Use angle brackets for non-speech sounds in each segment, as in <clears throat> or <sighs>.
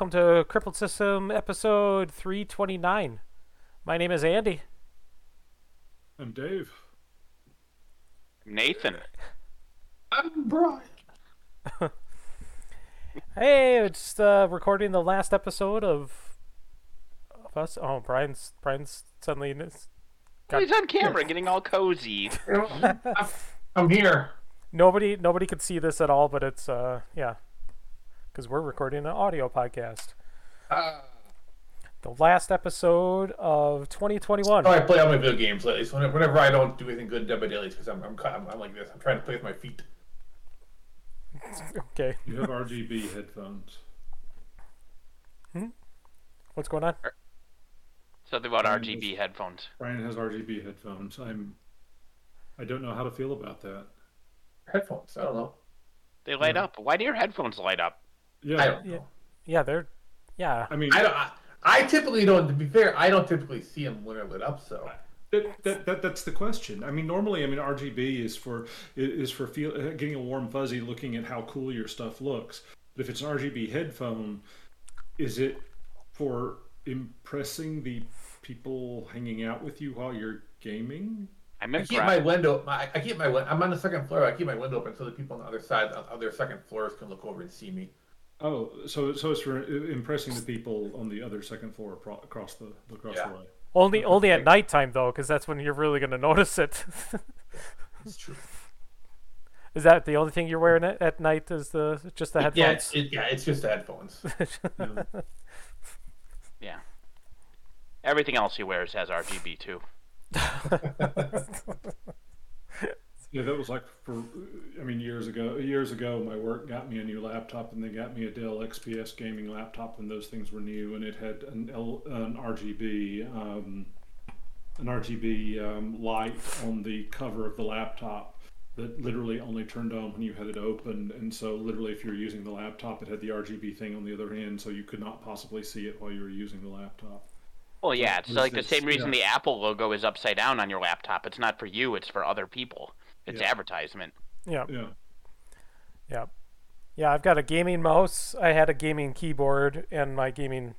Hey, and welcome to Crippled System episode 329. My name is Andy. I'm Dave. Nathan. I'm Brian. <laughs> Hey, it's uh, recording the last episode of, of us. Oh, Brian's Brian's suddenly is- Got- He's on camera getting all cozy. I'm, <laughs> I'm here. nobody nobody could see this at all, but it's uh yeah, because we're recording an audio podcast. Uh, The last episode of 2021. how I play all my video games lately. So whenever, whenever I don't do anything good in my dailies, because I'm, I'm, I'm, I'm like this, I'm trying to play with my feet. <laughs> Okay, You have RGB headphones. Hmm? What's going on? Something about RGB headphones. Brian has RGB headphones. I'm. I don't know how to feel about that. Headphones. I don't know. They light up. Why do your headphones light up? Yeah, I don't Yeah. know. Yeah, they're yeah. I mean, I don't. I, I typically don't. To be fair, I don't typically see them when they're lit up. So that, that, that that's the question. I mean, normally, I mean, RGB is for is for feel, uh, getting a warm fuzzy, looking at how cool your stuff looks. But if it's an RGB headphone, is it for impressing the people hanging out with you while you're gaming? I'm I keep my window. My, I keep my. win- I'm on the second floor. I keep my window open so the people on the other side, on other second floors, can look over and see me. Oh, so so it's for impressing the people on the other second floor pro- across the across Yeah. the way. Only only at nighttime though, because that's when you're really gonna notice it. <laughs> It's true. is that the only thing you're wearing at, at night? Is the just the Yeah, headphones? it's, it, yeah, it's just the headphones. <laughs> Yeah. Everything else he wears has RGB too. <laughs> Yeah, that was like for, I mean, years ago. Years ago, my work got me a new laptop, and they got me a Dell XPS gaming laptop when those things were new, and it had an L, an RGB, um, an RGB um, light on the cover of the laptop that literally only turned on when you had it open, and so literally, if you were using the laptop, it had the RGB thing on the other end, so you could not possibly see it while you were using the laptop. Well, yeah, it's like the same reason Yeah. the Apple logo is upside down on your laptop. It's not for you, it's for other people. It's Yeah. advertisement. yeah, Yeah. yeah, yeah. I've got a gaming mouse. I had a gaming keyboard, and my gaming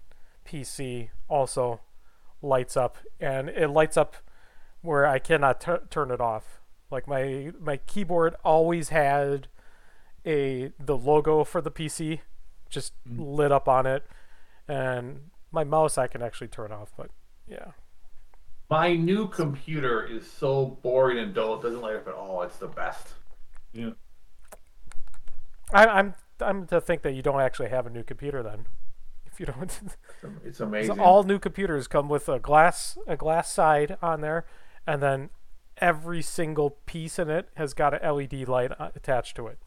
PC also lights up, and it lights up where I cannot tur turn it off. Like my my keyboard always had a the logo for the PC just mm. lit up on it, and my mouse I can actually turn off. But yeah. My new computer is so boring and dull; it doesn't light up at all. It's the best. Yeah. I, I'm I'm to think that you don't actually have a new computer then. <laughs> If you don't, it's amazing. all new computers come with a glass a glass side on there, and then every single piece in it has got a LED light uh, attached to it.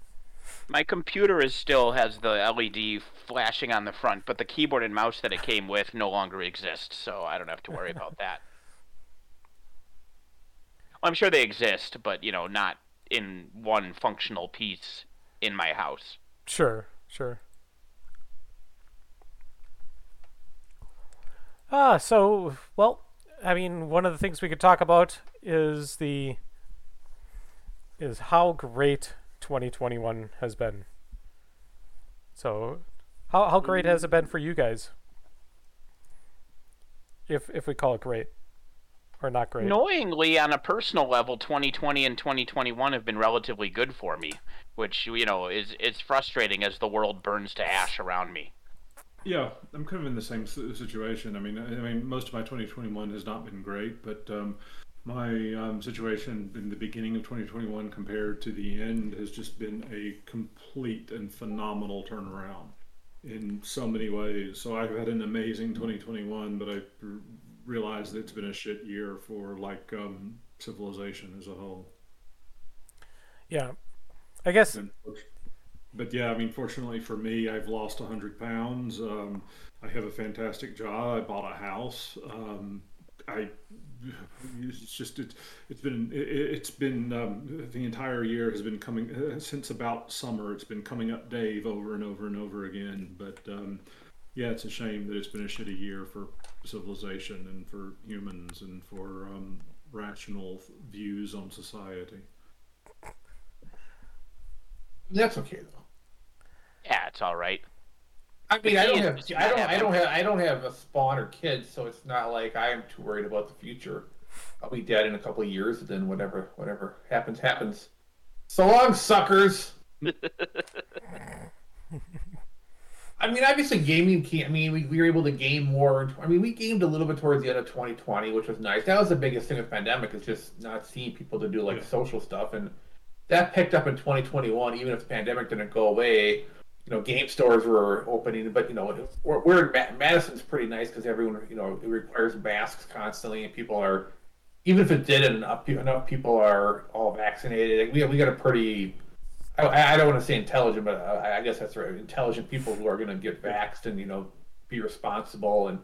My computer is still has the LED flashing on the front, but the keyboard and mouse that it came with no longer exists, so I don't have to worry about that. I'm sure they exist, but you know, not in one functional piece in my house. Sure, sure. Ah, so well, I mean, one of the things we could talk about is the is how great 2021 has been. So, how how great has it been for you guys? If if we call it great or not great. Annoyingly, on a personal level, 2020 and 2021 have been relatively good for me, which you know is is frustrating as the world burns to ash around me. Yeah, I'm kind of in the same situation. I mean, I I mean, most of my 2021 has not been great, but um, my um, situation in the beginning of 2021 compared to the end has just been a complete and phenomenal turnaround in so many ways. So I've had an amazing 2021, but I r- realized that it's been a shit year for like um, civilization as a whole. Yeah. I guess And- But yeah, I mean, fortunately for me, I've lost 100 pounds. Um, I have a fantastic job. I bought a house. Um, I it's just it, it's been it, it's been um, the entire year has been coming uh, since about summer. It's been coming up Dave over and over and over again. But um, yeah, it's a shame that it's been a shitty year for civilization and for humans and for um, rational views on society. That's okay though. Yeah, it's all right. I mean, I don't have, I don't, I don't have, I don't have a spawn or kids, so it's not like I am too worried about the future. I'll be dead in a couple of years, and then whatever, whatever happens, happens. So long, suckers. <laughs> I mean, obviously, gaming. Can, I mean, we, we were able to game more. I mean, we gamed a little bit towards the end of 2020, which was nice. That was the biggest thing with pandemic is just not seeing people to do like Yeah. social stuff, and that picked up in 2021. Even if the pandemic didn't go away, you know, game stores were opening, but you know, we're, we're in Ma- Madison's pretty nice because everyone, you know, it requires masks constantly, and people are, even if it didn't, enough, enough people are all vaccinated. We we got a pretty, I, I don't want to say intelligent, but I, I guess that's right, intelligent people who are going to get vaxxed and you know be responsible and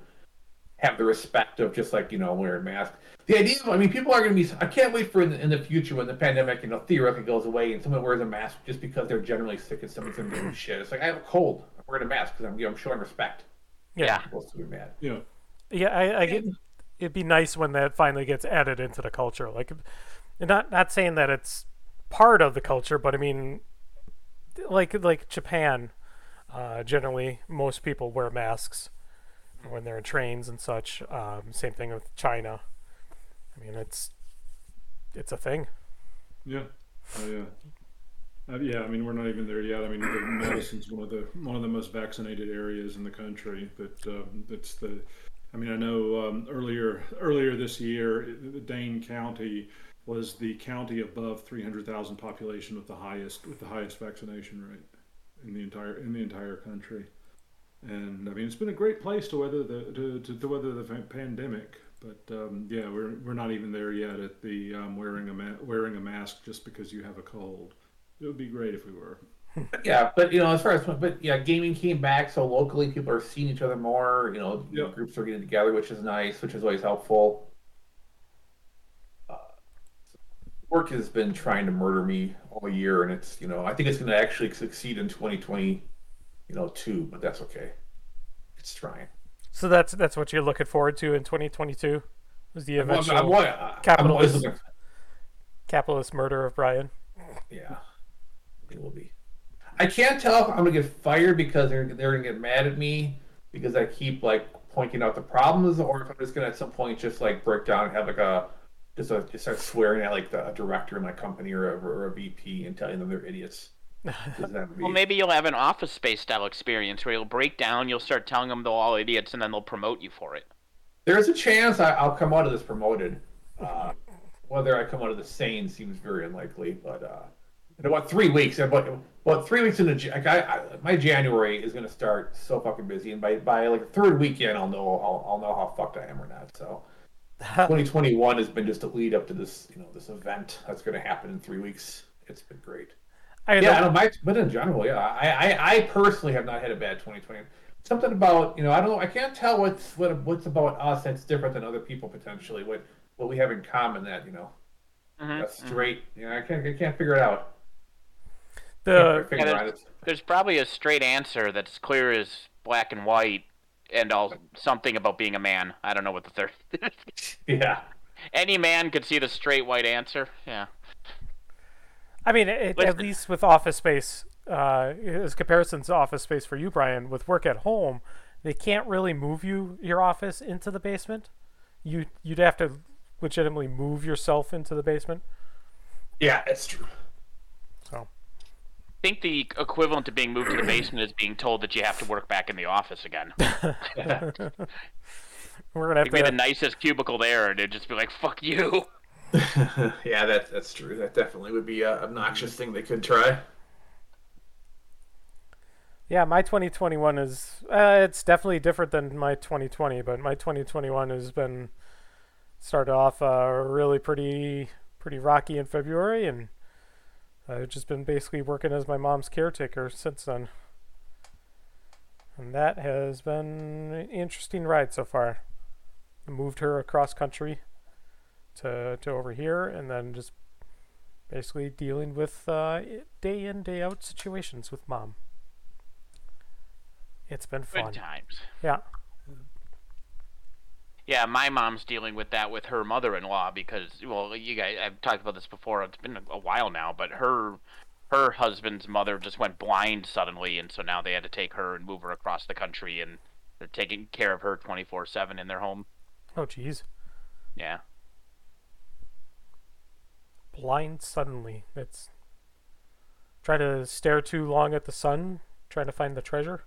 have the respect of just like you know wearing masks. The idea of, I mean, people are going to be. I can't wait for in the, in the future when the pandemic, you know, theoretically goes away and someone wears a mask just because they're generally sick and someone's going to give them shit. It's like I have a cold. I'm wearing a mask because I'm, you know, I'm showing respect. Yeah. People to be mad. Yeah. Yeah, I, I get. It'd be nice when that finally gets added into the culture. Like, not not saying that it's part of the culture, but I mean, like like Japan, uh, generally most people wear masks when they're in trains and such. Um, same thing with China. I mean, it's it's a thing. Yeah. Oh yeah. Uh, yeah, I mean we're not even there yet. I mean, Madison's one of the one of the most vaccinated areas in the country. But um, it's the, I mean, I know um, earlier earlier this year, Dane County was the county above 300,000 population with the highest with the highest vaccination rate in the entire in the entire country. And I mean, it's been a great place to weather the to, to, to weather the pandemic. But um, yeah, we're we're not even there yet at the um, wearing a ma- wearing a mask just because you have a cold. It would be great if we were. <laughs> Yeah, but you know, as far as but yeah, gaming came back, so locally people are seeing each other more. You know, Yeah. groups are getting together, which is nice, which is always helpful. Uh, work has been trying to murder me all year, and it's you know I think it's going to actually succeed in 2020, you know, too. But that's okay. It's trying. So that's that's what you're looking forward to in 2022. Was the I'm, eventual I'm, I'm capitalist- capitalist murder of Brian? Yeah, it will be. I can't tell if I'm gonna get fired because they're they're gonna get mad at me because I keep like pointing out the problems, or if I'm just gonna at some point just like break down and have like a just a, just start swearing at like the a director in my company or a, or a VP and telling them they're idiots. <laughs> be- Well, maybe you'll have an office space style experience where you'll break down, you'll start telling them they're all idiots, and then they'll promote you for it. There's a chance I, I'll come out of this promoted. Uh, whether I come out of the sane seems very unlikely, but uh, in about three weeks, about, about three weeks into like I, I, my January is going to start so fucking busy, and by by like the third weekend, I'll know I'll, I'll know how fucked I am or not. So, <laughs> 2021 has been just a lead up to this you know this event that's going to happen in three weeks. It's been great. I Yeah, I know- don't my but in general, yeah, I, I I personally have not had a bad 2020. Something about you know I don't know I can't tell what's what what's about us that's different than other people potentially. What what we have in common that you know Mhm, that's mhm. straight. You know I can't I can't figure it out. the Can't put a finger Yeah, on it. There's probably a straight answer that's clear as black and white, and all something about being a man. I don't know what the third. <laughs> Yeah, Any man could see the straight white answer. Yeah. I mean, it, at least with Office Space, uh, as comparisons to Office Space for you, Brian, with work at home, they can't really move you your office into the basement. You you'd have to legitimately move yourself into the basement. yeah, it's true. So I think the equivalent to being moved to the basement is being told that you have to work back in the office again. <laughs> <laughs> we're gonna have It'd be the nicest cubicle there, and it'd just be like, "Fuck you." <laughs> yeah, that that's true. That definitely would be a obnoxious thing they could try. Yeah, my 2021 is uh, it's definitely different than my 2020, but my 2021 has been started off uh, really pretty pretty rocky in February, and I've just been basically working as my mom's caretaker since then. And that has been an interesting ride so far. I moved her across country to to over here, and then just basically dealing with uh, day in day out situations with mom. It's been fun. Good fun. times. Yeah. Yeah, my mom's dealing with that with her mother-in-law because, well, you guys, I've talked about this before. It's been a while now, but her her husband's mother just went blind suddenly, and so now they had to take her and move her across the country, and they're taking care of her twenty four seven in their home. Oh, jeez. Yeah. Blind suddenly. It's try to stare too long at the sun, trying to find the treasure.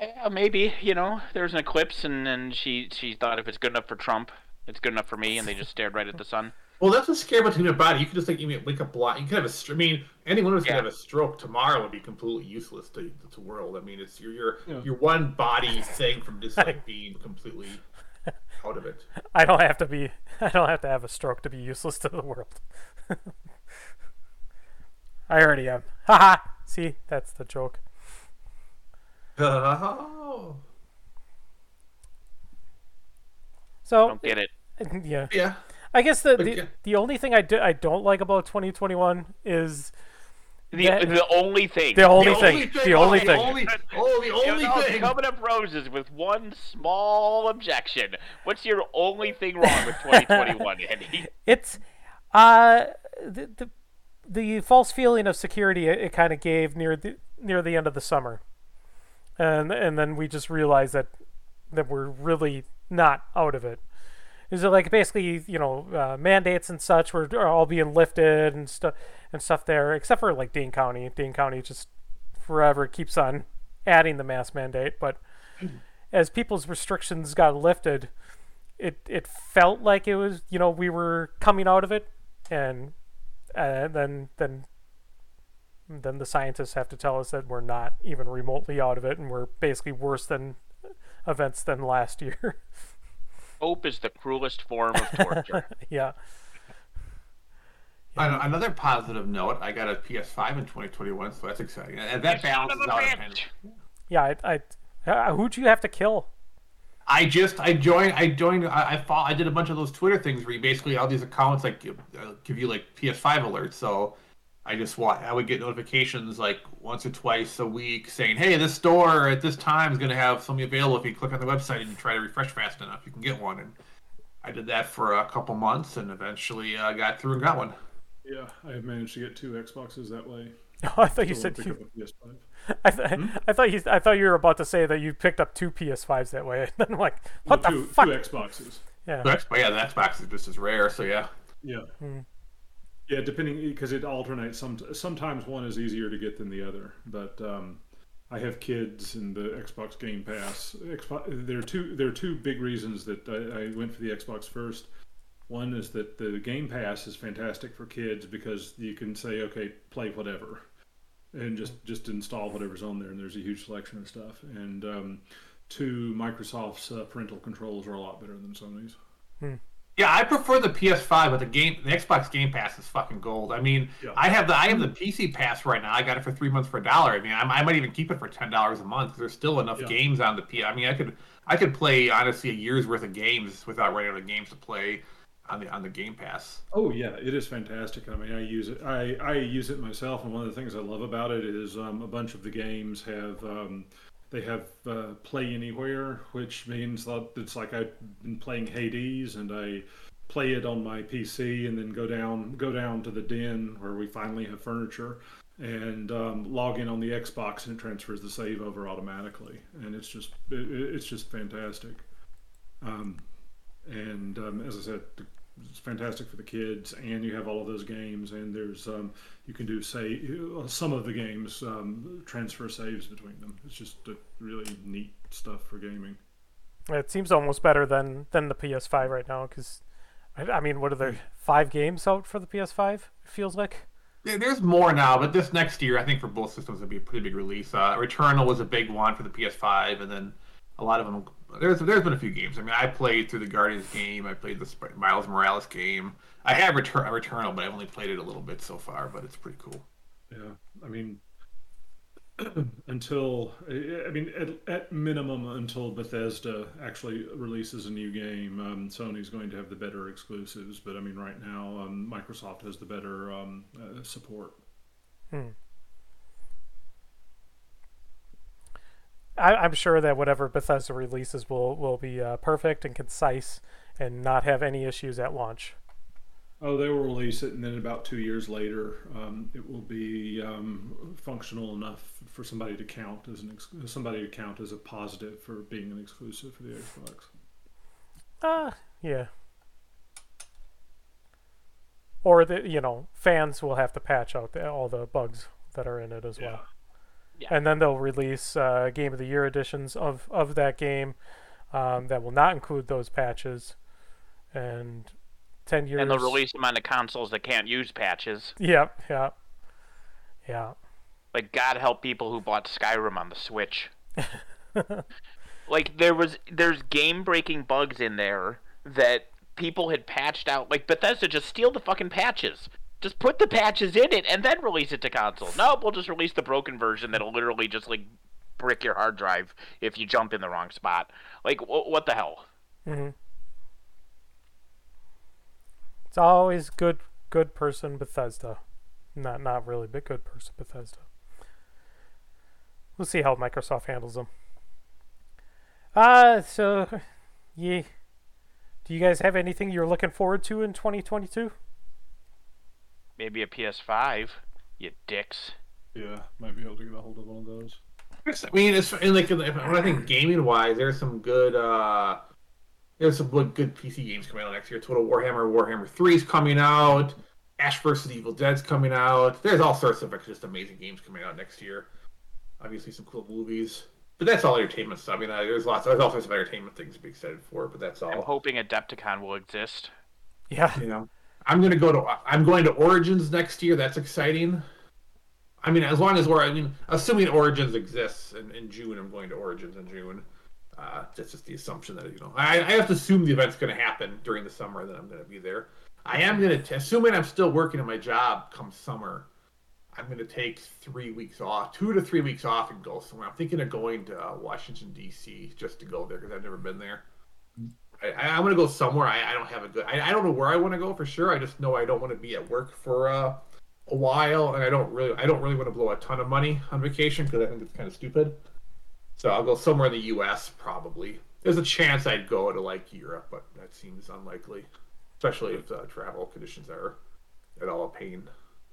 Yeah, maybe you know there's an eclipse, and and she she thought if it's good enough for Trump, it's good enough for me, and they just stared right at the sun. Well, that's what's scary about the human body. You could just like you wake up blind. You could have a. str- I mean, anyone who's Yeah. gonna have a stroke tomorrow would be completely useless to to the world. I mean, it's your your Yeah. your one body thing from just like <laughs> being completely out of it. I don't have to be. <laughs> I don't have to have a stroke to be useless to the world. <laughs> I already am. Haha. See, that's the joke. Oh, <laughs> So Don't get it. <laughs> yeah, yeah. I guess the Okay. the, the only thing I do, I don't like about 2021 is The That- the only thing. the only The thing. only The only oh, thing. The only, oh, the only You know, thing. Coming up roses with one small objection. What's your only thing wrong with 2021, <laughs> Andy? It's uh the the, the false feeling of security it, it kind of gave near the near the end of the summer, and and then we just realized that that we're really not out of it. Is it like basically you know uh, mandates and such were are all being lifted and stuff and stuff there, except for like Dane County. Dane County just forever keeps on adding the mask mandate, but as people's restrictions got lifted, it it felt like it was you know we were coming out of it, and uh, then then then the scientists have to tell us that we're not even remotely out of it, and we're basically worse than events than last year. <laughs> Hope is the cruelest form of torture. <laughs> yeah, On another positive note, I got a PS5 in 2021, so that's exciting. And that You son balances out. kind of- yeah. I, I uh, who'd you have to kill? I just I joined I joined I I, follow, I did a bunch of those Twitter things where you basically all these accounts like give, uh, give you like PS5 alerts. So I just wa I would get notifications like once or twice a week saying, "Hey, this store at this time is going to have something available. If you click on the website and you try to refresh fast enough, you can get one." And I did that for a couple months and eventually uh, got through and got one. Yeah, I have managed to get two Xboxes that way. Oh, <laughs> I thought you said pick you. up a PS5. I, th- I thought you. I thought you were about to say that you picked up two PS5s that way. <laughs> And then I'm like, what No, the two, fuck? two Xboxes. Yeah. But yeah, the Xbox is just as rare. So yeah. Yeah. Hmm. Yeah, depending because it alternates. Some sometimes one is easier to get than the other. But um, I have kids and the Xbox Game Pass. Xbox, there are two. There are two big reasons that I, I went for the Xbox first. One is that the Game Pass is fantastic for kids because you can say, okay, play whatever, and just just install whatever's on there, and there's a huge selection of stuff. And um, two, Microsoft's uh, parental controls are a lot better than Sony's. Yeah, I prefer the PS5, but the game, the Xbox Game Pass is fucking gold. I mean, Yeah. I have the I have the PC Pass right now. I got it for three months for a dollar. I mean, I, I might even keep it for ten dollars a month. because There's still enough Yeah. games on the P. I mean, I could I could play honestly a year's worth of games without running out of games to play on the on the Game Pass. Oh yeah, it is fantastic. I mean, I use it. I, I use it myself, and one of the things I love about it is um, a bunch of the games have um, they have uh, play anywhere, which means that it's like I've been playing Hades, and I play it on my PC, and then go down go down to the den where we finally have furniture, and um, log in on the Xbox, and it transfers the save over automatically, and it's just it, it's just fantastic. Um, and um, as I said, it's fantastic for the kids, and you have all of those games, and there's um, you can do say some of the games um, transfer saves between them. It's just a really neat stuff for gaming. It seems almost better than than the PS5 right now because, I, I mean, what are there five games out for the PS5? It feels like. There- There's more now, but this next year, I think for both systems, it'll be a pretty big release. Uh, Returnal was a big one for the PS5, and then a lot of them. There's there's been a few games. I mean, I played through the Guardians game. I played the Sp- Miles Morales game. I have Return Returnal, but I've only played it a little bit so far. But it's pretty cool. Yeah, I mean, <clears throat> until I mean, at, at minimum, until Bethesda actually releases a new game, um, Sony's going to have the better exclusives. But I mean, right now, um, Microsoft has the better um, uh, support. I, I'm sure that whatever Bethesda releases will will be uh, perfect and concise and not have any issues at launch. Oh, they will release it, and then about two years later, um, it will be um, functional enough for somebody to count as an ex- somebody to count as a positive for being an exclusive for the Xbox. Uh, yeah. Or the you know fans will have to patch out the, all the bugs that are in it as well. Yeah. And then they'll release uh, Game of the Year editions of of that game um, that will not include those patches. And ten years. And they'll release them on the consoles that can't use patches. Yep. Yeah. Yeah. Like God help people who bought Skyrim on the Switch. <laughs> like there was there's game breaking bugs in there that people had patched out. Like Bethesda just steal the fucking patches. Just put the patches in it and then release it to console. No, we'll just release the broken version that'll literally just like brick your hard drive if you jump in the wrong spot. Like wh- what the hell? hmm It's always good, good person Bethesda. Not, not really, but good person Bethesda. We'll see how Microsoft handles them. Uh, so, <laughs> yeah. Do you guys have anything you're looking forward to in 2022? Maybe a PS5, you dicks. Yeah, might be able to get a hold of one of those. I mean, it's and like when I think gaming wise, there's some good uh there's some good, good PC games coming out next year. Total Warhammer, Warhammer 3 is coming out. Ash vs. Evil Dead's coming out. There's all sorts of like, just amazing games coming out next year. Obviously, some cool movies. But that's all entertainment stuff. I mean, uh, there's lots. There's all sorts of entertainment things to be excited for. But that's all. I'm hoping Adepticon will exist. Yeah. You know, I'm gonna go to. I'm going to Origins next year. That's exciting. I mean, as long as we're. I mean, assuming Origins exists in, in June, I'm going to Origins in June. Uh, that's just the assumption that you know. I, I have to assume the event's going to happen during the summer, that I'm going to be there. I am going to, assuming I'm still working in my job come summer, I'm going to take three weeks off, two to three weeks off, and go somewhere. I'm thinking of going to uh, Washington D.C. just to go there because I've never been there. I, I, I'm going to go somewhere. I, I don't have a good. I, I don't know where I want to go for sure. I just know I don't want to be at work for uh, a while, and I don't really, I don't really want to blow a ton of money on vacation because I think it's kind of stupid. So I'll go somewhere in the U.S. probably. There's a chance I'd go to like Europe, but that seems unlikely, especially if uh, travel conditions are at all a pain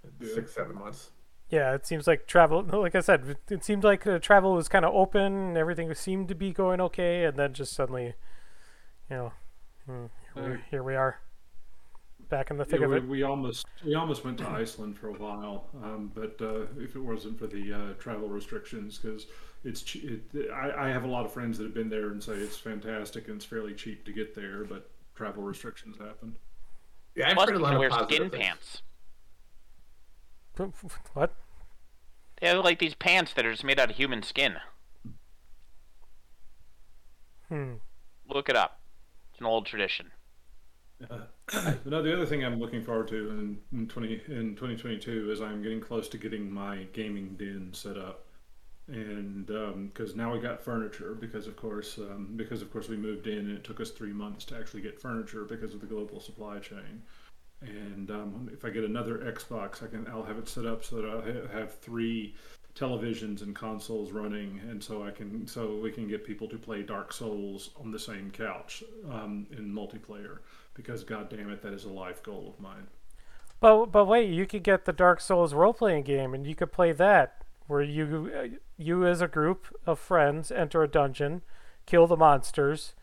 in Yeah. six, seven months. Yeah, it seems like travel, like I said, it- it seemed like uh, travel was kind of open, and everything seemed to be going okay, and then just suddenly, you know, hmm, here, we, Uh, here we are, back in the thick Yeah, of it. we almost we almost went to Iceland for a while, um, but uh, if it wasn't for the uh, travel restrictions, because it's it, I, I have a lot of friends that have been there and say it's fantastic and it's fairly cheap to get there, but travel restrictions happened. Yeah, I've Plus, heard a you lot of wear skin things. pants. <laughs> What? They have like these pants that are just made out of human skin. Hmm. Look it up. An old tradition. But <clears throat> no, the other thing I'm looking forward to in, in twenty in 2022 is I'm getting close to getting my gaming den set up, and because now we got furniture because of course um, because of course we moved in and it took us three months to actually get furniture because of the global supply chain. And um, if I get another Xbox, I can I'll have it set up so that I'll ha- have three televisions and consoles running, and so I can so we can get people to play Dark Souls on the same couch um, in multiplayer. Because God damn it, that is a life goal of mine. But but wait, you could get the Dark Souls role playing game, and you could play that, where you uh, you as a group of friends enter a dungeon, kill the monsters,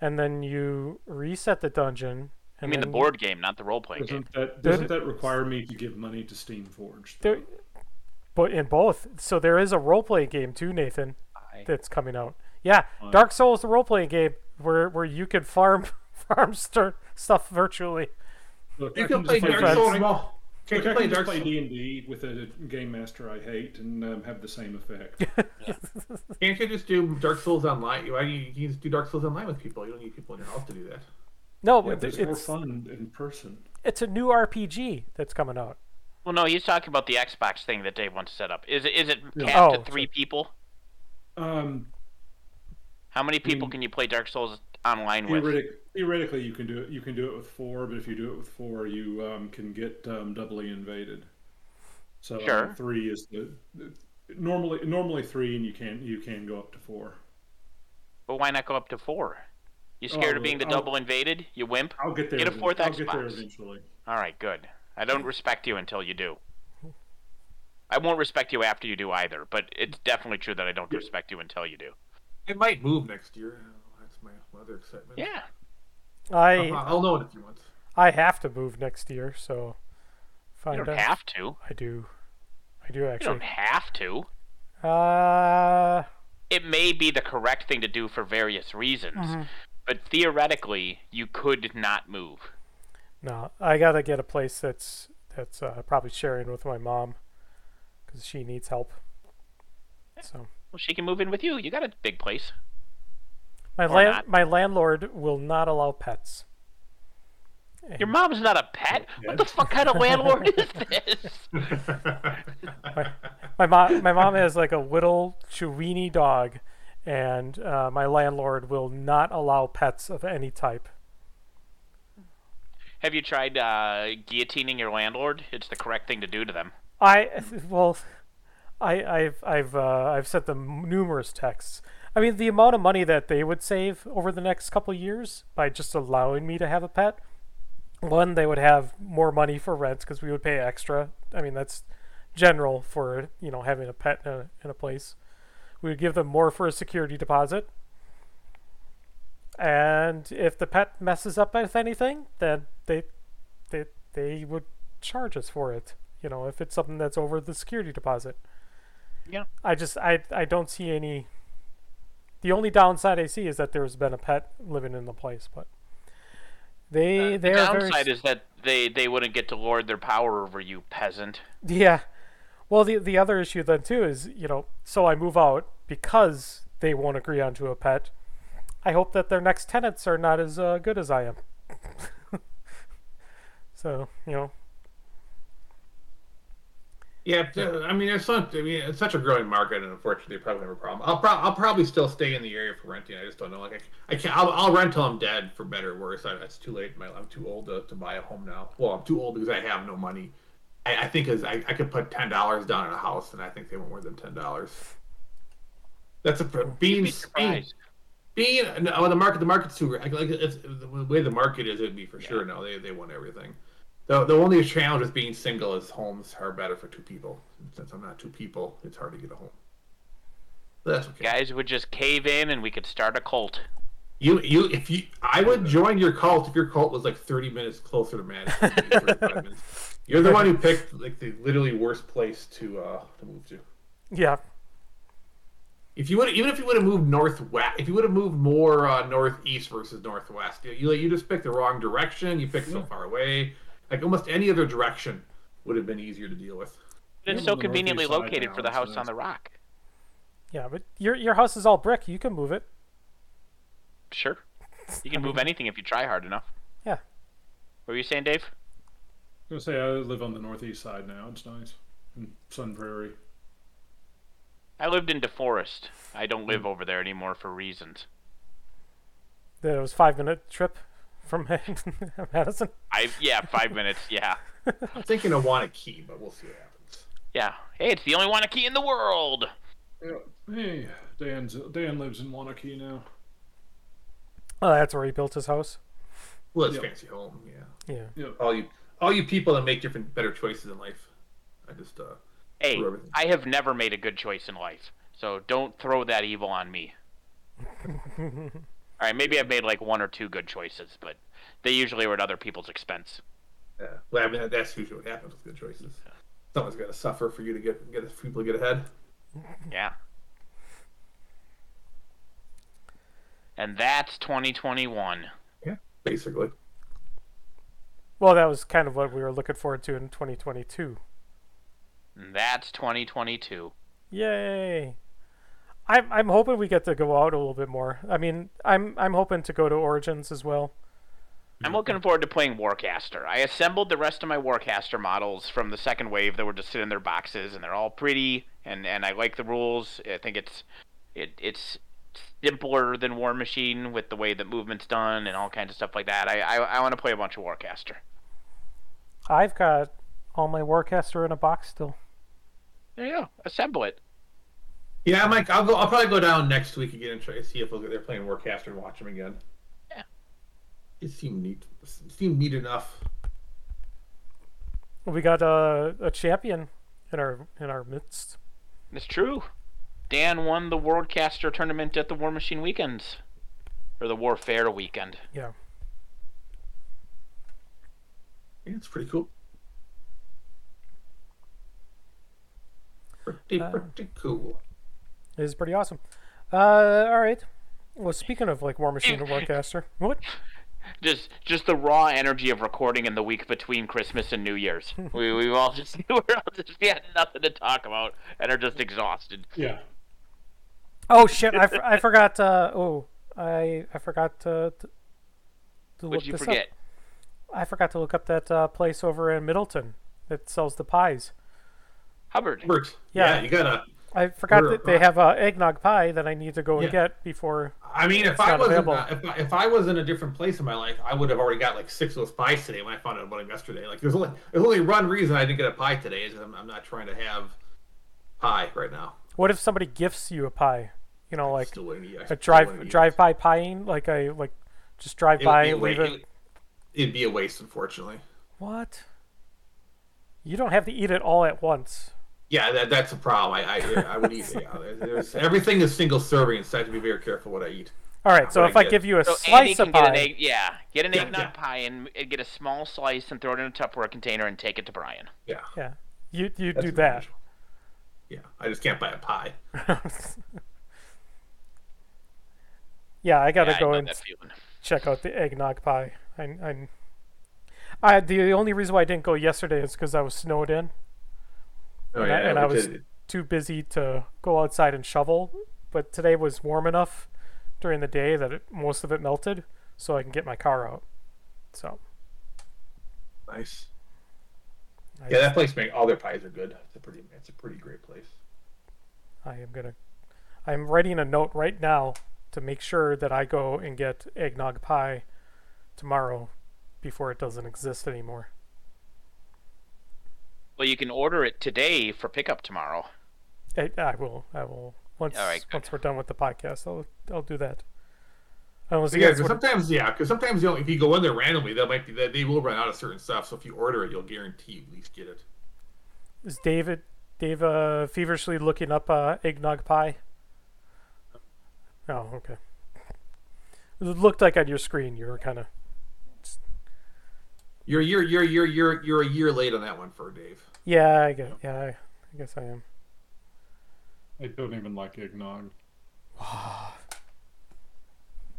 and then you reset the dungeon. I And mean the board game, not the role playing game. Doesn't that doesn't that require me to give money to Steamforged? There, but in both, so there is a role playing game too, Nathan, I- that's coming out. Yeah, Fine. Dark Souls, the role playing game, where where you can farm <laughs> farm st- stuff virtually. Look, You I can play just Dark Dark Souls Souls. I, can look, you play can just Dark play D and D with a game master I hate and um, have the same effect. <laughs> Can't you just do Dark Souls online? You, you can just do Dark Souls online with people? You don't need people in your house to do that. No, Yeah, but but it's more fun in person. it's a new RPG that's coming out. Well, no, he's talking about the Xbox thing that Dave wants to set up. Is it is it Yeah. capped Oh, to three people? Um, How many people Mm. can you play Dark Souls online with? theoretically, you can do it. You can do it with four, but if you do it with four, you um, can get um, doubly invaded. So um, three is the, the normally normally three, and you can you can go up to four. But why not go up to four? You scared Oh, of being the I'll- double invaded? You wimp. I'll get there. Get a event- fourth I'll get there Xbox. eventually. All right, good. I don't respect you until you do. I won't respect you after you do either, but it's definitely true that I don't respect you until you do. It might move next year. That's my other excitement. Yeah. I I'll, I'll know in a few months. I have to move next year, so find You don't out. have to. I do. I do actually. You actually. don't have to. Uh, It may be the correct thing to do for various reasons, but theoretically, you could not move. No, I gotta get a place that's that's uh, probably sharing with my mom because she needs help. So Well, she can move in with you. You got a big place. my land my landlord will not allow pets. Your mom's not a pet. What the fuck kind of landlord is <laughs> this? <laughs> My mom my mom has like a little Chiweenie dog, and uh, my landlord will not allow pets of any type. Have you tried uh, guillotining your landlord? It's the correct thing to do to them. I well, I I've I've uh, I've sent them numerous texts. I mean, the amount of money that they would save over the next couple years by just allowing me to have a pet. One, they would have more money for rent because we would pay extra. I mean, that's general for you know having a pet in a, in a place. We would give them more for a security deposit. And if the pet messes up with anything, then they they they would charge us for it. You know, if it's something that's over the security deposit. Yeah. I just I I don't see any. The only downside I see is that there's been a pet living in the place, but they Uh, they the are very downside is that they, they wouldn't get to lord their power over you, peasant. Yeah. Well, the the other issue then too is you know so I move out because they won't agree onto a pet. I hope that their next tenants are not as uh, good as I am. <laughs> so you know, Yeah, uh, I mean, it's not. I mean, it's such a growing market, and unfortunately, they probably have a problem. I'll, pro- I'll probably still stay in the area for renting. I just don't know. Like, I, I can't. I'll, I'll rent till I'm dead, for better or worse. I, it's too late. in My, I'm too old to, to buy a home now. Well, I'm too old because I have no money. I, I think as I, I could put ten dollars down in a house, and I think they want more than ten dollars. That's a being Be being, surprised. Being no, the market. The market's too. Like, like it's, the way the market is, it'd be for sure. No, they they want everything. The, the only challenge with being single is homes are better for two people. Since I'm not two people, it's hard to get a home. But that's okay. Guys would just cave in and we could start a cult. You you if you I would join your cult if your cult was like 30 minutes closer to Madison. than you, 35 minutes. <laughs> You're the one who picked like the literally worst place to uh to move to. yeah, If you would even if you would have moved northwest, if you would have moved more uh, northeast versus northwest, you, you you just picked the wrong direction. You picked so far away. Like almost any other direction would have been easier to deal with. But it's so conveniently located now, for the so house on the rock. yeah, but your your house is all brick. You can move it. Sure. You can <laughs> move anything if you try hard enough. Yeah. What were you saying, Dave? I was gonna say I live on the northeast side now. It's nice, in Sun Prairie. I lived in DeForest. I don't live over there anymore for reasons. That it was five minute trip from <laughs> Madison. I yeah, five minutes. Yeah, <laughs> I'm thinking of Waunakee, but we'll see what happens. yeah. Hey, it's the only Waunakee in the world. Hey, Dan's Dan lives in Waunakee now. Oh, that's where he built his house. Well, it's Yep. fancy home, yeah. Yeah. Yep. All you all you people that make different better choices in life. I just uh Hey, I have never made a good choice in life, so don't throw that evil on me. <laughs> All right, maybe I've made like one or two good choices, but they usually were at other people's expense. yeah. Well, I mean that's usually what happens with good choices. Someone's got to suffer for you to get get people to get ahead. Yeah. And that's 2021. Yeah, Basically. Well, that was kind of what we were looking forward to in 2022. And that's 2022. Yay! I'm I'm hoping we get to go out a little bit more. I mean, I'm I'm hoping to go to Origins as well. I'm looking forward to playing Warcaster. I assembled the rest of my Warcaster models from the second wave that were just sitting in their boxes, and they're all pretty, and, and I like the rules. I think it's it it's simpler than War Machine with the way that movement's done and all kinds of stuff like that. I I, I want to play a bunch of Warcaster. I've got all my Warcaster in a box still. There you go. Assemble it. Yeah, Mike. I'll go. I'll probably go down next week again and try to see if they're playing Warcaster and watch them again. Yeah. It seemed neat. It seemed neat enough. we got a, a champion in our in our midst. It's true. Dan won the Warcaster tournament at the War Machine Weekends. Or the Warfare weekend. Yeah. Yeah, it's pretty cool. Pretty Uh, pretty cool. It is pretty awesome. Uh, all right. Well, speaking of like War Machine and Warcaster, what? <laughs> Just just the raw energy of recording in the week between Christmas and New Year's. <laughs> we we all just <laughs> we're all just we had nothing to talk about and are just exhausted. Yeah. Oh shit! I, for- I forgot. Uh, oh, I I forgot to to, to What look you this forget? up. I forgot to look up that uh, place over in Middleton that sells the pies. Hubbard. Bert, Yeah. yeah. you gotta. I forgot Order that they have a eggnog pie that I need to go and Yeah. get before. I mean, if I wasn't available. uh, if, I, if I was in a different place in my life, I would have already got like six of those pies today when I found out about them yesterday. Like, there's only there's only one reason I didn't get a pie today is I'm, I'm not trying to have pie right now. What if somebody gifts you a pie? You know, like Still wouldn't eat- I a still drive wouldn't eat it. drive by pieing, like I like just drive It by, be leave it. it- It'd be a waste, unfortunately. What? You don't have to eat it all at once. Yeah, that, that's a problem. I I, I would eat. Yeah, everything is single serving, so I have to be very careful what I eat. All right, so if I I give you a So slice Andy of can pie, an egg, yeah, get an Yeah, eggnog yeah. pie and and get a small slice and throw it in a Tupperware container and take it to Brian. Yeah, yeah, you you that's do that. usual. Yeah, I just can't buy a pie. <laughs> yeah, I gotta Yeah, go know and check out the eggnog pie. I, I, I the only reason why I didn't go yesterday is because I was snowed in, Oh, and, I, and I was is- too busy to go outside and shovel. But today was warm enough during the day that it, most of it melted, so I can get my car out. So nice. I, Yeah, that place make all their pies are good. It's a pretty it's a pretty great place. I am gonna. I'm writing a note right now to make sure that I go and get eggnog pie tomorrow before it doesn't exist anymore. Well, you can order it today for pickup tomorrow. I, I will. I will. Once All right, once we're done with the podcast, I'll I'll do that. Unless yeah, guys 'cause would, sometimes yeah, because sometimes you know if you go in there randomly, they might be they, they will run out of certain stuff. So if you order it, you'll guarantee you at least get it. is David Dave uh, feverishly looking up uh, eggnog pie? Oh, okay. It looked like on your screen you were kind of. You're you're you're you're you're you're a year late on that one for Dave. Yeah, I guess. Yeah, I, I guess I am. I don't even like eggnog. <sighs>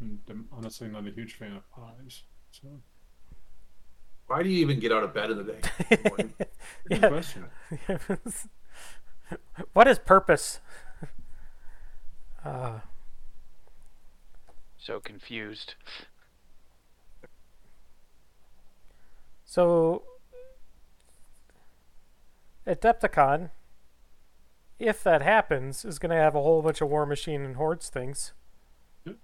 I'm honestly not a huge fan of pies. So, Why do you even get out of bed in the day? <laughs> in the morning? good Yeah. question. <laughs> what is purpose? Uh, So confused. So, Adepticon, if that happens, is going to have a whole bunch of War Machine and Hordes things. Yep.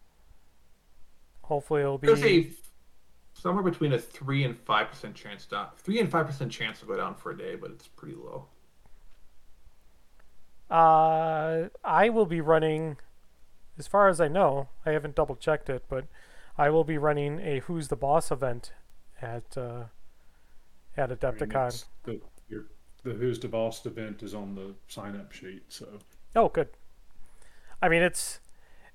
Hopefully, it'll There's be. a somewhere between a three and five percent chance down. Three and five percent chance to go down for a day, but it's pretty low. Uh, I will be running, as far as I know, I haven't double checked it, but I will be running a Who's the Boss event at uh, at I mean, the, your, the Who's the Boss event is on the sign up sheet. So, Oh, good. I mean, it's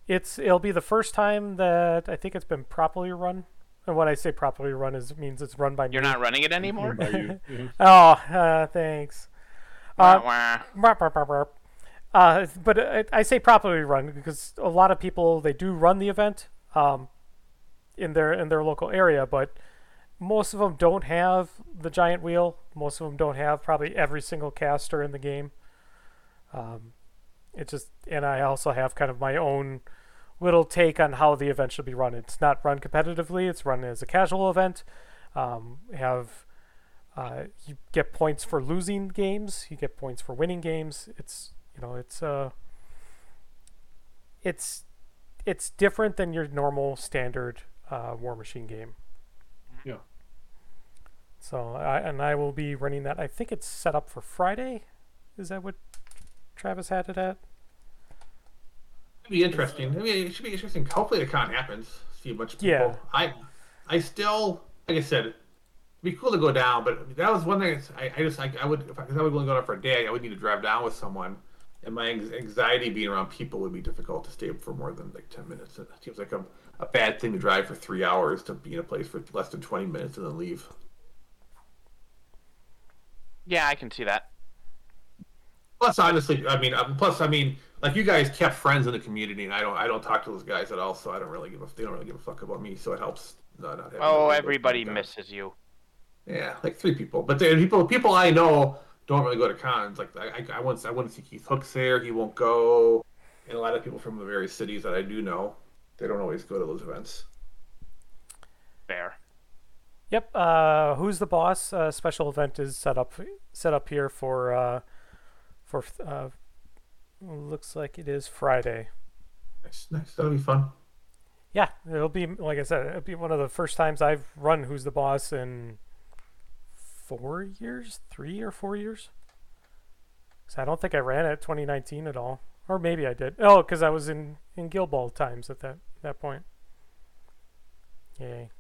it's it'll be the first time that I think it's been properly run. And when I say properly run, is means it's run by You're me. not running it anymore. <laughs> yeah. Oh, uh, thanks. Uh, Wah, wah. Burp, burp, burp, burp. Uh, but I, I say properly run because a lot of people they do run the event um, in their in their local area, but most of them don't have the giant wheel. Most of them don't have probably every single caster in the game. Um, it just and I also have kind of my own little take on how the event should be run. It's not run competitively; it's run as a casual event. Um, have uh, you get points for losing games. You get points for winning games. It's you know it's uh it's it's different than your normal standard uh, War Machine game. So I and I will be running that. I think it's set up for Friday. Is that what Travis had it at? It'd be interesting. I mean, it should be interesting. Hopefully, the con happens. See a bunch of people. Yeah. I, I still, like I said, be cool to go down, but that was one thing. I, I just I, I would if I, cause I would only go down for a day. I would need to drive down with someone, and my anxiety being around people would be difficult to stay up for more than like ten minutes. It seems like a, a bad thing to drive for three hours to be in a place for less than twenty minutes and then leave. Yeah, I can see that. Plus, honestly, I mean, uh, plus, I mean, like you guys kept friends in the community, and I don't, I don't talk to those guys at all, so I don't really give a, they don't really give a fuck about me, so it helps. Not, not Oh, everybody misses you. Yeah, like three people, but the people, people I know don't really go to cons. Like I, I, I want, I want to see Keith Hooks there. He won't go, and a lot of people from the various cities that I do know, they don't always go to those events. Fair. Yep. Uh, who's the boss? Uh, special event is set up set up here for uh, for uh, looks like it is Friday. Nice, nice. That'll be fun. Yeah, it'll be like I said, it'll be one of the first times I've run Who's the Boss in four years, three or four years. 'Cause I don't think I ran it 2019 at all, or maybe I did. Oh, because I was in in Guild Ball times at that that point. Yay!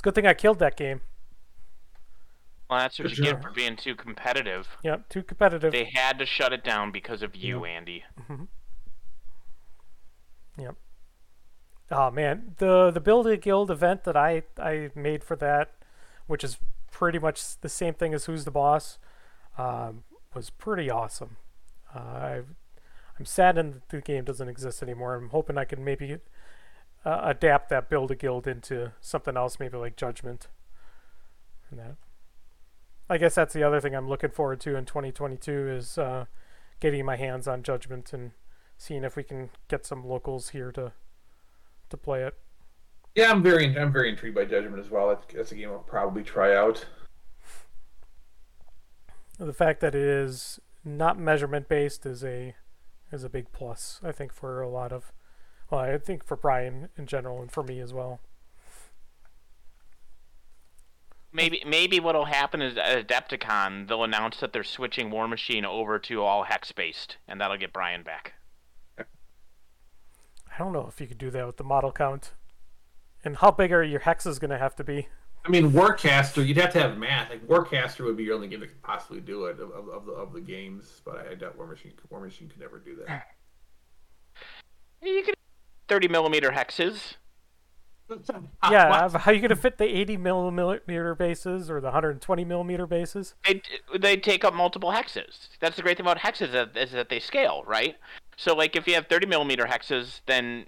It's a good thing I killed that game. Well, that's what Good you job. get for being too competitive. Yep, too competitive. They had to shut it down because of you, Andy. Yep. Oh man, the the Build a Guild event that I I made for that, which is pretty much the same thing as Who's the Boss, um, was pretty awesome. Uh, I I'm saddened that the game doesn't exist anymore. I'm hoping I can maybe uh, adapt that Build a Guild into something else, maybe like Judgment. And that. I guess that's the other thing I'm looking forward to in 2022 is uh, getting my hands on Judgment and seeing if we can get some locals here to to play it. Yeah, I'm very, I'm very intrigued by Judgment as well. That's, that's a game I'll probably try out. The fact that it is not measurement based is a is a big plus, I think, for a lot of well, I think for Brian in general and for me as well. Maybe maybe what'll happen is at Adepticon they'll announce that they're switching War Machine over to all hex based, and that'll get Brian back. I don't know if you could do that with the model count. And how big are your hexes going to have to be? I mean, Warcaster, you'd have to have math. Like Warcaster would be your only game that could possibly do it of, of, of the of the games, but I, I doubt War Machine War Machine could never do that. You could 30 millimeter hexes. <laughs> yeah, <laughs> What? how are you going to fit the 80 millimeter bases or the 120 millimeter bases? They they take up multiple hexes. That's the great thing about hexes is that they scale, right? So like if you have 30 millimeter hexes, then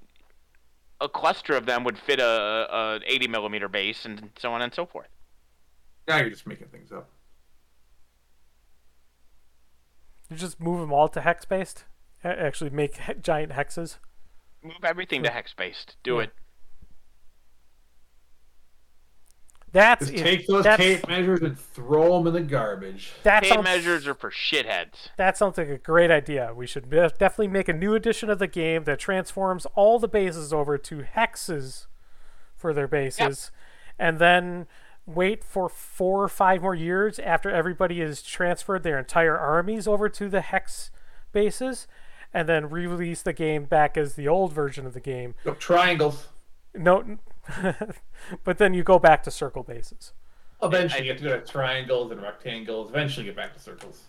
a cluster of them would fit a, a 80 millimeter base, and so on and so forth. Now you're just making things up. You just move them all to hex based? Actually, make he- giant hexes? Move everything to hex based. Do Yeah. it. That's Just take those that's, tape measures and throw them in the garbage. that Tape sounds, measures are for shitheads. That sounds like a great idea. We should definitely make a new edition of the game that transforms all the bases over to hexes for their bases, and then wait for four or five more years after everybody has transferred their entire armies over to the hex bases, and then re-release the game back as the old version of the game. Go triangles. No, <laughs> but then you go back to circle bases. Eventually, you have to go to triangles and rectangles. Eventually, get back to circles.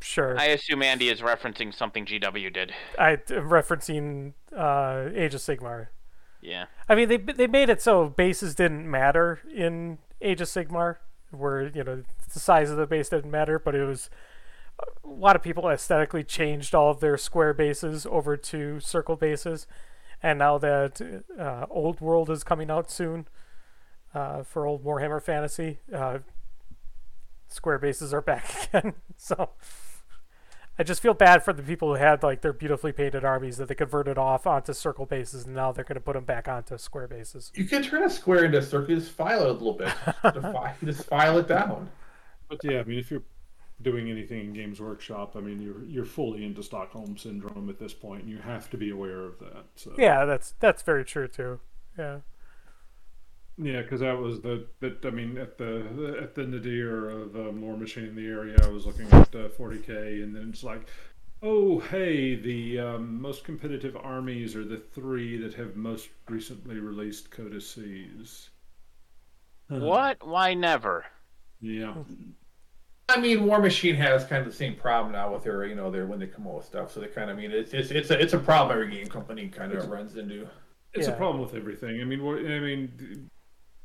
Sure. I assume Andy is referencing something GW did. I am referencing uh, Age of Sigmar. Yeah. I mean, they they made it so bases didn't matter in Age of Sigmar, where you know the size of the base didn't matter, but it was a lot of people aesthetically changed all of their square bases over to circle bases, and now that uh, Old World is coming out soon uh, for Old Warhammer Fantasy, uh, square bases are back <laughs> again. so. I just feel bad for the people who had like their beautifully painted armies that they converted off onto circle bases, and now they're going to put them back onto square bases. You can turn a square into a circle. You just file it a little bit. Defi- you <laughs> just file it down. But yeah, I mean, if you're doing anything in Games Workshop, I mean, you're you're fully into Stockholm syndrome at this point, and you have to be aware of that. So. Yeah, that's that's very true too. Yeah, Yeah, because that was the that I mean at the at the nadir of um, War Machine in the area, I was looking at uh, 40k, and then it's like, oh hey, the um, most competitive armies are the three that have most recently released codices. What? Why never? Yeah. I mean, War Machine has kind of the same problem now with their, you know, their when they come out with stuff. So they kind of I mean it's it's it's a, it's a problem every game company kind of runs into. It's Yeah. a problem with everything. I mean, War, I mean,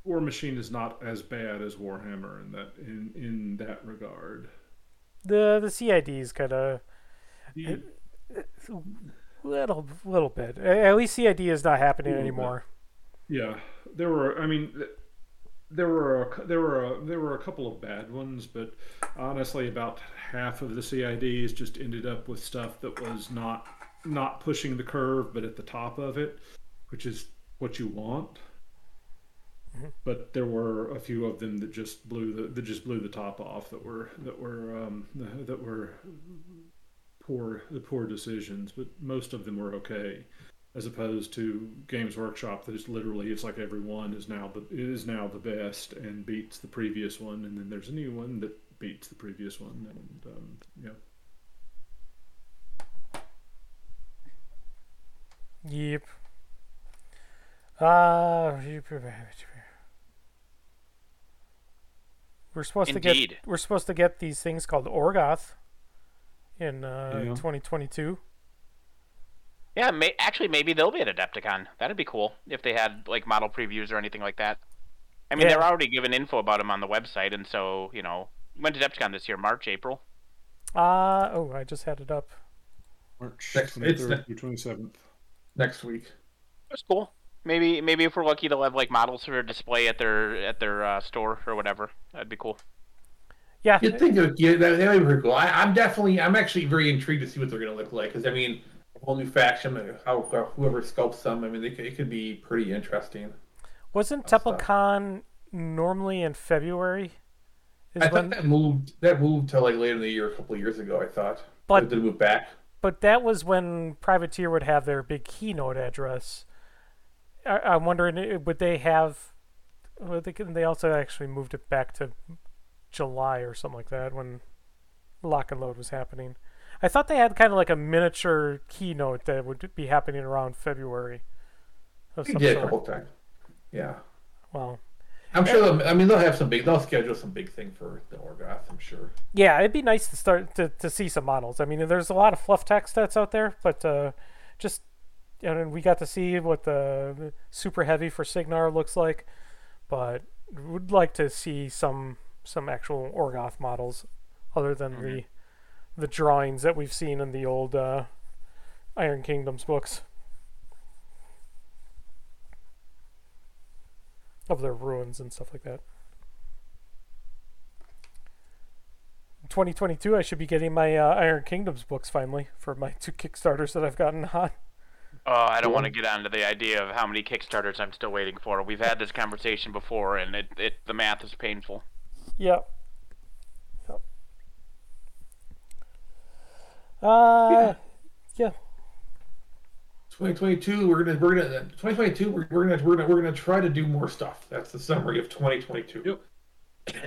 War Machine is not as bad as Warhammer in that in in that regard. The the CID is kind of The- little little bit. At least CID is not happening Little bit. anymore. Yeah, there were. I mean, th- there were a, there were a, there were a couple of bad ones, but honestly, about half of the CIDs just ended up with stuff that was not not pushing the curve, but at the top of it, which is what you want. But there were a few of them that just blew the that just blew the top off. That were that were um, that were poor the poor decisions. But most of them were okay as opposed to Games Workshop that is literally it's like every one is now the is now the best and beats the previous one, and then there's a new one that beats the previous one, and um, yeah, Yep. Uh, we're supposed to get we're supposed to get these things called Orgoth in uh, Yeah. 2022. Yeah, may, actually, maybe they'll be at Adepticon. That'd be cool if they had like model previews or anything like that. I mean, Yeah. they're already giving info about them on the website, and so you know, when did Adepticon this year? March, April. Uh oh, I just had it up. March Next- twenty it's third through twenty seventh. next week. That's cool. Maybe maybe if we're lucky, they'll have like models for display at their at their uh, store or whatever. That'd be cool. Yeah, You'd think it, yeah, that, that would be pretty cool. I, I'm definitely, I'm actually very intrigued to see what they're going to look like because I mean, a whole new faction, uh, how whoever sculpts them, I mean, they could, it could be pretty interesting. wasn't. TempleCon normally in February? Is I thought when, that moved, that moved to like later in the year, a couple of years ago. I thought, But- did it move back? but that was when Privateer would have their big keynote address. I, I'm wondering, uh, would they have? Would they, they also actually moved it back to July or something like that when Lock and Load was happening. I thought they had kind of like a miniature keynote that would be happening around February. Of some a sort. couple times. Yeah, Well, I'm sure. They'll, I mean, they'll have some big. They'll schedule some big thing for the Orgoth. I'm sure. yeah, it'd be nice to start to, to see some models. I mean, there's a lot of fluff text that's out there, but uh, just you know, we got to see what the, super heavy for Cygnar looks like, but would like to see some some actual Orgoth models other than the the drawings that we've seen in the old uh, Iron Kingdoms books of their ruins and stuff like that. 2022, I should be getting my uh, Iron Kingdoms books finally for my two Kickstarters that I've gotten <laughs> on. Oh, I don't want to get onto the idea of how many Kickstarters I'm still waiting for. We've had this conversation before, and it, it the math is painful. Yep. Yep. Uh, yeah. 2022, we're gonna we're gonna 2022 we're, we're gonna we're gonna we're gonna try to do more stuff. That's the summary of 2022. Yep.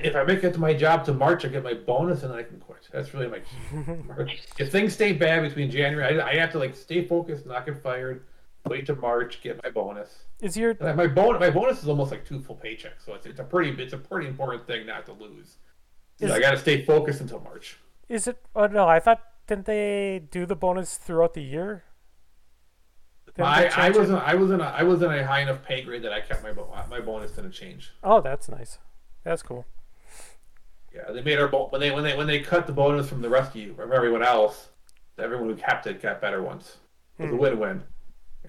If I make it to my job to March, I get my bonus and then I can quit. That's really my key. <laughs> if things stay bad between January, I, I have to like stay focused, not get fired, wait to March, get my bonus. Is your And My bonus my bonus is almost like two full paychecks, so it's, it's a pretty it's a pretty important thing not to lose. So Is- I got to stay focused until March. is it? Oh no, I thought didn't they do the bonus throughout the year? Didn't they I, I change it? was in, I wasn't a, I was in a high enough pay grade that I kept my my bonus didn't change. Oh, that's nice. That's cool. Yeah, they made our bo- when they when they when they cut the bonus from the rest of you from everyone else, everyone who kept it got better ones. It was a Hmm. win-win.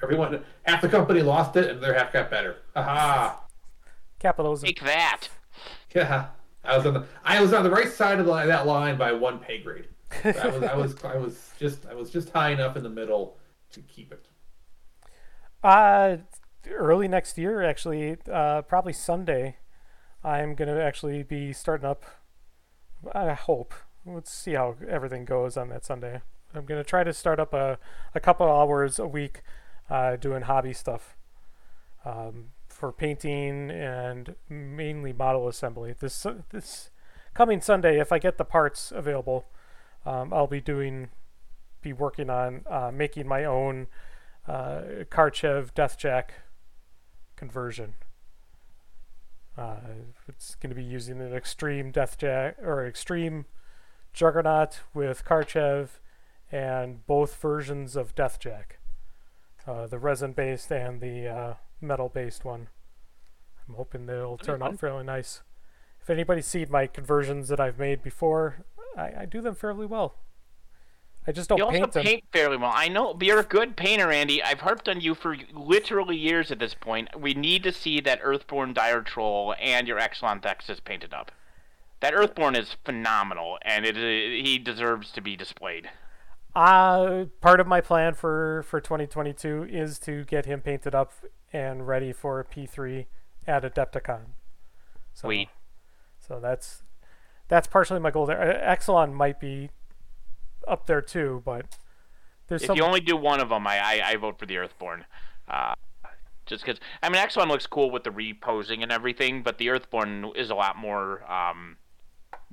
Everyone, half the company lost it, and their half got better. Aha! Capitalism. Take that. Yeah, I was on the I was on the right side of the, that line by one pay grade. I was I was I was just I was just high enough in the middle to keep it. Uh, early next year, actually, uh, probably Sunday, I'm gonna actually be starting up. I hope. Let's see how everything goes on that Sunday. I'm gonna try to start up a, a couple hours a week, uh, doing hobby stuff, um, for painting and mainly model assembly. This this coming Sunday, if I get the parts available, um, I'll be doing, be working on uh, making my own uh, Karchev Deathjack conversion. Uh, it's going to be using an extreme Death Jack or extreme Juggernaut with Karchev and both versions of Death Jack, uh, the resin based and the uh, metal based one. I'm hoping they'll turn out fairly nice. If anybody's seen my conversions that I've made before, I, I do them fairly well. I just don't You also paint them. paint fairly well. I know, but you're a good painter, Andy. I've harped on you for literally years at this point. We need to see that Earthborn Dire Troll and your Exulon Thexus painted up. That Earthborn is phenomenal, and it, he deserves to be displayed. Uh, part of my plan for, for 2022 is to get him painted up and ready for P3 at Adepticon. So, Sweet. So that's that's partially my goal there. Exulon might be up there too, but there's If some. you only do one of them, I, I, I vote for the Earthborn. Uh, just because, I mean, Exulon looks cool with the reposing and everything, but the Earthborn is a lot more um,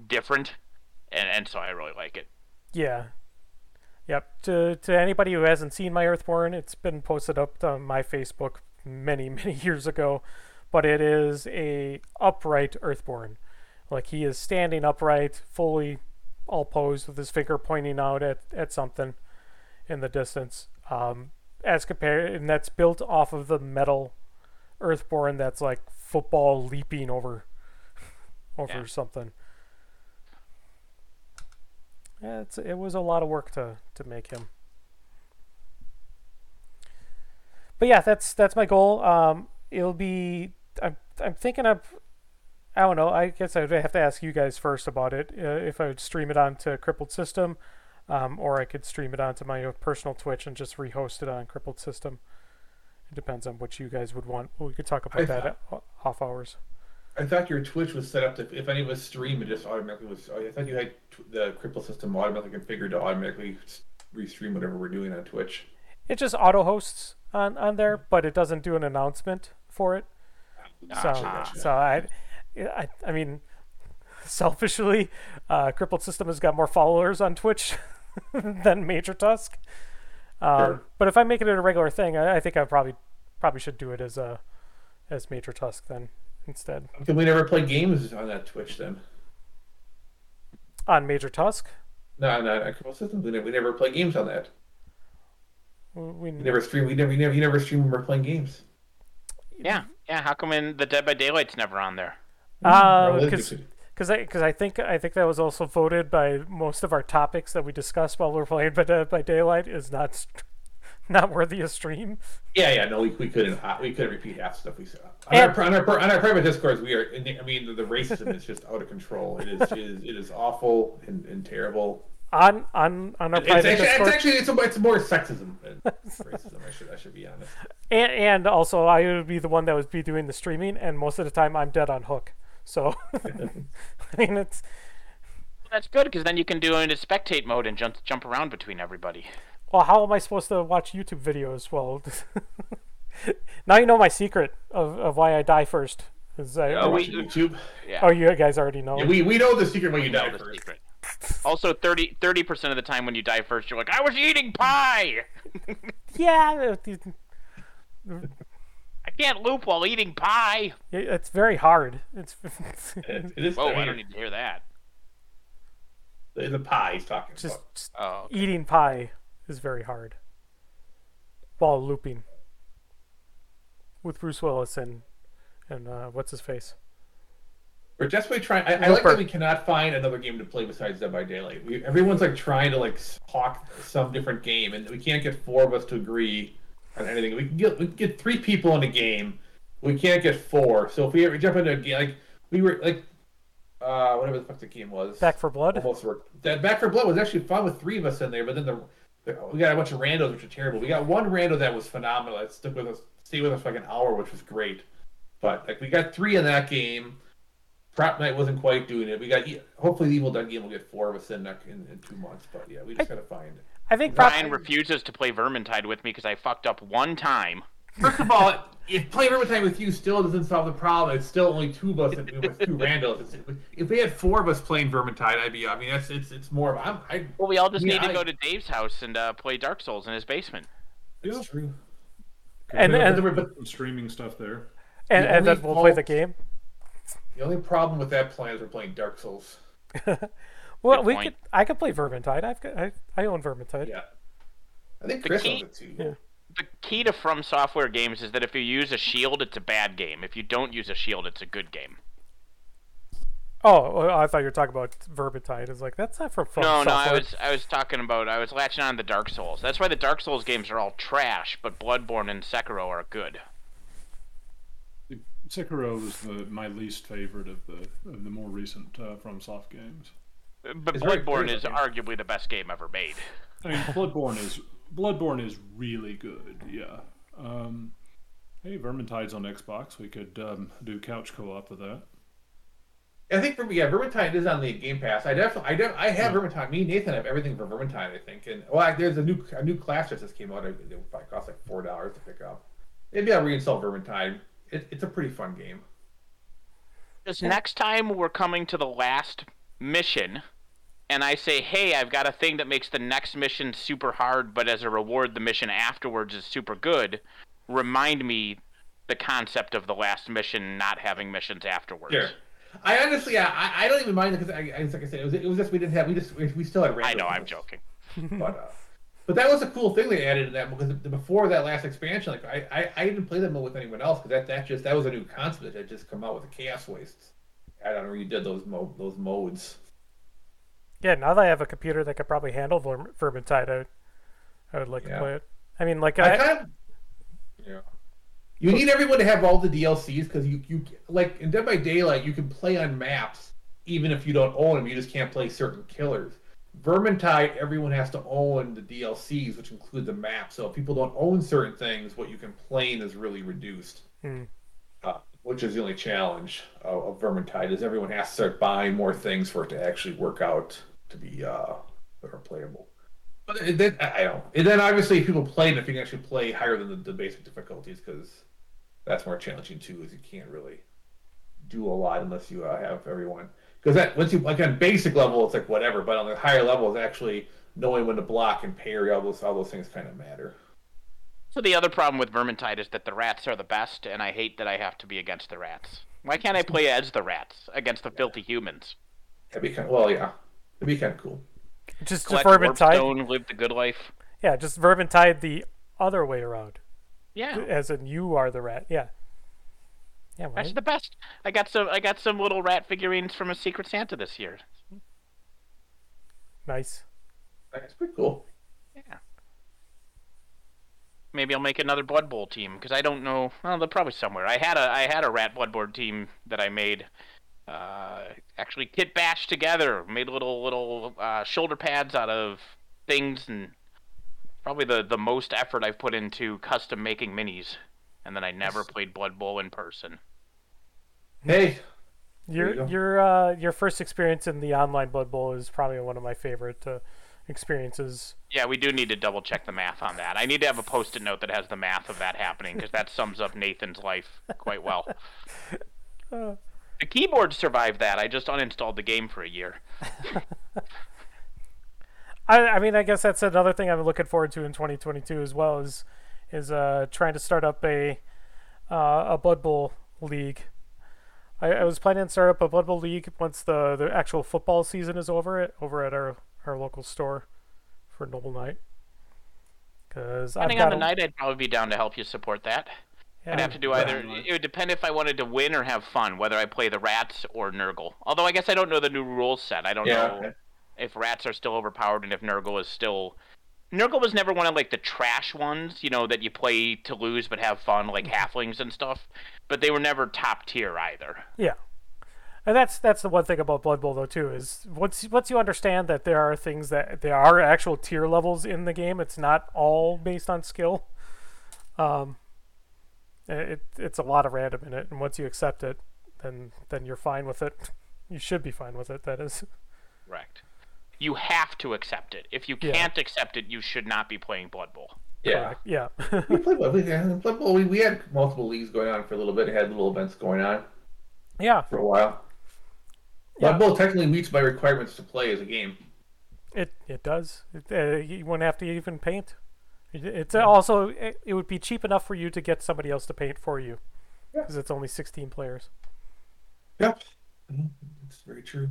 different, and, and so I really like it. Yeah. Yep. To to anybody who hasn't seen my Earthborn, it's been posted up on my Facebook many <laughs> many years ago, but it is a upright Earthborn. Like he is standing upright, fully all posed with his finger pointing out at, at something in the distance. Um, as compared, and that's built off of the metal Earthborn that's like football leaping over <laughs> over Yeah. something. Yeah, it's, it was a lot of work to, to make him. But yeah, that's that's my goal. Um, it'll be. I'm I'm thinking of. I don't know. I guess I'd have to ask you guys first about it. Uh, if I would stream it onto Crippled System, um, or I could stream it onto my personal Twitch and just rehost it on Crippled System. It depends on what you guys would want. We could talk about I that at o- off hours. I thought your Twitch was set up to if any was stream, it just automatically was. I thought you had tw- the Crippled system automatically configured to automatically s- restream whatever we're doing on Twitch. It just auto hosts on, on there, but it doesn't do an announcement for it. So, Ah. so I, I, I mean, selfishly, uh, Crippled System has got more followers on Twitch <laughs> than Major Tusk. Um, Sure. But if I make it a regular thing, I, I think I probably probably should do it as a as Major Tusk then instead Can we never play games on that Twitch then? on Major Tusk. No, no, on cripple system. We never, we never play games on that. We, We never stream. We never, we never, you never stream when we're playing games. Yeah, yeah. How come in the Dead by Daylight's never on there? Uh, because it- because I because I think I think that was also voted by most of our topics that we discussed while we are playing by Dead by Daylight is not <laughs> not worthy of stream. Yeah, yeah, no, we, we couldn't uh, we couldn't repeat half the stuff we said. On, And- our, on, our, on our private discords, we are. I mean, the, the racism is just out of control. It is it is, it is awful and, and terrible. on on on our It's private actually, it's actually it's, a, it's more sexism than racism. I should I should be honest. <laughs> and, and also I would be the one that would be doing the streaming, and most of the time I'm dead on hook. So <laughs> I mean, it's That's good because then you can do it into spectate mode and jump jump around between everybody. well, how am I supposed to watch YouTube videos? Well, <laughs> now you know my secret of, of why I die first. Is I, Oh, we- YouTube. Yeah. oh, you guys already know. Yeah, we, we know the secret when you know die first. secret. Also, 30 percent of the time when you die first, you're like, I was eating pie. yeah, <laughs> it- I can't loop while eating pie. it- it's very hard. It's <laughs> It, it is. Whoa, I I don't need to hear that. the, the pie he's talking just, about. just Oh, eating pie is very hard while looping with Bruce Willis and and uh, what's his face. We're desperately trying. I, I like that we cannot find another game to play besides Dead by Daylight. We, everyone's like trying to like talk some different game, and we can't get four of us to agree on anything. We can get we can get three people in a game. We can't get four. So if we ever jump into a game, like we were like, uh, whatever the fuck the game was, Back for Blood. almost worked. That Back for Blood was actually fun with three of us in there, but then the we got a bunch of randos which are terrible. We got one rando that was phenomenal. That stuck with us, stayed with us for like an hour, which was great. But like we got three in that game. Propnight wasn't quite doing it. We got hopefully the Evil Dead game will get four of us in in, in two months. But yeah, we just gotta find. I think prop- Ryan refuses to play Vermintide with me because I fucked up one time. First of all, if playing Vermintide with you still doesn't solve the problem, it's still only two of us and- with two randos. If we had four of us playing Vermintide, I'd be. I mean, that's it's it's more of I'm. I, Well, we all just Yeah, need to I- go to Dave's house and uh, play Dark Souls in his basement. it's Yeah. true. and Yeah, and, but- some streaming stuff there. and, the and then we'll play the game. The only problem with that plan is we're playing Dark Souls. <laughs> well, Good we point. could. I could play Vermintide. I've got. I, I own Vermintide. Yeah. I think The Chris key- owns it too. Yeah. The key to From Software games is that if you use a shield, it's a bad game. If you don't use a shield, it's a good game. Oh, I thought you were talking about Vermintide. It's like that's not from From no, no, I was I was talking about I was latching on to Dark Souls. That's why the Dark Souls games are all trash, but Bloodborne and Sekiro are good. Sekiro was the, my least favorite of the of the more recent uh, FromSoft games. But It's Bloodborne is looking. arguably the best game ever made. I mean, Bloodborne is Bloodborne is really good. Yeah. Um, hey, Vermintide's on Xbox. We could um, do couch co-op with that. I think for yeah, Vermintide is on the Game Pass. I definitely, I, def- I have Vermintide. Me and Nathan have everything for Vermintide. I think, and well, I, there's a new a new class that just came out. It probably cost like four dollars to pick up. Maybe I'll reinstall Vermintide. It, it's a pretty fun game. Because next time we're coming to the last mission, and I say, hey, I've got a thing that makes the next mission super hard, but as a reward, the mission afterwards is super good, remind me the concept of the last mission not having missions afterwards. Sure. I honestly, I, I- don't even mind because I, I, like I said, it was, it was just we didn't have we just we, still had. I know, I'm joking. but uh, but that was a cool thing they added in that because before that last expansion, like I, I, I didn't play that mode with anyone else because that, that just that was a new concept that had just come out with the chaos wastes. I don't know you did those mo- those modes. Yeah, now that I have a computer that could probably handle Verm- Vermintide, I would, I would like Yeah. to play it. I mean, like I I, kind of yeah. You need everyone to have all the DLCs because you you like in Dead by Daylight you can play on maps even if you don't own them. You just can't play certain killers. Vermintide, everyone has to own the DLCs, which include the map. So if people don't own certain things, what you can play is really reduced. Hmm. Uh, which is the only challenge of, of Vermintide is everyone has to start buying more things for it to actually work out to be uh, or playable. But it, then, I don't. And then obviously, people play it, if you can actually play higher than the, the basic difficulties, because that's more challenging too. Is you can't really do a lot unless you uh, have everyone. Because that once you like on basic level, it's like whatever. But on the higher level, it's actually knowing when to block and parry. All those all those things kind of matter. So the other problem with Vermintide is that the rats are the best, and I hate that I have to be against the rats. Why can't I play as the rats against the filthy humans? That'd be kind of, well, yeah, it'd be kind of cool. just Collect Vermintide. Warpstone, live the good life. Yeah, just Vermintide the other way around, Yeah, as in you are the rat. Yeah. Yeah, right. that's the best. I got some. I got some little rat figurines from a Secret Santa this year. nice. That's pretty cool. Yeah. Maybe I'll make another Blood Bowl team because I don't know. Well, they're probably somewhere. I had a I had a rat Blood Bowl team that I made. Uh, actually, kit bashed together. Made little little uh, shoulder pads out of things, and probably the the most effort I've put into custom making minis. And then I never played Blood Bowl in person. Hey, There you Your your uh, your first experience in the online Blood Bowl is probably one of my favorite uh, experiences. Yeah, we do need to double check the math on that. I need to have a post-it note that has the math of that happening because that sums up Nathan's life quite well. <laughs> Uh, The keyboard survived that. I just uninstalled the game for a year. <laughs> I, I mean, I guess that's another thing I'm looking forward to in 2022 as well is is uh, trying to start up a uh, a Blood Bowl league. I, I was planning to start up a Blood Bowl league once the, the actual football season is over it over at our, our local store for Noble Knight. Because I've Depending on the a- night, I'd probably be down to help you support that. yeah, I'd have to do either. right. It would depend if I wanted to win or have fun, whether I play the rats or Nurgle. Although I guess I don't know the new rules set. I don't Yeah, know okay. if rats are still overpowered and if Nurgle is still. Nurgle was never one of like the trash ones, you know, that you play to lose but have fun, like mm-hmm. halflings and stuff. But they were never top tier either. Yeah, and that's that's the one thing about Blood Bowl though too is once once you understand that there are things that there are actual tier levels in the game, it's not all based on skill. Um, it it's a lot of random in it, and once you accept it, then then you're fine with it. <laughs> You should be fine with it. That is. Correct. You have to accept it. If you can't accept it, you should not be playing Blood Bowl. Yeah. correct. Yeah. <laughs> we played had- Blood Bowl, we, we had multiple leagues going on for a little bit. Had little events going on yeah. for a while. Yeah. Blood Bowl technically meets my requirements to play as a game. It it does. It, uh, you wouldn't have to even paint. It, it's also it, it would be cheap enough for you to get somebody else to paint for you, Yeah. because it's only 16 players. Yep, it's very true.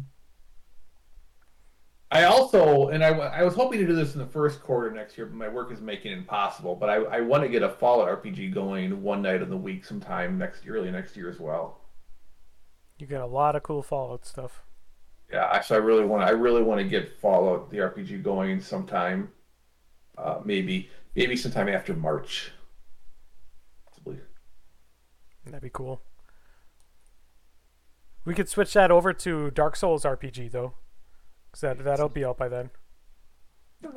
I also, and I, I was hoping to do this in the first quarter next year, but my work is making it impossible. But I, I want to get a Fallout RPG going one night of the week sometime next early next year as well. You got a lot of cool Fallout stuff. Yeah, so I really want I really want to get Fallout the RPG going sometime. Uh, maybe maybe sometime after March. Possibly. That'd be cool. We could switch that over to Dark Souls RPG though, because that that'll be out by then.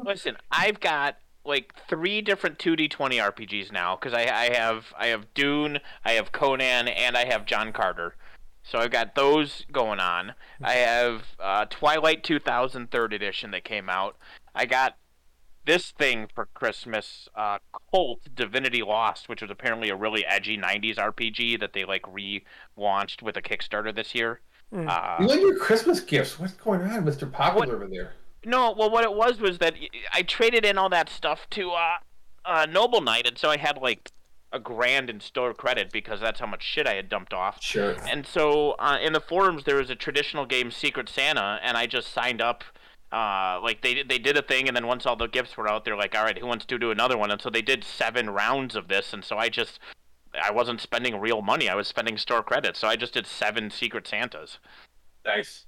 Listen, I've got like three different 2D20 RPGs now because I, I have I have Dune, I have Conan, and I have John Carter. So I've got those going on. I have uh, Twilight 2000 third edition that came out. I got this thing for Christmas, uh, Kult Divinity Lost, which was apparently a really edgy '90s RPG that they like relaunched with a Kickstarter this year. Mm. Uh, You like your Christmas gifts? What's going on, Mister Popular over there? No, well, what it was was that I traded in all that stuff to uh, uh, Noble Knight, and so I had like a grand in store credit because that's how much shit I had dumped off. Sure. And so uh, in the forums, there was a traditional game, Secret Santa, and I just signed up. Uh, like they they did a thing, and then once all the gifts were out, they're like, "All right, who wants to do another one?" And so they did seven rounds of this, and so I just I wasn't spending real money; I was spending store credit, so I just did seven Secret Santas. Nice.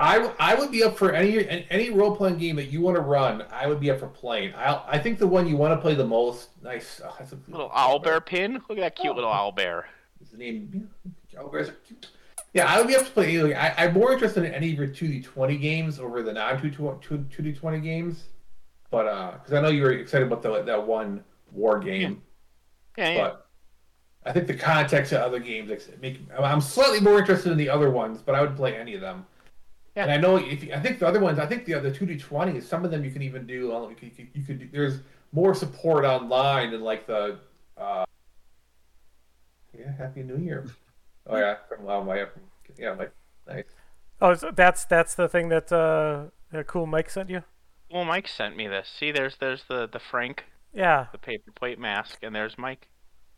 I, I would be up for any any role playing game that you want to run. I would be up for playing. I I think the one you want to play the most. Nice. Oh, that's a Little owl bear pin. Look at that cute little owl bear. Is the name? yeah, Owlbears are cute. Yeah, I would be up to play. Like, I, I'm more interested in any of your two D twenty games over the non two D twenty games. But uh, because I know you were excited about the, that one war game. Yeah, yeah. But I think the context of other games make. I'm slightly more interested in the other ones, but I would play any of them. Yeah. And I know if you, I think the other ones, I think the other two D twenties, some of them you can even do. You could, you could, you could do, there's more support online than like the. Uh, yeah, Happy New Year. Oh yeah, from wow, my yeah, like nice. Oh, so that's that's the thing that uh, that cool Mike sent you. Well, Mike sent me this. See, there's there's the the Frank, Yeah, the paper plate mask, and there's Mike.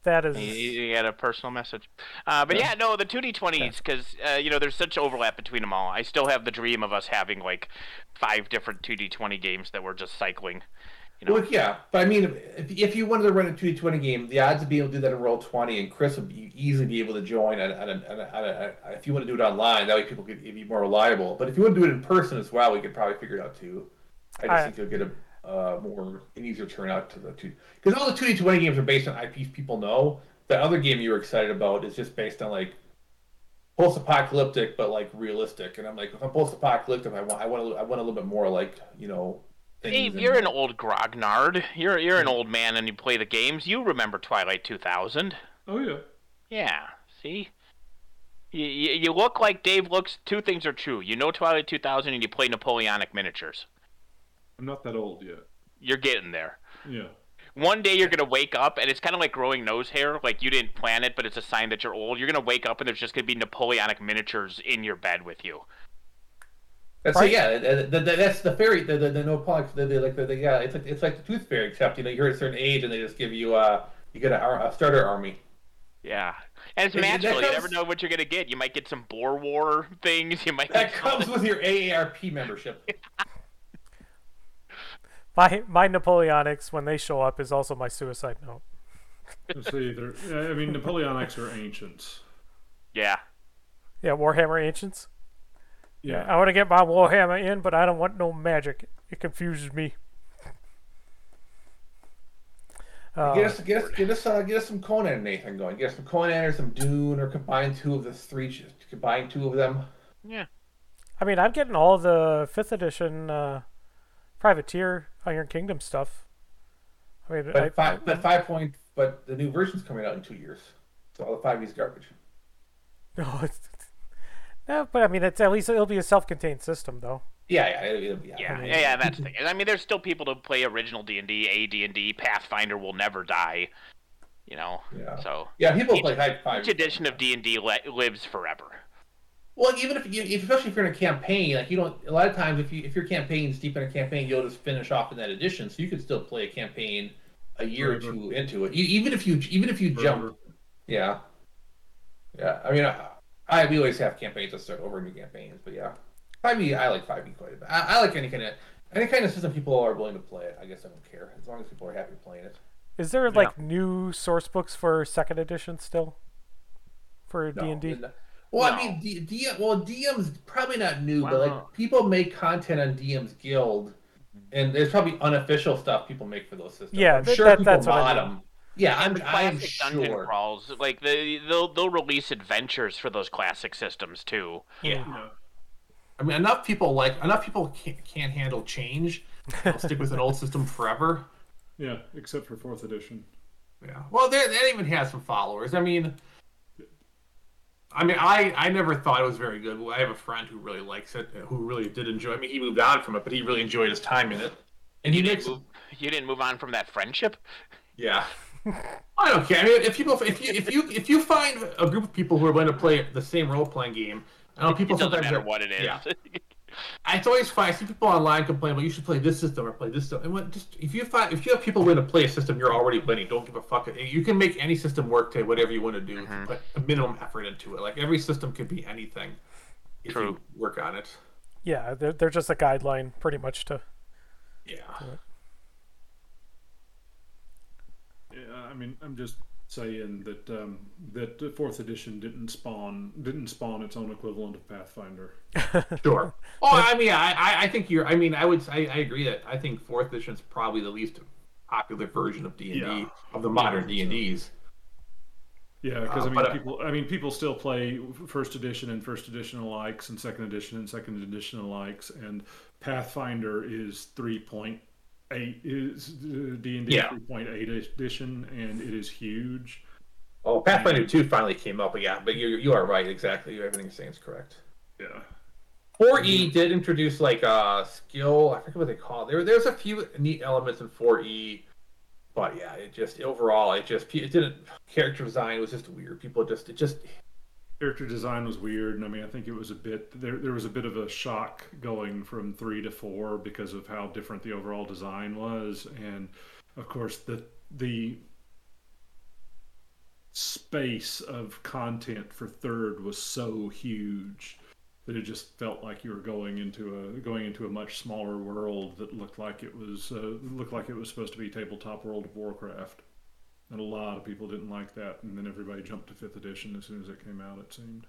That is. He, he had a personal message. Uh, but yeah, no, the 2D20s, because, uh, you know, there's such overlap between them all. I still have the dream of us having, like, five different 2D20 games that we're just cycling. You know, Well, yeah, but I mean, if, if you wanted to run a two D twenty game, the odds of being able to do that in roll twenty, and Chris would be, easily be able to join. At, at, a, at, a, at a, if you want to do it online, that way people could be more reliable. But if you want to do it in person as well, we could probably figure it out too. I just I- think you'll get a uh, more an easier turnout to the two because all the two D twenty games are based on IPs people know. The other game you were excited about is just based on like post-apocalyptic, but like realistic. And I'm like, if I'm post-apocalyptic, I want I want a, I want a little bit more like you know. Dave, you're an old grognard. You're you're an old man and you play the games. You remember Twilight 2000. Oh yeah. Yeah, see? You, you, you look like Dave looks. Two things are true. You know Twilight 2000 and you play Napoleonic miniatures. I'm not that old yet. You're getting there. Yeah. One day you're gonna wake up and it's kind of like growing nose hair. Like you didn't plan it, but it's a sign that you're old. You're gonna wake up and there's just gonna be Napoleonic miniatures in your bed with you. That's Right. yeah. The, the, the, that's the fairy. The the, the no polyps. The, the like the, the yeah. It's like it's like the tooth fairy, except you know you're at a certain age and they just give you uh you get a, a starter army. Yeah, and it's That- that magical. You never know what you're gonna get. You might get some Boer War things. You might That get comes with your AARP membership. <laughs> My my Napoleonics when they show up is also my suicide note. See. I mean, Napoleonics are ancients. yeah. Yeah, Warhammer Ancients. Yeah. I want to get my Warhammer in, but I don't want no magic. It confuses me. Uh, Get us, get us, get us, uh, get us some Conan, Nathan, going. Get us some Conan or some Dune, or combine two of the three, Just combine two of them. Yeah. I mean, I'm getting all the fifth edition uh, privateer Iron Kingdom stuff. I mean, But I, five, but five point, but the new version's coming out in two years, so all the five is garbage. <laughs> no, it's, no, but I mean, it's at least it'll be a self-contained system, though. Yeah, yeah, it'll, it'll, yeah. Yeah, yeah, yeah, that's <laughs> the thing. I mean, there's still people to play original D and D, A D and D. Pathfinder will never die. You know, Yeah. so Yeah, people Each- play high five. each edition of D and D lives forever. Well, even if you, especially if you're in a campaign, like you don't. A lot of times, if you if your campaign's deep in a campaign, you'll just finish off in that edition, so you could still play a campaign a year or mm-hmm. two into it. You, even if you even if you Forever. jump, yeah, yeah. I mean, I, I we always have campaigns that start over new campaigns, but yeah, five E I like five E quite a bit. I, I like any kind of any kind of system people are willing to play it. I guess I don't care as long as people are happy playing it. Is there like new source books for second edition still? For D No, and D? No. Well, No. I mean, D, D, well, DM's probably not new, but Wow. like people make content on DM's Guild, and there's probably unofficial stuff people make for those systems. Yeah, I'm that- sure that- people that's what I mod mean. them. Yeah, I'm, The I'm classic dungeon sure. crawls, like they, they'll they'll release adventures for those classic systems too. Yeah. Yeah. I mean, enough people like enough people can't, can't handle change. They'll stick with an old system forever. <laughs> Yeah, except for fourth edition. Yeah. Well, that that even has some followers. I mean, I mean, I I never thought it was very good. I have a friend who really likes it, who really did enjoy. I mean, he moved on from it, but he really enjoyed his time in it. And you did. Move, you didn't move on from that friendship. Yeah. I don't care. I mean, if people, if you, if you, if you find a group of people who are going to play the same role playing game, I know people It doesn't matter what it is. Yeah. <laughs> It's always fine. I see people online complain, well, you should play this system or play this system. And what, just if you find if you have people willing to play a system you're already winning, don't give a fuck. You can make any system work to whatever you want to do. Mm-hmm. Put a minimum effort into it. Like every system could be anything if True. you work on it. Yeah, they're, they're just a guideline pretty much to. Yeah. Yeah, I mean, I'm just saying that um, that the fourth edition didn't spawn didn't spawn its own equivalent of Pathfinder. <laughs> Sure. Oh, I mean, I, I- I think you're. I mean, I would. I, I agree that I think fourth edition is probably the least popular version of D and D of the modern D and Ds. Yeah, because Uh, I mean, but, uh, people. I mean, people still play first edition and first edition alikes, and second edition and second edition alikes, and Pathfinder is three point eight is uh, D and D three point eight edition, and it is huge. Oh, Pathfinder two finally came up, but yeah, but you you are right. Exactly, everything you're saying is correct. Yeah, Four E did introduce like a skill. I forget what they call it. There, there's a few neat elements in four E, but yeah, it just overall, it just it didn't. Character design was just weird. People just it just character design was weird, and I mean, I think it was a bit there. There was a bit of a shock going from three to four because of how different the overall design was, and of course the the space of content for third was so huge that it just felt like you were going into a going into a much smaller world that looked like it was uh, looked like it was supposed to be tabletop World of Warcraft. And a lot of people didn't like that, and then everybody jumped to fifth edition as soon as it came out. It seemed.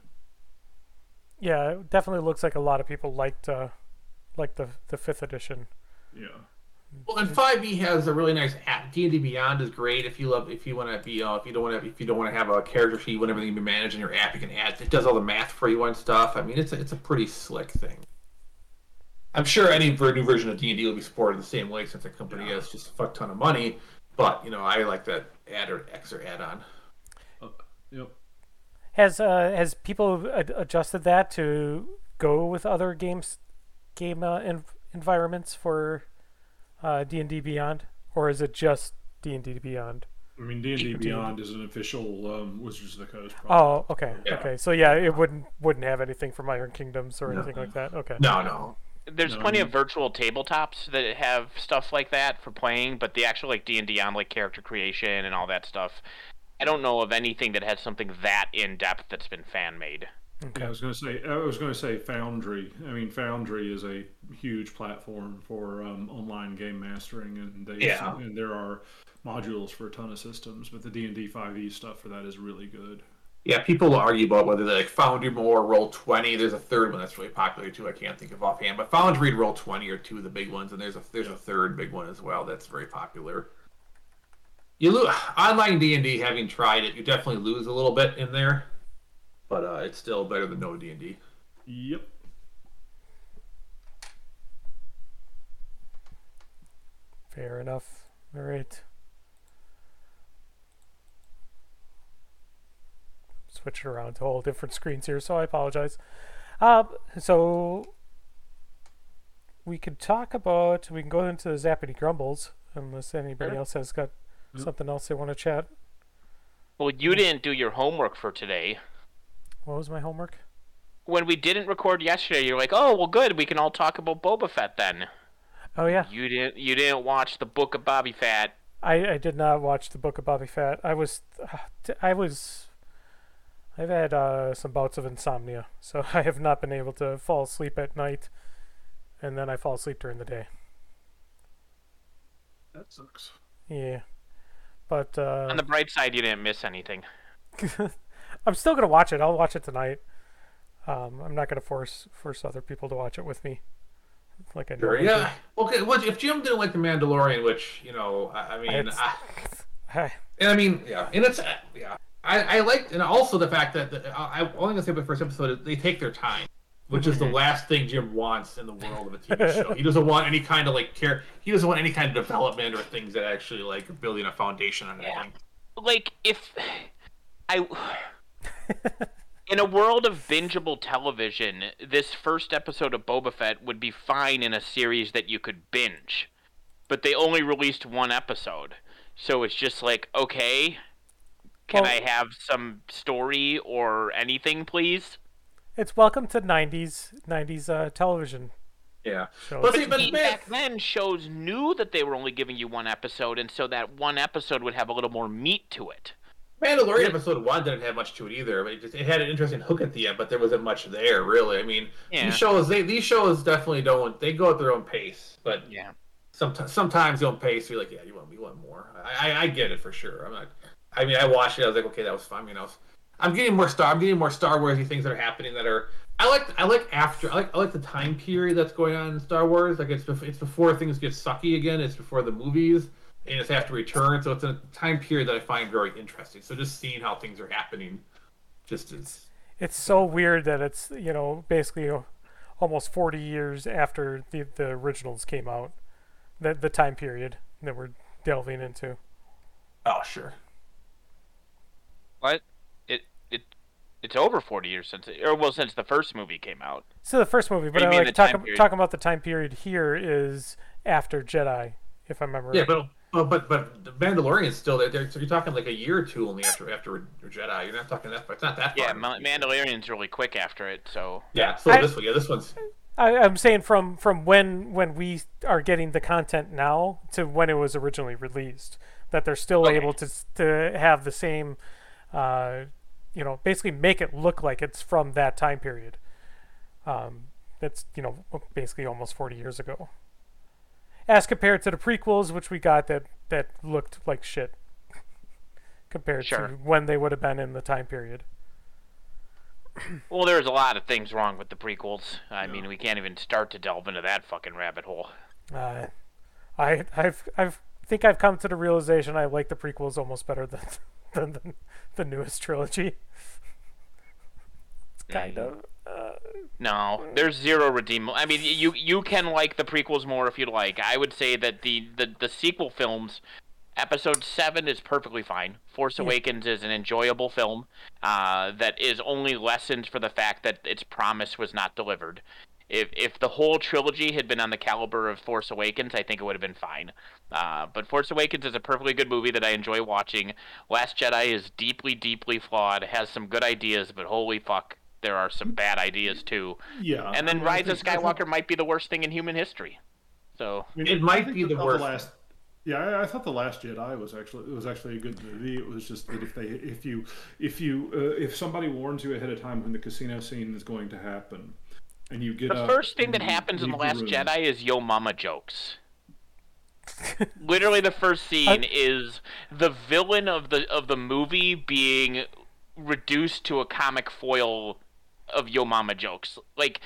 Yeah, it definitely looks like a lot of people liked uh, like the the fifth edition. Yeah. Well, and five E has a really nice app. D and D Beyond is great if you love if you want to be uh, if you don't want to if you don't want to have a character sheet, want everything to be managed in your app, you can add. It does all the math for you and stuff. I mean, it's a, it's a pretty slick thing. I'm sure any new version of D and D will be supported the same way since the company has just a fuck ton of money. But you know, I like that add or extra add on. Yep. Has uh, has people ad- adjusted that to go with other games game uh, en- environments for uh, D and D Beyond, or is it just D and D Beyond? I mean, D and D D&D. Beyond is an official um, Wizards of the Coast. Product. Oh, okay, Yeah. okay. So yeah, it wouldn't wouldn't have anything from Iron Kingdoms or No. anything like that. Okay. No, no. There's No, plenty you- of virtual tabletops that have stuff like that for playing, but the actual like D and D on like character creation and all that stuff, I don't know of anything that has something that in depth that's been fan made. Yeah, I was going to say. I was going to say Foundry. I mean, Foundry is a huge platform for um, online game mastering, and they Yeah. and there are modules for a ton of systems. But the D and D five E stuff for that is really good. Yeah, people will argue about whether they like Foundry more, Roll Twenty. There's a third one that's really popular too. I can't think of offhand, but Foundry and Roll Twenty are two of the big ones, and there's a there's a third big one as well that's very popular. You lose online D and D. Having tried it, you definitely lose a little bit in there, but uh, it's still better than no D and D. Yep. Fair enough. All right. Switching around to all different screens here, so I apologize. Uh, so we could talk about. We can go into the Zappity Grumbles, unless anybody Sure. else has got Yep. something else they want to chat. Well, you didn't do your homework for today. What was my homework? When we didn't record yesterday, you're like, "Oh, well, good. We can all talk about Boba Fett then." Oh yeah, You didn't. You didn't watch the Book of Bobby Fett. I, I did not watch the Book of Bobby Fett. I was, I was, I've had uh, some bouts of insomnia, so <laughs> I have not been able to fall asleep at night, and then I fall asleep during the day. That sucks. Yeah, but uh, On the bright side, you didn't miss anything. <laughs> I'm still gonna watch it. I'll watch it tonight. Um, I'm not gonna force force other people to watch it with me. Like I Sure, normally yeah. Okay, well, if Jim didn't like The Mandalorian, which, you know, I, I mean, It's- I. <laughs> I, and I mean, yeah, and it's, uh, yeah. I, I liked, and also the fact that, the, I, I'm only going to say about the first episode is they take their time, which is the mhm. last thing Jim wants in the world of a TV show. He doesn't want any kind of, like, care, he doesn't want any kind of development or things that actually, like, are building a foundation on anything. Like if I <laughs> in a world of bingeable television, this first episode of Boba Fett would be fine in a series that you could binge. But they only released one episode. So it's just like, okay, can Well- I have some story or anything, please? it's welcome to '90s '90s uh, television Yeah. shows. But see, but See, back then, shows knew that they were only giving you one episode, and so that one episode would have a little more meat to it. Mandalorian episode one didn't have much to it either. It, just, it had an interesting hook at the end, but there wasn't much there really. I mean, Yeah. these shows they these shows definitely don't they go at their own pace, but Yeah. sometimes sometimes their own pace. You're like, yeah, you want we want more. I, I I get it for sure. I'm not. I mean, I watched it. I was like, okay, that was fun. You know, I'm getting more Star. I'm getting more Star Warsy things that are happening that are. I like I like after I like I like the time period that's going on in Star Wars. Like it's before, it's before things get sucky again. It's before the movies and it's after return. So it's a time period that I find very interesting. So just seeing how things are happening, just is it's so weird that it's you know basically almost 40 years after the the originals came out. The the time period that we're delving into. oh sure. What? It it it's over forty years since it, or well since the first movie came out. So the first movie, but I mean like the talking time talking about the time period here is after Jedi, if I remember. Yeah, right. but but but, but the Mandalorian is still there. there. So you're talking like a year or two only after after Jedi. You're not talking that. It's not that far. Yeah, Ma- Mandalorian's really quick after it, so Yeah, so I- this one, yeah, this one's I, I'm saying from from when when we are getting the content now to when it was originally released, that they're still Okay. able to to have the same, uh, you know, basically make it look like it's from that time period. Um, that's you know basically almost 40 years ago. As compared to the prequels, which we got that that looked like shit, <laughs> compared Sure. to when they would have been in the time period. well, there's a lot of things wrong with the prequels. I mean, we can't even start to delve into that fucking rabbit hole. Uh, I I've I've think I've come to the realization I like the prequels almost better than <laughs> than the, the newest trilogy. It's kind of uh, No, there's zero redeem. I mean, you you can like the prequels more if you like. I would say that the the, the sequel films, Episode Seven is perfectly fine. Force Awakens is an enjoyable film uh, that is only lessened for the fact that its promise was not delivered. If if the whole trilogy had been on the caliber of Force Awakens, I think it would have been fine. Uh, but Force Awakens is a perfectly good movie that I enjoy watching. Last Jedi is deeply, deeply flawed. Has some good ideas, but holy fuck, there are some bad ideas too. Yeah. And then I mean, Rise of think- Skywalker might be the worst thing in human history. So I mean, It might be the that worst. last, yeah, I, I thought the Last Jedi was actually it was actually a good movie. It was just that if they if you if you uh, if somebody warns you ahead of time when the casino scene is going to happen, and you get the up first thing that you happens in the Last room- Jedi is Yo Mama jokes. <laughs> Literally, the first scene is the villain of the of the movie being reduced to a comic foil of Yo Mama jokes. Like,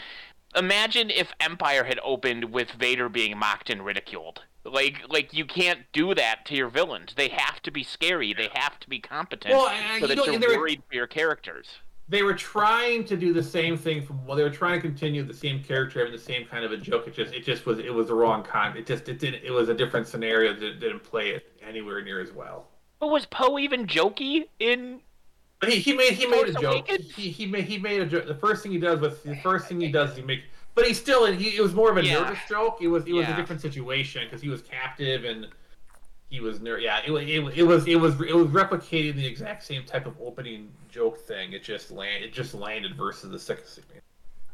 imagine if Empire had opened with Vader being mocked and ridiculed. Like, like you can't do that to your villains. They have to be scary. They have to be competent, Well, and so you that know, you're worried for your characters. They were trying to do the same thing from well they were trying to continue the same character having the same kind of a joke. It just it just was it was the wrong kind. It just it didn't it was a different scenario that didn't play it anywhere near as well. But was Poe even jokey in he, he made he made a joke. He, he made he made a joke. The first thing he does was the first thing he does is he make but he still he, it was more of a Yeah. nervous joke. It was it was Yeah. a different situation because he was captive and he was ner- yeah it, wa- it, it was it was it was replicating the exact same type of opening joke thing it just land it just landed versus the second scene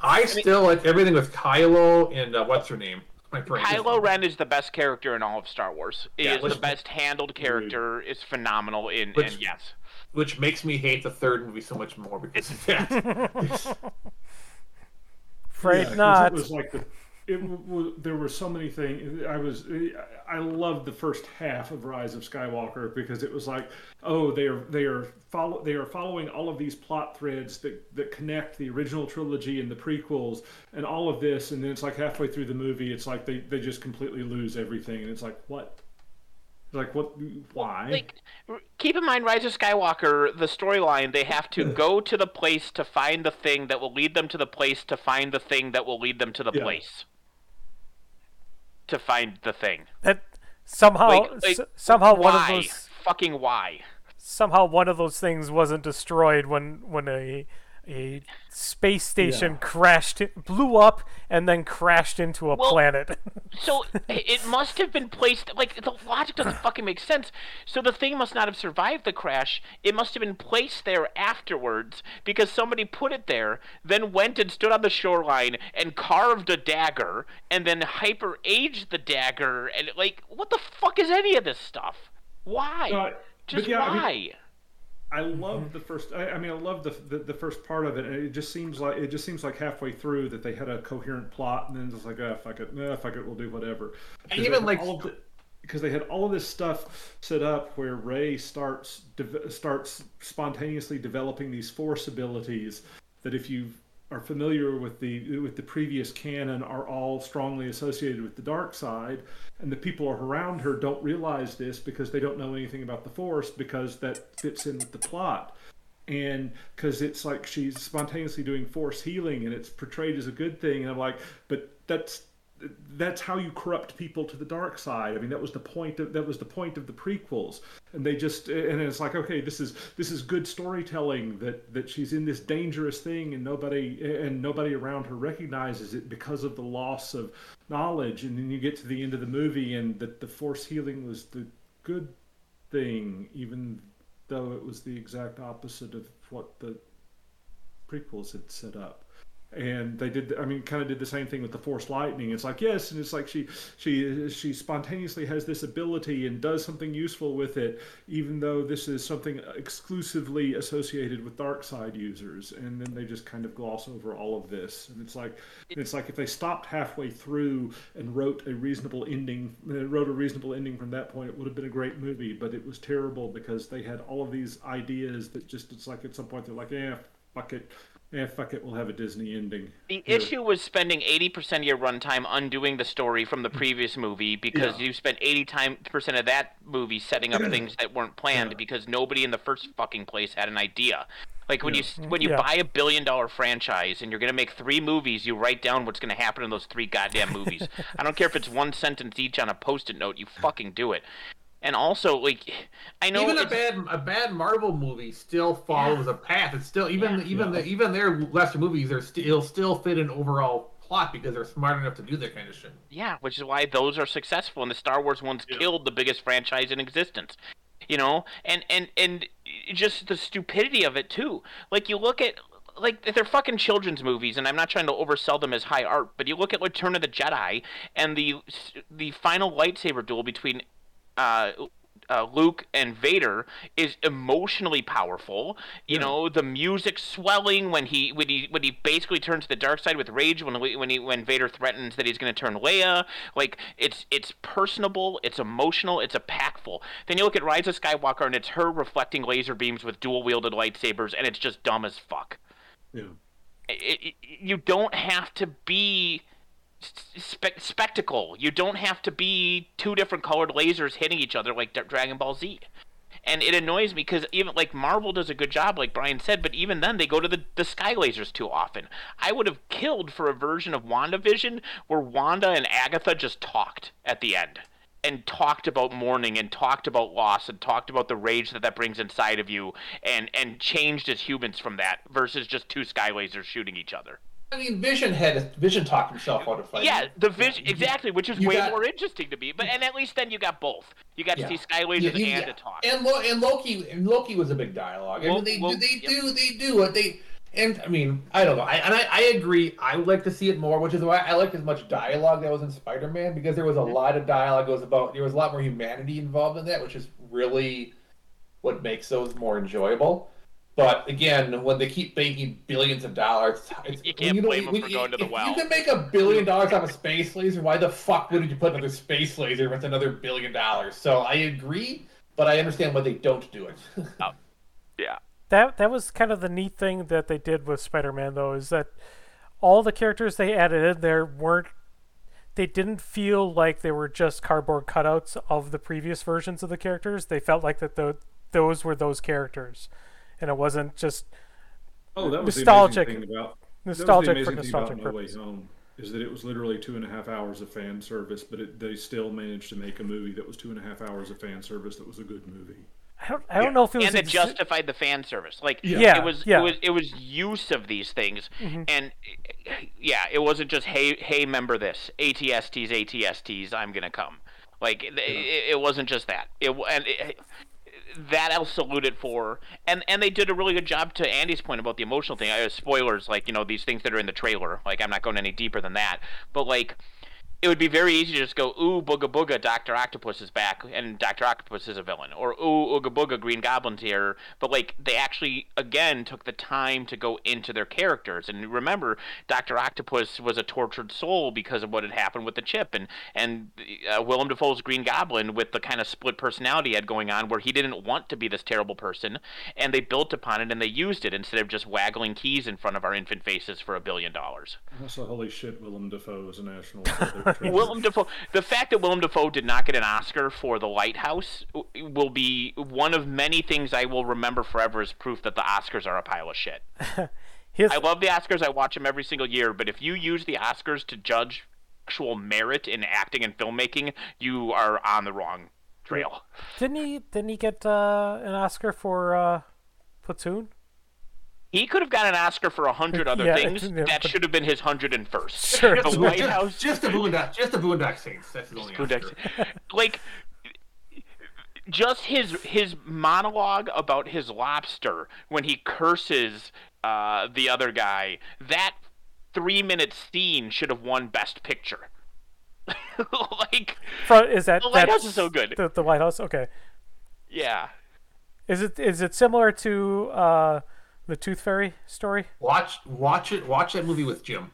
I still like everything with Kylo and uh, what's her name my brain just- Kylo Ren is the best character in all of Star Wars. He Yeah, is which- the best handled character. Is phenomenal in Which- and yes. which makes me hate the third movie so much more because of that. <laughs> Afraid Yeah, 'cause not. It was like the. It was, there were so many things. I was I loved the first half of Rise of Skywalker because it was like, oh, they are they are follow they are following all of these plot threads that that connect the original trilogy and the prequels and all of this, and then it's like halfway through the movie, it's like they they just completely lose everything, and it's like what, like what, why? Like, keep in mind, Rise of Skywalker, the storyline, they have to go to the place to find the thing that will lead them to the place to find the thing that will lead them to the Yeah. place. To find the thing. that somehow Like, like, s- somehow one of why? those Fucking why? somehow one of those things wasn't destroyed when when a a space station Yeah. crashed blew up and then crashed into a Well- planet So <laughs> it must have been placed like the logic doesn't <clears throat> fucking make sense. So the thing must not have survived the crash. It must have been placed there afterwards because somebody put it there, then went and stood on the shoreline and carved a dagger and then hyper aged the dagger and like what the fuck is any of this stuff? Why? Uh, Just yeah, I mean- why? I love the first. I, I mean, I love the, the the first part of it, and it just seems like it just seems like halfway through that they had a coherent plot, and then it's like, ah, fuck it, nah, fuck it, we'll do whatever. And 'Cause they even, like- all the- because they had all of this stuff set up where Rey starts de- starts spontaneously developing these force abilities that if you are familiar with the with the previous canon are all strongly associated with the dark side. And the people around her don't realize this because they don't know anything about the force because that fits in with the plot. And because it's like she's spontaneously doing force healing and it's portrayed as a good thing. And i'm like but that's that's how you corrupt people to the dark side. I mean that was the point of that was the point of the prequels. And they just and it's like okay this is this is good storytelling that that she's in this dangerous thing and nobody and nobody around her recognizes it because of the loss of knowledge. And then you get to the end of the movie and that the force healing was the good thing even though it was the exact opposite of what the prequels had set up and they did i mean kind of did the same thing with the force lightning. It's like yes and it's like she she she spontaneously has this ability and does something useful with it even though this is something exclusively associated with dark side users. And then they just kind of gloss over all of this. And it's like it's like if they stopped halfway through and wrote a reasonable ending uh, wrote a reasonable ending from that point it would have been a great movie. But it was terrible because they had all of these ideas that just it's like at some point they're like yeah fuck it yeah, fuck it, we'll have a Disney ending. The Here. issue was spending 80% of your runtime undoing the story from the previous movie because Yeah. you spent 80 time percent of that movie setting up <clears throat> things that weren't planned Yeah. because nobody in the first fucking place had an idea. Like when Yeah. you when you Yeah. buy a billion dollar franchise and you're gonna make three movies, you write down what's gonna happen in those three goddamn movies. <laughs> I don't care if it's one sentence each on a post-it note. You fucking do it. And also, like, I know even a bad a bad Marvel movie still follows a path. It's still even Yeah. even Yeah. the even their lesser movies are still still fit an overall plot because they're smart enough to do that kind of shit. Yeah, which is why those are successful, and the Star Wars ones Yeah. killed the biggest franchise in existence. You know, and and and just the stupidity of it too. Like you look at like they're fucking children's movies, and I'm not trying to oversell them as high art, but you look at Return of the Jedi and the the final lightsaber duel between uh, uh, Luke and Vader is emotionally powerful. You Yeah. know, the music swelling when he when he when he basically turns to the dark side with rage when when he when Vader threatens that he's going to turn Leia. Like it's it's personable, it's emotional, it's impactful. Then you look at Rise of Skywalker and it's her reflecting laser beams with dual wielded lightsabers, and it's just dumb as fuck Yeah. it, it, you don't have to be spe- spectacle. You don't have to be two different colored lasers hitting each other like D- Dragon Ball Z. And it annoys me because even like Marvel does a good job, like Brian said, but even then they go to the, the sky lasers too often. I would have killed for a version of WandaVision where Wanda and Agatha just talked at the end and talked about mourning and talked about loss and talked about the rage that that brings inside of you and and changed as humans from that versus just two sky lasers shooting each other. I mean, Vision had Vision talked himself out of fighting. Yeah, the vision exactly, which is you way got- more interesting to me. But and at least then you got both. You got Yeah. to see sky lasers Yeah, and yeah. talk. And Lo- and Loki and Loki was a big dialogue. I mean, they do they yep. do they do what they. And I mean, I don't know. I, and I, I agree. I would like to see it more, which is why I like as much dialogue that was in Spider-Man because there was a mm-hmm. lot of dialogue. It was about there was a lot more humanity involved in that, which is really what makes those more enjoyable. But again, when they keep making billions of dollars, it's, You can't know, blame 'em when- for going to the if well. You can make a billion dollars off a space laser. Why the fuck wouldn't you put another space laser with another billion dollars? So I agree, but I understand why they don't do it. <laughs> Oh, yeah. that that was kind of the neat thing that they did with Spider-Man though is that all the characters they added in there weren't they didn't feel like they were just cardboard cutouts of the previous versions of the characters. They felt like that the, those were those characters, and it wasn't just Oh, that was Nostalgic- the amazing thing about nostalgic that was for the amazing nostalgic thing about No Way purposes. Home is that it was literally two and a half hours of fan service, but it, they still managed to make a movie that was two and a half hours of fan service that was a good movie. I don't I don't know if it was and it exi- justified the fan service. Like Yeah, it was yeah. it was it was use of these things, Mm-hmm. and yeah, it wasn't just hey hey remember this ATSTs ATSTs I'm gonna come. Like it, it, it wasn't just that. It and it, that I'll salute it for, and and they did a really good job to Andy's point about the emotional thing. I uh, spoilers like you know these things that are in the trailer. Like I'm not going any deeper than that, but like it would be very easy to just go, ooh, booga booga, Doctor Octopus is back, and Doctor Octopus is a villain, or ooh, ooga booga, Green Goblin's here. But like they actually again took the time to go into their characters, and remember, Doctor Octopus was a tortured soul because of what had happened with the chip, and and uh, Willem Dafoe's Green Goblin with the kind of split personality he had going on, where he didn't want to be this terrible person, and they built upon it and they used it instead of just waggling keys in front of our infant faces for a billion dollars. Also, holy shit, Willem Dafoe is a national <laughs> treasure. <laughs> Willem Dafoe. The fact that Willem Dafoe did not get an Oscar for The Lighthouse will be one of many things I will remember forever as proof that the Oscars are a pile of shit. <laughs> I love the Oscars. I watch them every single year. But if you use the Oscars to judge actual merit in acting and filmmaking, you are on the wrong trail. didn't he didn't he get uh, an Oscar for uh, Platoon? He could have got an Oscar for a hundred other Yeah, things. <laughs> yeah, that but- should have been his hundred and first. <laughs> Sure. The just, White just, House. just the Boondock, just the Boondock Saints. That's his only Oscar. like just his his monologue about his lobster when he curses uh, the other guy that three minute scene should have won best picture <laughs> like Fro- is that The Lighthouse that's is so good. The, the White House, okay. yeah Is it is it similar to uh, the Tooth Fairy story? Watch, watch it. Watch that movie with Jim.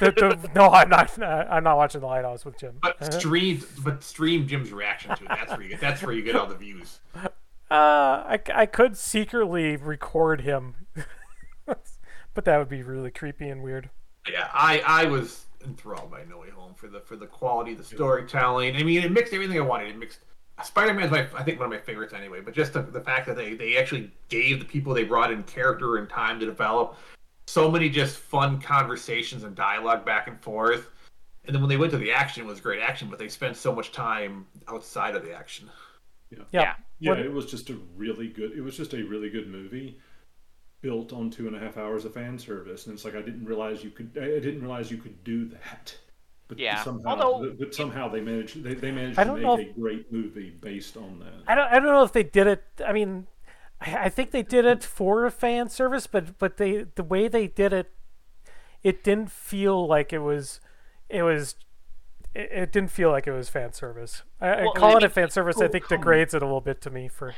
The, the, no, I'm not. I'm not watching the Lighthouse with Jim. But stream, but stream Jim's reaction to it. That's where you get. That's where you get all the views. Uh, I, I could secretly record him, <laughs> but that would be really creepy and weird. Yeah, I I was enthralled by No Way Home for the for the quality, the storytelling. I mean, it mixed everything I wanted. It mixed. Spider Man's my I think one of my favorites anyway. But just the, the fact that they they actually gave the people they brought in character and time to develop. So many just fun conversations and dialogue back and forth. And then when they went to the action, it was great action. But they spent so much time outside of the action. Yeah. Yeah. Yeah, What- it was just a really good. It was just a really good movie, built on two and a half hours of fan service, and it's like I didn't realize you could. I I didn't realize you could do that. But Yeah, somehow, although- but somehow they managed. They, they managed to make know a if- great movie based on that. I don't. I don't know if they did it. I mean, I, I think they did it for fan service, but but they the way they did it, it didn't feel like it was. It was. It, it didn't feel like it was fan service. I, I Well, calling I it fan service, I oh, think come degrades it a little bit to me. For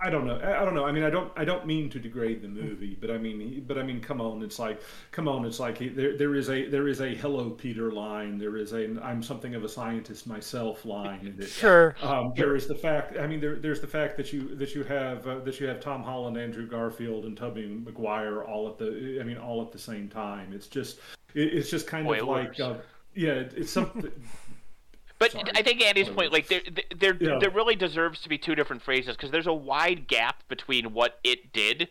I, I don't know. I, I don't know. I mean, I don't. I don't mean to degrade the movie, but I mean, but I mean, come on. It's like, come on. It's like he- there. There is a. There is a "Hello, Peter" line. There is a "I'm something of a scientist myself" line. And sure, Um, there is the fact. I mean, there, there's the fact that you that you have uh, that you have Tom Holland, Andrew Garfield, and Tobey Maguire all at the. I mean, all at the same time. It's just. It, it's just kind of like. Uh, yeah, it, it's something. But Sorry. I think Andy's point, like there, there, Yeah. there really deserves to be two different phrases because there's a wide gap between what it did,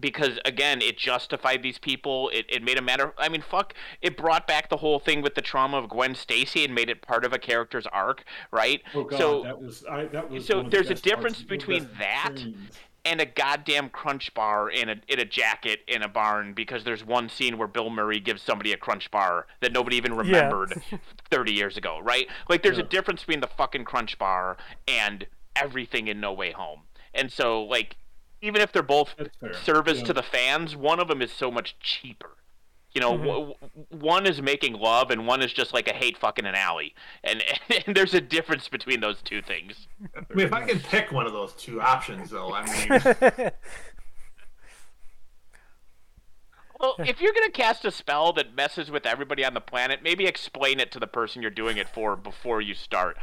because again, it justified these people. It, it made a matter. I mean, fuck, it brought back the whole thing with the trauma of Gwen Stacy and made it part of a character's arc, right? Oh God, so that was. I, that was. so one the there's a difference one of the between that scenes. And a goddamn crunch bar in a in a jacket in a barn because there's one scene where Bill Murray gives somebody a crunch bar that nobody even remembered <laughs> 30 years ago, right? Like there's a difference between the fucking crunch bar and everything in No Way Home. And so like even if they're both service Yeah. to the fans, one of them is so much cheaper. You know, mm-hmm. w- w- one is making love, and one is just like a hate fucking an alley, and, <laughs> and there's a difference between those two things. I mean, if I can pick one of those two options, though, I mean, <laughs> Well, if you're gonna cast a spell that messes with everybody on the planet, maybe explain it to the person you're doing it for before you start.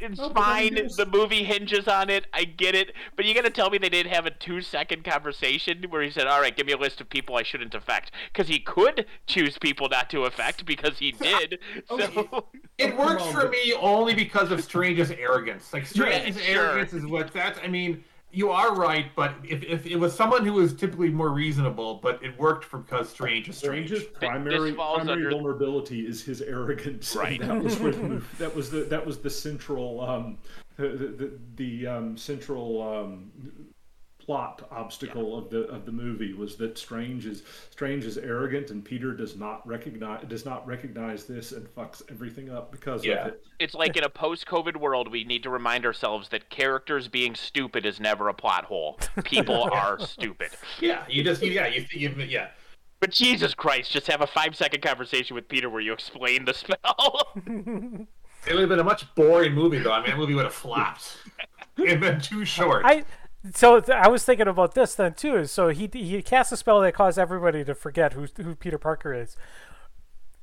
It's No, but I fine. mean, The movie hinges on it. I get it. But you gotta tell me they didn't have a two-second conversation where he said, "All right, give me a list of people I shouldn't affect," because he could choose people not to affect because he <laughs> did. So it works for me only because of <laughs> Strange's arrogance. Like Strange's Yeah, sure. arrogance is what that's. I mean, you are right, but if, if it was someone who was typically more reasonable, but it worked for because Strange is Strange. Strange's primary primary under- vulnerability is his arrogance. <laughs> Right. that was where the <laughs> that was the that was the central um, the the, the um, central um, plot obstacle of the of the movie was that Strange is Strange is arrogant and Peter does not recognize does not recognize this and fucks everything up because Yeah. of it. it's like in a post-COVID world, we need to remind ourselves that characters being stupid is never a plot hole. People <laughs> are stupid. Yeah, you just yeah you, you yeah. But Jesus Christ, just have a five-second conversation with Peter where you explain the spell. <laughs> It would have been a much boring movie though. I mean, that movie would have flopped. <laughs> It'd been too short. I so th- I was thinking about this then too. is So he he cast a spell that caused everybody to forget who who Peter Parker is.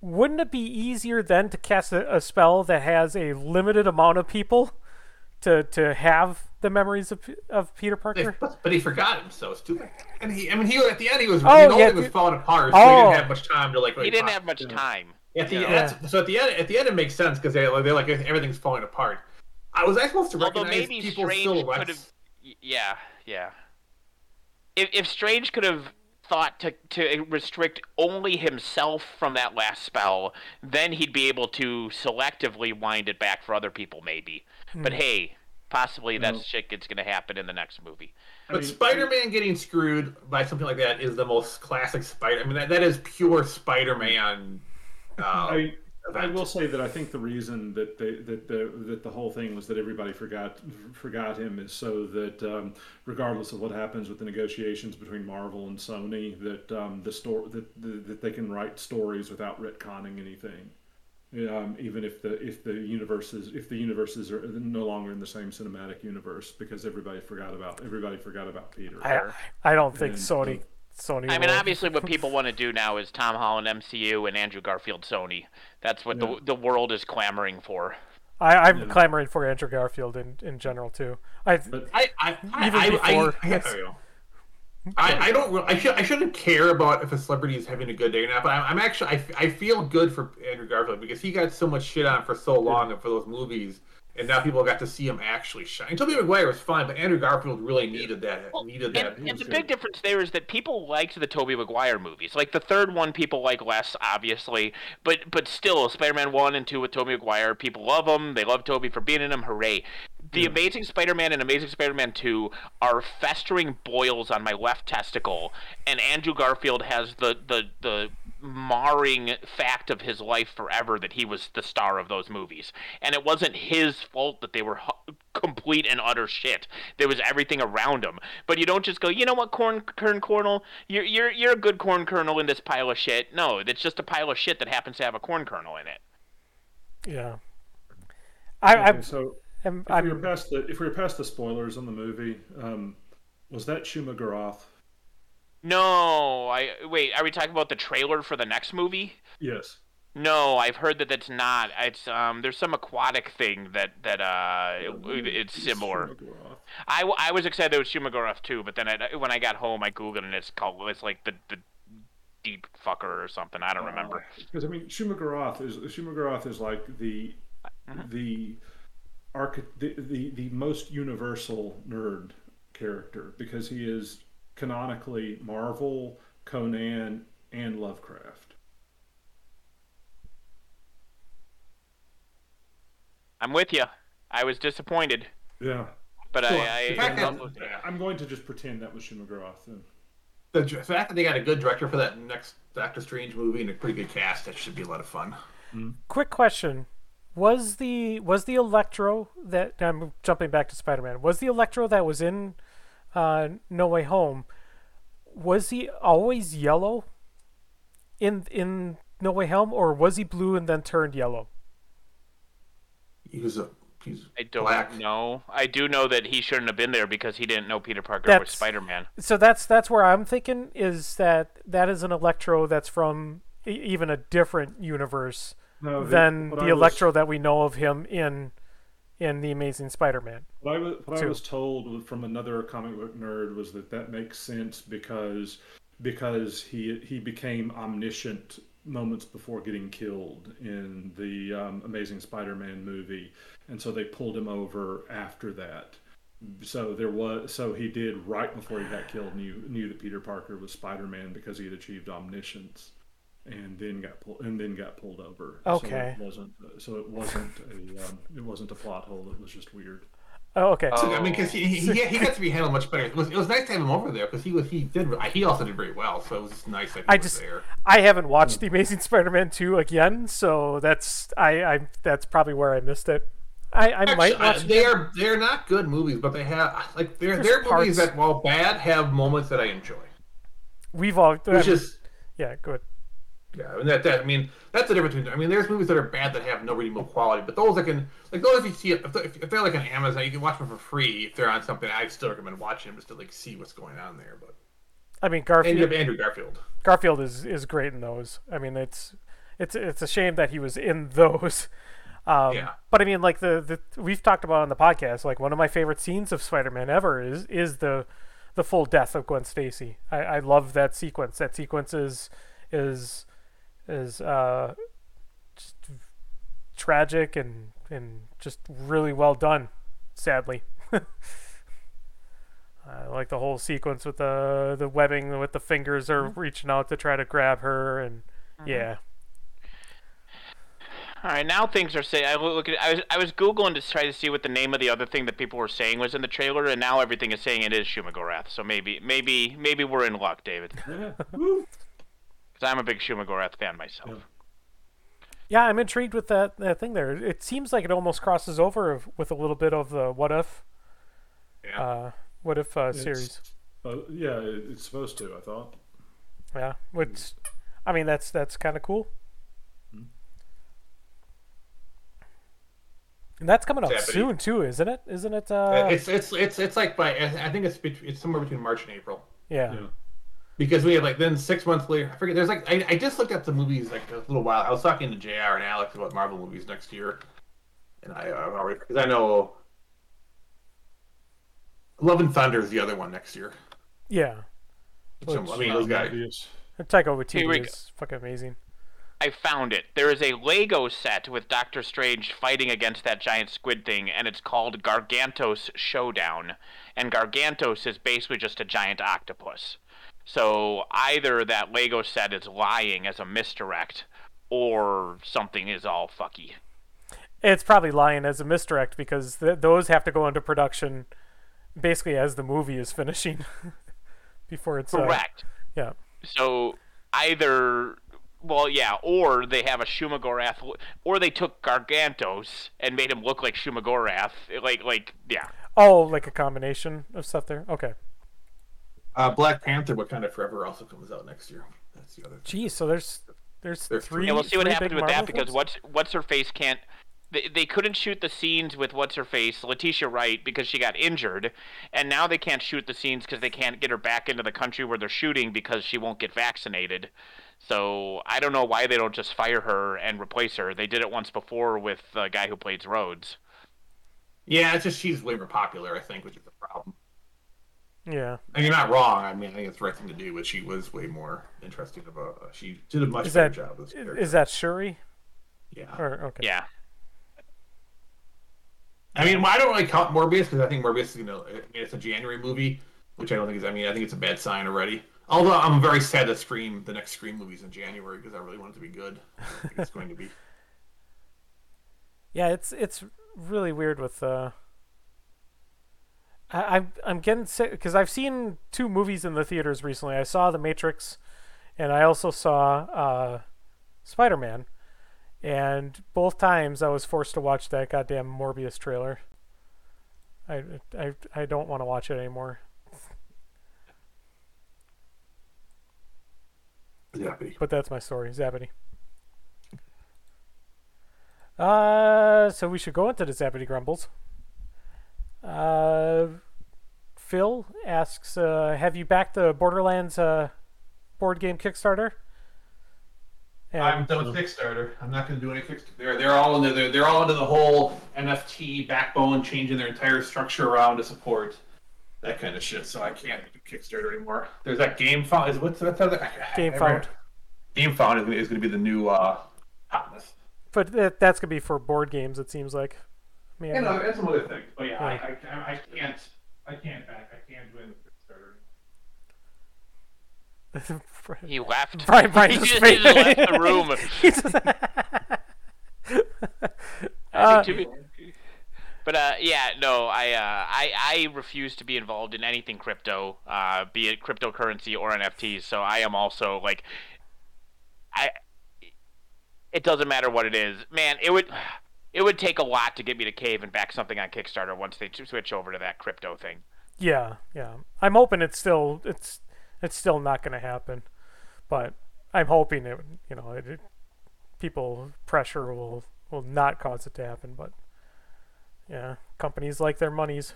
Wouldn't it be easier then to cast a, a spell that has a limited amount of people to to have the memories of of Peter Parker? But, but he forgot him, so it's too late. And he, I mean, he at the end he was, Oh, you know, yeah, he was falling apart, so he Oh. didn't have much time to like. he didn't have much time. At the Yeah. that's, so at the end, at the end, it makes sense because they they're like everything's falling apart. I was I supposed to Although recognize maybe people's Strange silhouettes. Could have. Yeah, yeah. If if Strange could have thought to to restrict only himself from that last spell, then he'd be able to selectively wind it back for other people, maybe. But hey, possibly that shit gets gonna happen in the next movie. But I mean, Spider-Man getting screwed by something like that is the most classic Spider. I mean, that, that is pure Spider-Man. Uh, I, I will say that I think the reason that they, that the that the whole thing was that everybody forgot forgot him is so that um, regardless of what happens with the negotiations between Marvel and Sony, that um, the store that, that that they can write stories without retconning anything. Um, even if the if the universes if the universes are no longer in the same cinematic universe because everybody forgot about everybody forgot about Peter. I I don't think And, Sony uh, Sony. I mean, will. obviously, what <laughs> people want to do now is Tom Holland MCU and Andrew Garfield Sony. That's what Yeah. the the world is clamoring for. I, I'm Yeah. clamoring for Andrew Garfield in, in general too. I But I, I, I, Even I, before- I, I, I, I don't. re- I should. I shouldn't care about if a celebrity is having a good day or not. But I'm, I'm actually. I, f- I feel good for Andrew Garfield because he got so much shit on for so long and for those movies, and now people got to see him actually shine. Tobey Maguire was fine, but Andrew Garfield really needed that. needed that. And, and the big difference there is that people liked the Tobey Maguire movies. Like the third one, people like less, obviously, but but still, Spider-Man one and two with Tobey Maguire, people love them. They love Tobey for being in them. Hooray! The Amazing Spider-Man and Amazing Spider-Man two are festering boils on my left testicle, and Andrew Garfield has the the the marring fact of his life forever that he was the star of those movies. And it wasn't his fault that they were hu- complete and utter shit. There was everything around him. But you don't just go, you know what, corn kern kernel, you're you're you're a good corn kernel in this pile of shit. No, it's just a pile of shit that happens to have a corn kernel in it. yeah. I, okay, I'm, so I'm, if we were I'm past the if we were past the spoilers on the movie, um, was that Shuma Gorath? No, I wait. Are we talking about the trailer for the next movie? Yes. No, I've heard that that's not. It's um, there's some aquatic thing that that uh, it, it's similar. I. I, was excited it was Shumagorath too, but then I, when I got home, I googled and it's called it's like the the deep fucker or something. I don't remember. Because I mean, Shuma is Shuma is like the the arch the, the the most universal nerd character because he is canonically Marvel, Conan, and Lovecraft. I'm with you. I was disappointed, Yeah. but Sure. I, In I, I am that- I'm going to just pretend that was Shuma Gorath then. The fact that they got a good director for that next Doctor Strange movie and a pretty good cast, that should be a lot of fun. Mm. quick question. Was the was the Electro that I'm jumping back to Spider-Man? Was the Electro that was in uh, No Way Home? Was he always yellow? in in No Way Home, or was he blue and then turned yellow? He was a he's I don't black. know. I do know that he shouldn't have been there because he didn't know Peter Parker That's- was Spider Man. So that's that's where I'm thinking is that that is an Electro that's from e- even a different universe No, than the I was- Electro that we know of him in in the Amazing Spider-Man. What I was, what I was told from another comic book nerd was that that makes sense because because he he became omniscient moments before getting killed in the um, Amazing Spider-Man movie, and so they pulled him over after that. So there was so he did right before he got killed knew knew that Peter Parker was Spider-Man because he had achieved omniscience. And then got pulled, and then got pulled over. Okay. So it wasn't. So it wasn't a. Um, it wasn't a plot hole. It was just weird. Oh, okay. So, I mean, because he, he, he, he got to be handled much better. It was, it was nice to have him over there because he was he did he also did very well. So it was just nice that he I was just there. I haven't watched the Amazing Spider-Man 2 again, so that's I I that's probably where I missed it. I, I might watch uh, it. they are they're not good movies, but they have like they're There's they're parts- movies that while bad have moments that I enjoy. We've all Which is yeah, good. Yeah, and that, that I mean that's the difference between I mean there's movies that are bad that have no redeemable quality, but those that can like those if you see it if, they- if they're like on Amazon you can watch them for free if they're on something I still recommend watching them just to like see what's going on there. But I mean and Garfield you have Andrew Garfield. Garfield is is great in those. I mean it's it's it's a shame that he was in those. <laughs> Um, Yeah. But I mean, like the, the we've talked about on the podcast, like one of my favorite scenes of Spider-Man ever is is the the full death of Gwen Stacy. I, I love that sequence. That sequence is is is uh, just tragic and and just really well done. Sadly. <laughs> I like the whole sequence with the the webbing with the fingers are reaching out to try to grab her and yeah. All right, now things are saying. I look at. I was I was googling to try to see what the name of the other thing that people were saying was in the trailer, and now everything is saying it is Shumagorath. So maybe maybe maybe we're in luck, David, Yeah. <laughs> Woo. Because I'm a big Shumagorath fan myself. Yeah. Yeah, I'm intrigued with that, that thing there. It seems like it almost crosses over with a little bit of the what if, Yeah. uh, what if uh, series. Uh, yeah, it's supposed to. I thought. Yeah, which, I mean, that's that's kind of cool. Hmm. And that's coming up Yeah, but soon too, isn't it? Isn't it? Uh, it's it's it's it's like by I think it's bet- it's somewhere between March and April. yeah. Yeah. Because we had like then six months later, I forget. There's like I, I just looked at the movies like a little while. I was talking to Jr. and Alex about Marvel movies next year, and I uh, already because I know Love and Thunder is the other one next year. Yeah. So, I mean, those guys. Obvious. And Taika Here we Waititi is fucking amazing. I found it. There is a Lego set with Doctor Strange fighting against that giant squid thing, and it's called Gargantos Showdown. And Gargantos is basically just a giant octopus. So either that Lego set is lying as a misdirect, or something is all fucky. It's probably lying as a misdirect because th- those have to go into production basically as the movie is finishing <laughs> before it's uh, Correct. yeah. So either, well, yeah, or they have a Shumagorath, or they took Gargantos and made him look like Shumagorath. Like, like, yeah. Oh, like a combination of stuff there. Okay. Uh, Black Panther, what kind of Forever, also comes out next year. That's the other. Thing. Geez, so there's there's There's three. three. Yeah, we'll see what happens big with that because films? what's what's her face can't. They, they couldn't shoot the scenes with what's her face, Letitia Wright, because she got injured, and now they can't shoot the scenes because they can't get her back into the country where they're shooting because she won't get vaccinated. So I don't know why they don't just fire her and replace her. They did it once before with the guy who plays Rhodes. Yeah, it's just she's way more popular, I think, which is the problem. Yeah. And you're not wrong. I mean, I think it's the right thing to do, but she was way more interesting of a. She did a much Is better that job. As a character. is that Shuri? yeah. Or okay. Yeah. I mean, I don't really count Morbius because I think Morbius is gonna. I mean, it's a January movie, which I don't think is. I mean, I think it's a bad sign already. Although I'm very sad that Scream, the next Scream movie, is in January because I really want it to be good. I don't think it's <laughs> going to be. Yeah, it's it's really weird with uh. I, I'm I'm getting sick because I've seen two movies in the theaters recently. I saw The Matrix, and I also saw uh, Spider Man, and both times I was forced to watch that goddamn Morbius trailer. I I I don't want to watch it anymore. Zappity. but that's my story, Zappity. Uh, so we should go into the Zappity Grumbles. Uh, Phil asks, uh, "Have you backed the Borderlands uh, board game Kickstarter?" And I'm done with Kickstarter. I'm not going to do any Kickstarter. They're they're all into they're, they're all into the whole NFT backbone, changing their entire structure around to support that kind of shit. So I can't do Kickstarter anymore. There's that Gamefound. Is what's that other Gamefound. Game Found is going to be the new uh, hotness. but that, that's gonna be for board games. It seems like. I mean, And uh, and some other things. But yeah, I, Yeah. I, I can't I can't back I can't do any Kickstarter. <laughs> He left. Brian, Brian he just just, he left the room. <laughs> He's just- <laughs> I Uh, think to be- but uh, yeah, no, I, uh, I I refuse to be involved in anything crypto, uh, be it cryptocurrency or NFTs. So I am also like, I. It doesn't matter what it is, man. It would, it would take a lot to get me to cave and back something on Kickstarter once they switch over to that crypto thing. Yeah, yeah. I'm hoping it's still it's it's still not going to happen, but I'm hoping it. You know, it, it, people pressure will will not cause it to happen. But yeah, companies like their monies.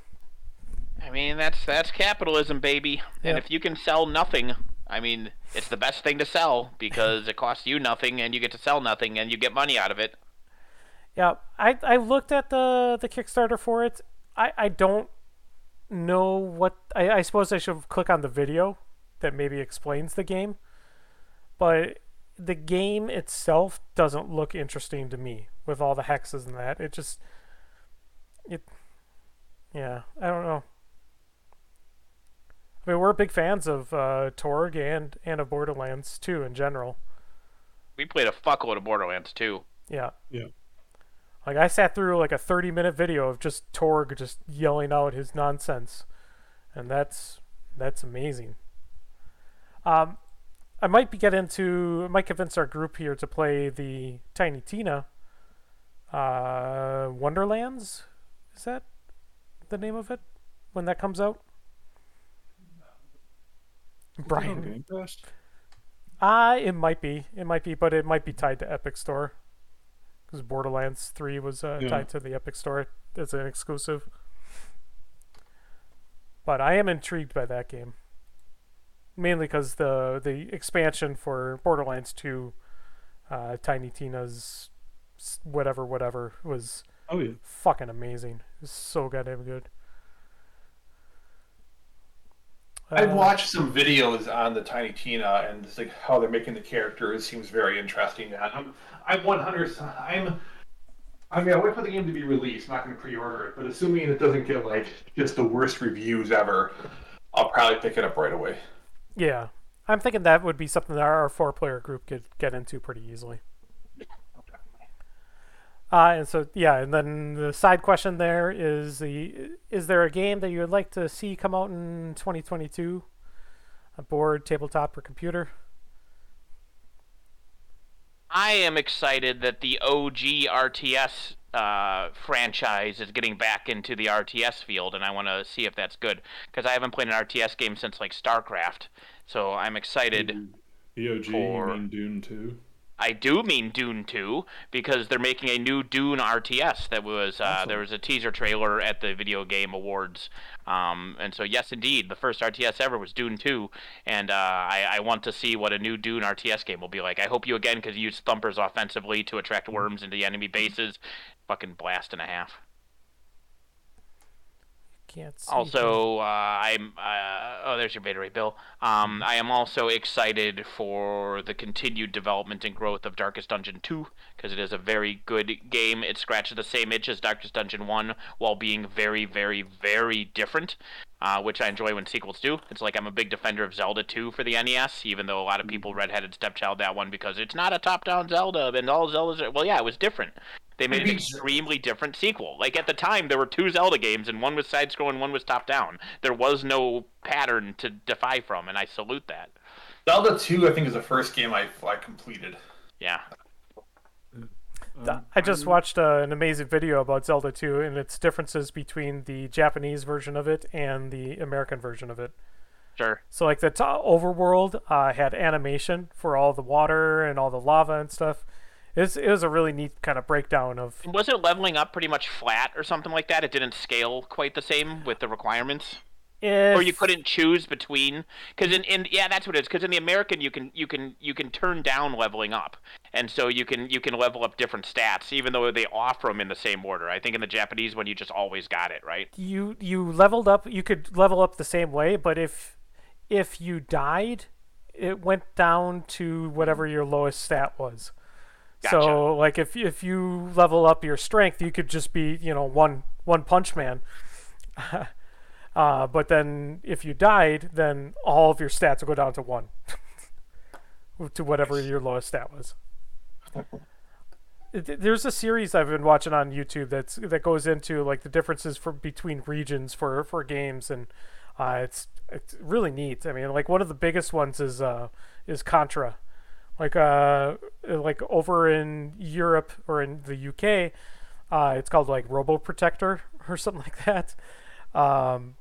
I mean, that's that's capitalism, baby. And if you can sell nothing, I mean, it's the best thing to sell because it costs you nothing and you get to sell nothing and you get money out of it. Yeah, I I looked at the the Kickstarter for it. I I don't know what I I suppose I should click on the video that maybe explains the game, but the game itself doesn't look interesting to me with all the hexes and that. It just it yeah, I don't know. I mean, we're big fans of uh, Torgue and and of Borderlands too in general. We played a fuckload of Borderlands too. Yeah. Yeah. Like I sat through like a 30 minute video of just Torgue just yelling out his nonsense. And that's that's amazing. Um I might be get into I might convince our group here to play the Tiny Tina uh Wonderlands. Is that the name of it when that comes out? Brian. Game Pass? Uh, it might be. It might be, but it might be tied to Epic Store. Because Borderlands 3 was uh, Yeah. tied to the Epic Store as an exclusive. But I am intrigued by that game. Mainly because the, the expansion for Borderlands 2, uh, Tiny Tina's whatever, whatever, was Oh yeah. fucking amazing. It was so goddamn good. I've Uh, watched some videos on the Tiny Tina and it's like how they're making the characters seems very interesting. And I'm I'm 100. I'm I mean, I wait for the game to be released. I'm not going to pre-order it, but assuming it doesn't get like just the worst reviews ever, I'll probably pick it up right away. Yeah. I'm thinking that would be something that our four player group could get into pretty easily. Uh, and so yeah, and then the side question there is the is there a game that you would like to see come out in 2022? A board, tabletop, or computer? I am excited that the OG RTS uh, franchise is getting back into the RTS field, and I want to see if that's good because I haven't played an RTS game since like StarCraft. So I'm excited. EOG, For- you mean Dune 2? I do mean Dune 2 because they're making a new Dune RTS. That was uh, Awesome. there was a teaser trailer at the Video Game Awards, um, and so yes, indeed, the first RTS ever was Dune 2, and uh, I, I want to see what a new Dune RTS game will be like. I hope you again because use thumpers offensively to attract worms into the enemy bases. Fucking blast and a half. Can't see. Also, uh, I'm uh, oh, there's your beta ray, Bill. Um, I am also excited for the continued development and growth of Darkest Dungeon 2 because it is a very good game. It scratches the same itch as Darkest Dungeon 1 while being very, very, very different, uh, which I enjoy when sequels do. It's like I'm a big defender of Zelda 2 for the NES, even though a lot of people redheaded stepchild that one because it's not a top-down Zelda and all Zeldas are well, yeah, it was different. They made an extremely different sequel. Like at the time, there were two Zelda games, and one was side scrolling, one was top down. There was no pattern to defy from, and I salute that. Zelda 2, I think, is the first game I, I completed. Yeah. Um, I just watched uh, an amazing video about Zelda 2 and its differences between the Japanese version of it and the American version of it. Sure. So like the t- overworld uh, had animation for all the water and all the lava and stuff. It was, it was a really neat kind of breakdown of Wasn't leveling up pretty much flat or something like that? It didn't scale quite the same with the requirements, if, or you couldn't choose between. Because in, mm-hmm. in yeah, that's what it is. Because in the American, you can you can you can turn down leveling up, and so you can you can level up different stats, even though they offer them in the same order. I think in the Japanese one, you just always got it right. you you leveled up you could level up the same way but if if you died it went down to whatever your lowest stat was Gotcha. so like if if you level up your strength you could just be you know one one punch man. <laughs> Uh, but then if you died then all of your stats will go down to one. <laughs> To whatever your lowest stat was. There's a series I've been watching on YouTube that's that goes into like the differences for between regions for for games, and uh, it's it's really neat. I mean, like one of the biggest ones is uh is Contra, like uh like over in Europe or in the UK, uh, it's called like Probotector <laughs> or something like that. Um,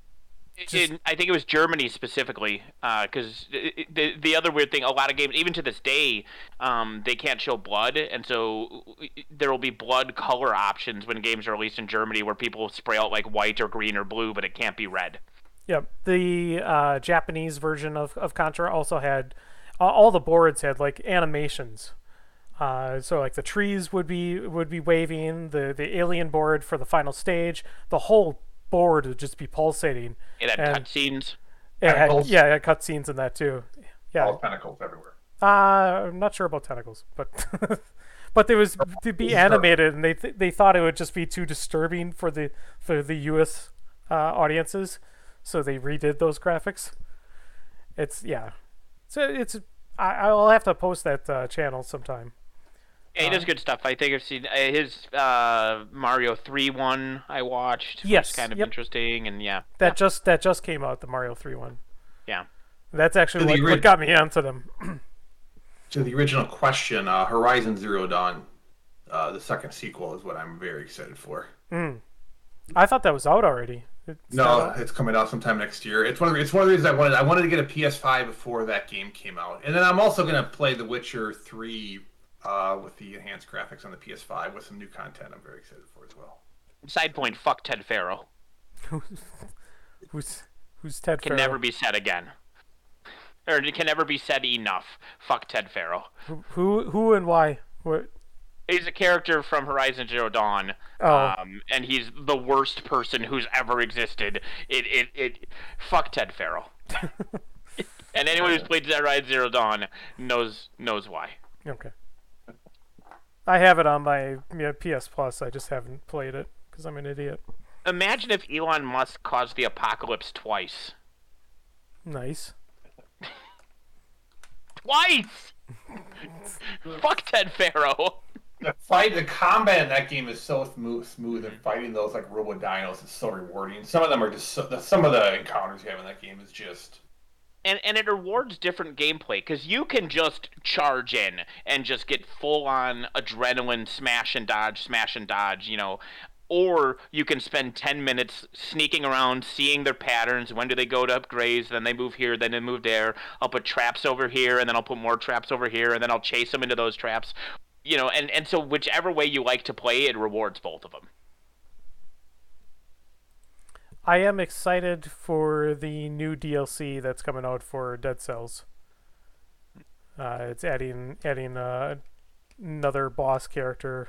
Just- in, I think it was Germany specifically, because the the other weird thing, a lot of games, even to this day, um, they can't show blood, and so there will be blood color options when games are released in Germany, where people spray out like white or green or blue, but it can't be red. Yep. The uh, Japanese version of, of Contra also had uh, all the boards had like animations. Uh, so like the trees would be would be waving. The the alien board for the final stage, the whole board would just be pulsating. It had And- cutscenes. It had, yeah, it had cutscenes in that too. Yeah. All tentacles everywhere. Uh, I'm not sure about tentacles, but <laughs> but there was to be animated, and they th- they thought it would just be too disturbing for the for the U.S. Uh, audiences, so they redid those graphics. It's yeah, so it's I I'll have to post that uh, channel sometime. Yeah, he does good stuff. I think I've seen uh, his uh, Mario Three one. I watched. Yes, was kind of yep. interesting, and yeah, That just that just came out, the Mario Three one. yeah. That's actually To the what, what got me onto them. To the original question, uh, Horizon Zero Dawn, uh, the second sequel, is what I'm very excited for. I thought that was out already. It's No, out? it's coming out sometime next year. It's one of the, it's one of the reasons I wanted I wanted to get a PS5 before that game came out, and then I'm also gonna play The Witcher Three uh, with the enhanced graphics on the PS5 with some new content. I'm very excited for as well. Side point: Fuck Ted Faro. <laughs> who's who's Ted Can Faro? never be said again. Or it can never be said enough. Fuck Ted Faro. Who who and why? What? He's a character from Horizon Zero Dawn, Oh. um, and he's the worst person who's ever existed. It it it. Fuck Ted Faro. <laughs> and anyone who's played Horizon Zero Dawn knows knows why. Okay. I have it on my yeah, PS Plus. I just haven't played it because I'm an idiot. Imagine if Elon Musk caused the apocalypse twice. Nice. <laughs> Twice. <laughs> Fuck Ted Faro. The fight, the combat in that game is so smooth, smooth, and fighting those like robo dinos is so rewarding. Some of them are just so, some of the encounters you have in that game is just and and it rewards different gameplay because you can just charge in and just get full on adrenaline smash and dodge smash and dodge you know. Or you can spend 10 minutes sneaking around seeing their patterns when do they go to upgrades then they move here then they move there. I'll put traps over here and then i'll put more traps over here and then i'll chase them into those traps you know and and so whichever way you like to play it rewards both of them I am excited for the new DLC that's coming out for Dead Cells. Uh, it's adding adding uh, another boss character.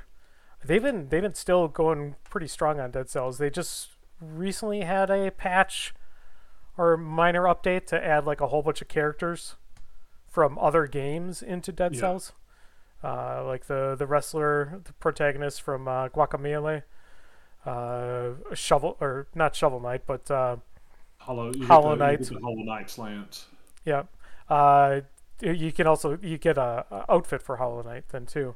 They've been they've been still going pretty strong on Dead Cells. They just recently had a patch or minor update to add like a whole bunch of characters from other games into Dead Yeah. Cells. Uh, like the the wrestler, the protagonist from uh, Guacamelee, uh, Shovel or not Shovel Knight, but uh, Hollow, Hollow get the, you Knight. Hollow Knight slants. yeah. Uh, you can also you get a, a outfit for Hollow Knight then too.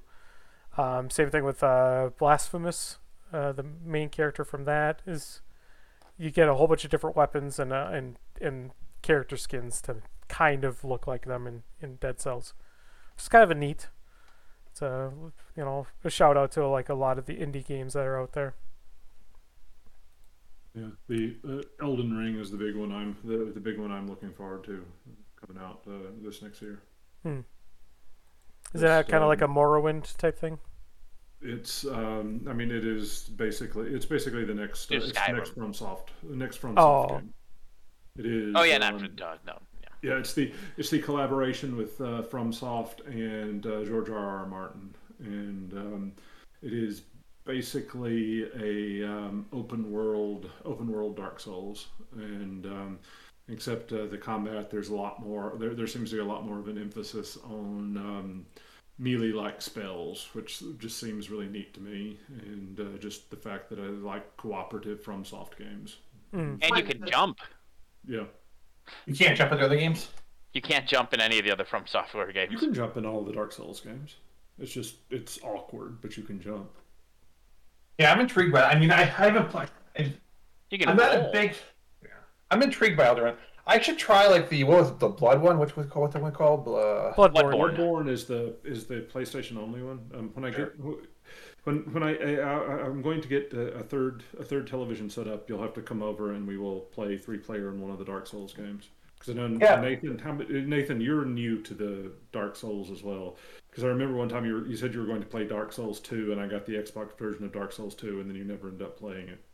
Um, same thing with uh, Blasphemous. Uh, the main character from that is you get a whole bunch of different weapons and uh, and and character skins to kind of look like them in, in Dead Cells. It's kind of a neat. It's a you know a shout out to like a lot of the indie games that are out there. Yeah, the uh, Elden Ring is the big one. I'm the the big one I'm looking forward to coming out uh, this next year. Is that kind of like a um, Morrowind type thing? It's um, I mean it is basically it's basically the next uh, It's it's the Skyrim. next FromSoft the next FromSoft Oh. game. It is. Oh yeah, not um, for no, no. Yeah. Yeah, it's the it's the collaboration with uh, FromSoft and uh, George R. R. Martin, and um, it is basically a um, open world open world Dark Souls, and um, except uh, the combat, there's a lot more. There there seems to be a lot more of an emphasis on um, melee like spells, which just seems really neat to me, and uh, just the fact that I like cooperative FromSoft games. Mm. And you can jump. Yeah, You can't jump into other games. You can't jump in any of the other From Software games. you games. can jump in all of the Dark Souls games. It's just it's awkward, but you can jump. Yeah, I'm intrigued by. It. I mean, I, I haven't played. I- You can I'm not a big. Yeah. I'm intrigued by Elden Ring. I should try like the what was it, the blood one? Which was called what's that one called? Uh, Bloodborne. Bloodborne. Bloodborne is the is the PlayStation only one. Um, when I get when when I, I I- I'm going to get a, a third a third television set up, you'll have to come over and we will play three player in one of the Dark Souls games. Because I know Yeah. Nathan, how, Nathan, you're new to the Dark Souls as well. Because I remember one time you were, you said you were going to play Dark Souls 2, and I got the Xbox version of Dark Souls 2, and then you never ended up playing it.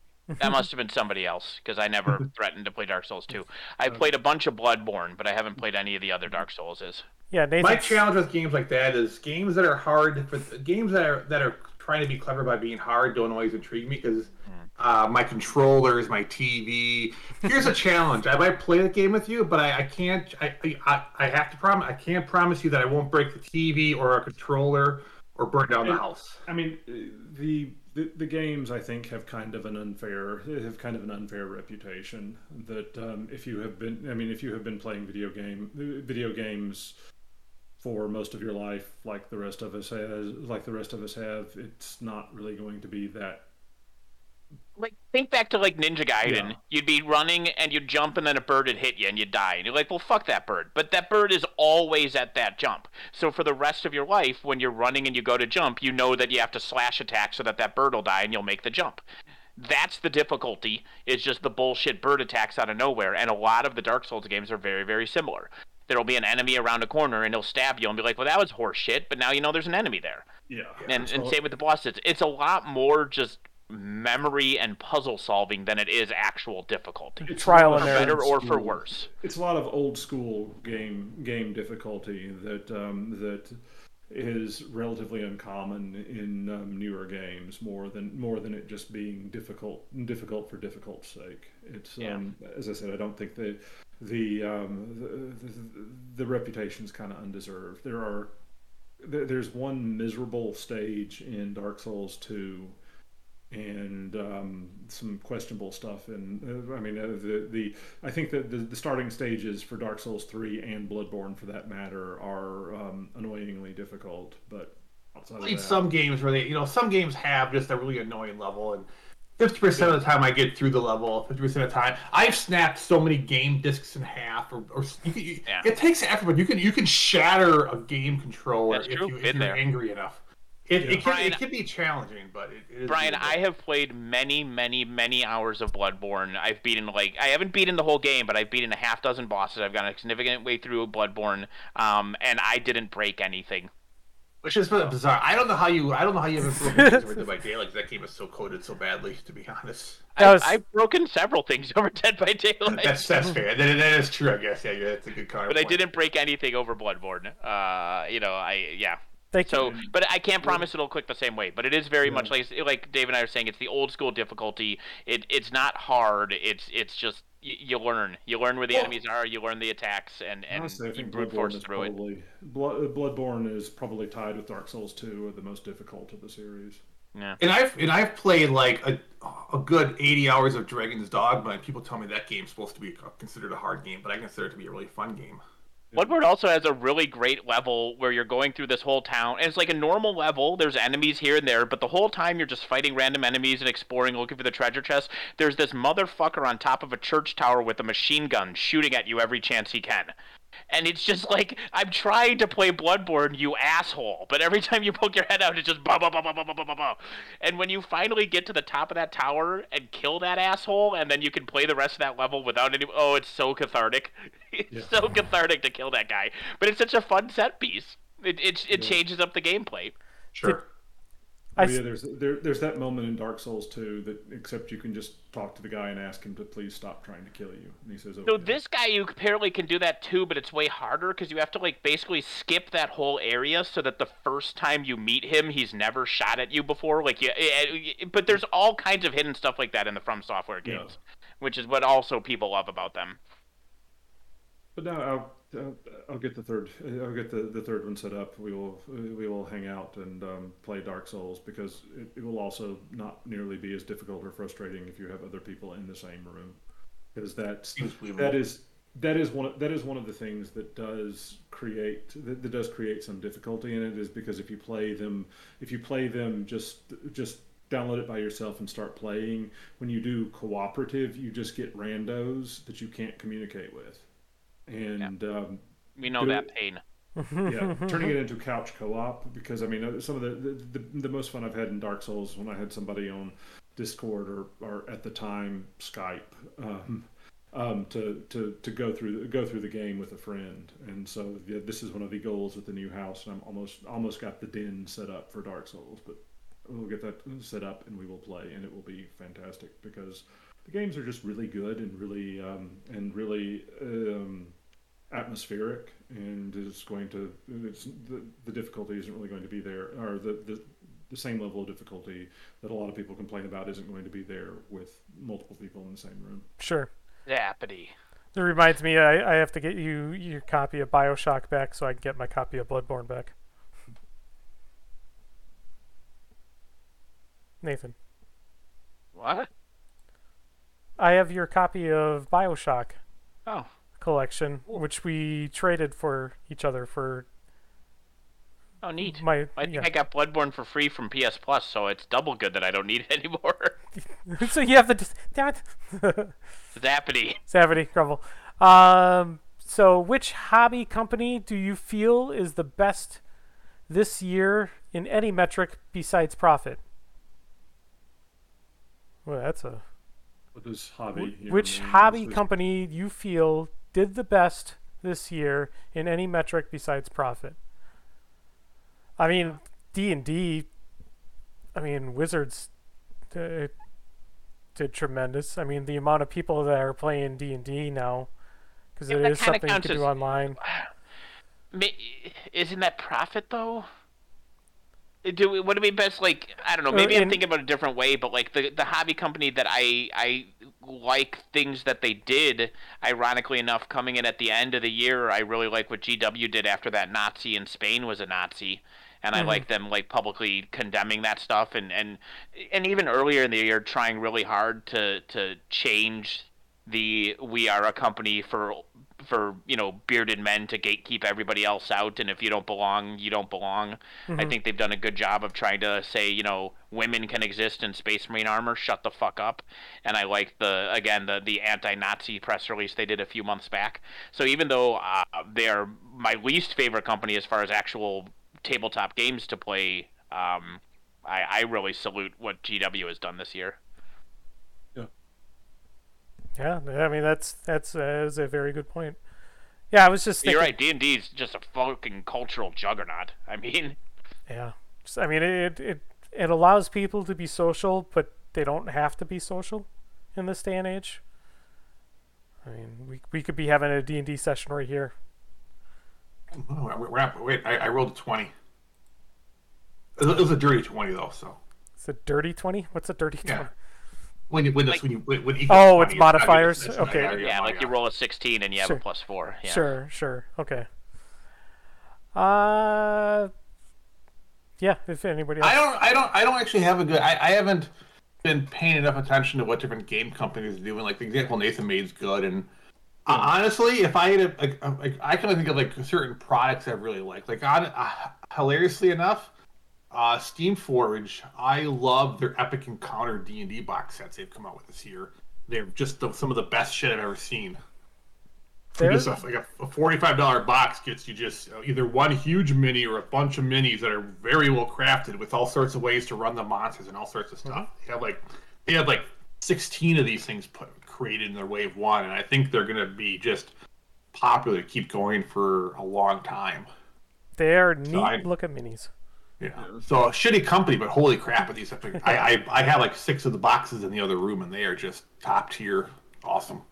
That must have been somebody else because I never <laughs> threatened to play Dark Souls 2. I played a bunch of Bloodborne, but I haven't played any of the other Dark Souls. Yeah, Nathan. my challenge with games like that is games that are hard, but games that are that are trying to be clever by being hard don't always intrigue me because uh, my controllers, my TV. Here's a <laughs> challenge: I might play the game with you, but I, I can't. I, I I have to promise. I can't promise you that I won't break the TV or a controller or burn down the house. I mean, the, the the games I think have kind of an unfair have kind of an unfair reputation. That um, if you have been, I mean, if you have been playing video game video games for most of your life, like the rest of us has, like the rest of us have, it's not really going to be that. Like, think back to like Ninja Gaiden. Yeah. You'd be running and you'd jump, and then a bird would hit you and you'd die. And you're like, well, fuck that bird. But that bird is always at that jump. So for the rest of your life, when you're running and you go to jump, you know that you have to slash attack so that that bird will die and you'll make the jump. That's the difficulty. It's just the bullshit bird attacks out of nowhere. And a lot of the Dark Souls games are very, very similar. There'll be an enemy around a corner and he'll stab you and be like, well, that was horse shit. But now you know there's an enemy there. Yeah, And, and same with the bosses. It's a lot more just memory and puzzle solving than it is actual difficulty. it's Trial a lot and of error. Better or for worse. It's a lot of old school game game difficulty that um, that is relatively uncommon in um, newer games more than more than it just being difficult difficult for difficult sake. It's Yeah. um, as I said, I don't think the the um, the, the, the reputation's kind of undeserved. There are there, there's one miserable stage in Dark Souls two and um, some questionable stuff. And uh, I mean, uh, the the I think that the, the starting stages for Dark Souls three and Bloodborne, for that matter, are um, annoyingly difficult. But outside of played that, some games where they, you know, some games have just a really annoying level, and fifty percent of the time I get through the level. Fifty percent of the time, I've snapped so many game discs in half, or, or you can, you, Yeah. it takes effort, but you can you can shatter a game controller if, you, if you're there. angry enough. It, Yeah. it, can, Brian- it can be challenging, but it, it is Brian, doable. I have played many, many, many hours of Bloodborne. I've beaten like I haven't beaten the whole game, but I've beaten a half dozen bosses. I've gone a significant way through Bloodborne, um, and I didn't break anything. which is really bizarre. I don't know how you I don't know how you have improved <laughs> over Dead by Daylight. 'cause That game is so coded so badly, to be honest. I, was- I've broken several things over Dead by Daylight. That's that's fair. That, that is true, I guess. Yeah, yeah, that's a good card. but I didn't break anything over Bloodborne. Uh, you know, I yeah. Thank So, you. but I can't promise it'll click the same way. But it is very much like like Dave and I are saying. It's the old school difficulty. It it's not hard. It's it's just you, you learn. You learn where the Well- enemies are. You learn the attacks, and and honestly, I think brute Bloodborne force is through it. probably Blood, Bloodborne is probably tied with Dark Souls two, the most difficult of the series. Yeah. And I've and I've played like a, a good eighty hours of Dragon's Dogma, and people tell me that game's supposed to be considered a hard game, but I consider it to be a really fun game. Bloodborne also has a really great level where you're going through this whole town, and it's like a normal level. There's enemies here and there, but the whole time you're just fighting random enemies and exploring, looking for the treasure chest. There's this motherfucker on top of a church tower with a machine gun shooting at you every chance he can. And it's just like I'm trying to play Bloodborne, you asshole. But every time you poke your head out, it's just bah bah bah bah bah bah bah bah. And when you finally get to the top of that tower and kill that asshole, and then you can play the rest of that level without any. Oh, it's so cathartic. <laughs> It's Yeah. so cathartic to kill that guy. But it's such a fun set piece. It it, it Yeah. changes up the gameplay. Sure. I Oh, yeah, there's there, there's that moment in Dark Souls 2 that except you can just talk to the guy and ask him to please stop trying to kill you, and he says, "Okay." So this guy, you apparently can do that too, but it's way harder because you have to like basically skip that whole area so that the first time you meet him, he's never shot at you before. Like, you, eh, eh, but there's all kinds of hidden stuff like that in the From Software Yeah. games, which is what also people love about them. But no, I'll, I'll, get the third. I'll get the, the third one set up. We will we will hang out and um, play Dark Souls because it, it will also not nearly be as difficult or frustrating if you have other people in the same room. Because that's that is that is one of, that is one of the things that does create that, that does create some difficulty in it is because if you play them if you play them just just download it by yourself and start playing when you do cooperative you just get randos that you can't communicate with and um, We know that it. pain. <laughs> yeah, <laughs> turning it into couch co-op because I mean uh, some of the, the the the most fun I've had in Dark Souls when I had somebody on Discord or, or at the time Skype um, um, to, to to go through go through the game with a friend, and so yeah, this is one of the goals with the new house, and I'm almost almost got the den set up for Dark Souls, but we'll get that set up and we will play, and it will be fantastic because the games are just really good and really um, and really. Um, atmospheric and is going to it's the, the difficulty isn't really going to be there or the, the the same level of difficulty that a lot of people complain about isn't going to be there with multiple people in the same room Sure. Zappity. That reminds me, I, I have to get you your copy of Bioshock back so I can get my copy of Bloodborne back. <laughs> Nathan, What? I have your copy of Bioshock Oh, collection, which we traded for each other for oh, neat. my. I think yeah. I got Bloodborne for free from PS Plus, so it's double good that I don't need it <laughs> anymore. <laughs> so you have the. Damn it! <laughs> Zappity. Savity, Grumble. Um, so, which hobby company do you feel is the best this year in any metric besides profit? Well, that's a. what does hobby Which mean? hobby company you feel did the best this year in any metric besides profit? I mean, D and D. I mean, Wizards did, did tremendous. I mean, the amount of people that are playing D and D now, because Yeah, it that is kinda something you can do as- online. <sighs> Isn't that profit though? Do we, would it be best like I don't know? Uh, Maybe I'm in- thinking about a different way, but like the the hobby company that I I like things that they did. Ironically enough, coming in at the end of the year, I really like what GW did after that Nazi in Spain was a Nazi, and I Mhm. like them like publicly condemning that stuff, and and and even earlier in the year trying really hard to to change the we are a company for for you know bearded men to gatekeep everybody else out and if you don't belong you don't belong. I Mhm. think they've done a good job of trying to say you know women can exist in space marine armor shut the fuck up. And i like the again the the anti-nazi press release they did a few months back. So even though uh, they are my least favorite company as far as actual tabletop games to play um, I, I really salute what gw has done this year Yeah, I mean that's that's uh, that is a very good point. Yeah, I was just thinking. you're right d&d is just a fucking cultural juggernaut <laughs> i mean Yeah, Just- I mean it it it allows people to be social, but they don't have to be social in this day and age. I mean, we we could be having a D and D session right here. Oh, we're we're not, wait, I, I rolled a 20. It was, it was a dirty 20, though, so. It's a dirty twenty. What's a dirty Yeah. Twenty? When, you- when, this, Like- when you when, when equals Oh, it's not- modifiers? it's Okay. yeah, Yeah, like you roll a 16 and you have Sure. a plus four. Yeah. Sure, sure, okay. Uh, yeah. If anybody else, I don't. I don't. I don't actually have a good. I, I haven't been paying enough attention to what different game companies are doing. Like the example Nathan made is good. And uh, honestly, if I had a, like, uh, like, I can think of like certain products I really like. Like on uh, hilariously enough, uh, Steam Forge. I love their Epic Encounter D and D box sets they've come out with this year. They're just the, some of the best shit I've ever seen. Just a, like a, a forty-five dollar box gets you just either one huge mini or a bunch of minis that are very well crafted with all sorts of ways to run the monsters and all sorts of stuff. They have like they have like sixteen of these things put created in their wave one, and I think they're gonna be just popular to keep going for a long time. They are neat I- looking minis. Yeah. So a shitty company, but holy crap! Are these? I, I I have like six of the boxes in the other room, and they are just top tier, awesome.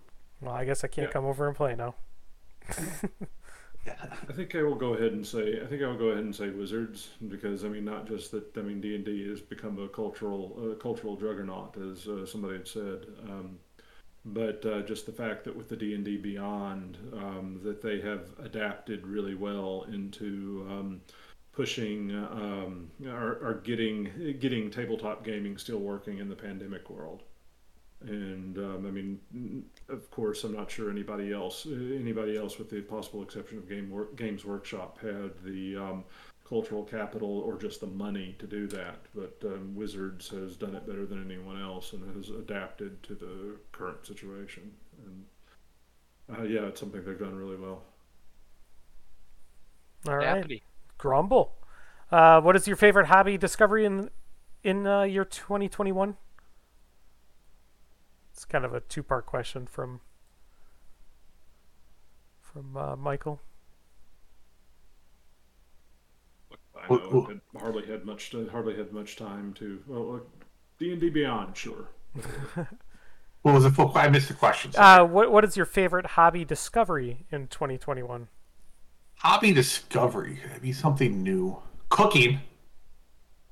Well, I guess I can't Yeah. come over and play now. <laughs> Yeah. I think I will go ahead and say I think I will go ahead and say Wizards because I mean not just that I mean D and D has become a cultural uh, cultural juggernaut as uh, somebody had said, um, but uh, just the fact that with the D and D Beyond um, that they have adapted really well into um, pushing um, or, or getting getting tabletop gaming still working in the pandemic world. And um, I mean, of course, I'm not sure anybody else, uh, anybody else, with the possible exception of Game Wor- Games Workshop, had the um, cultural capital or just the money to do that. But um, Wizards has done it better than anyone else and has adapted to the current situation. And uh, yeah, it's something they've done really well. All right, Happy. Grumble. Uh, what is your favorite hobby discovery in in uh, year 2021? It's kind of a two part question from from uh, Michael. I know I've had- hardly had much, to, hardly had much time to. Well, D and D Beyond, sure. What was the full? I missed the question. sorry. Uh, what what is your favorite hobby discovery in 2021? Hobby discovery. That'd be something new. Cooking.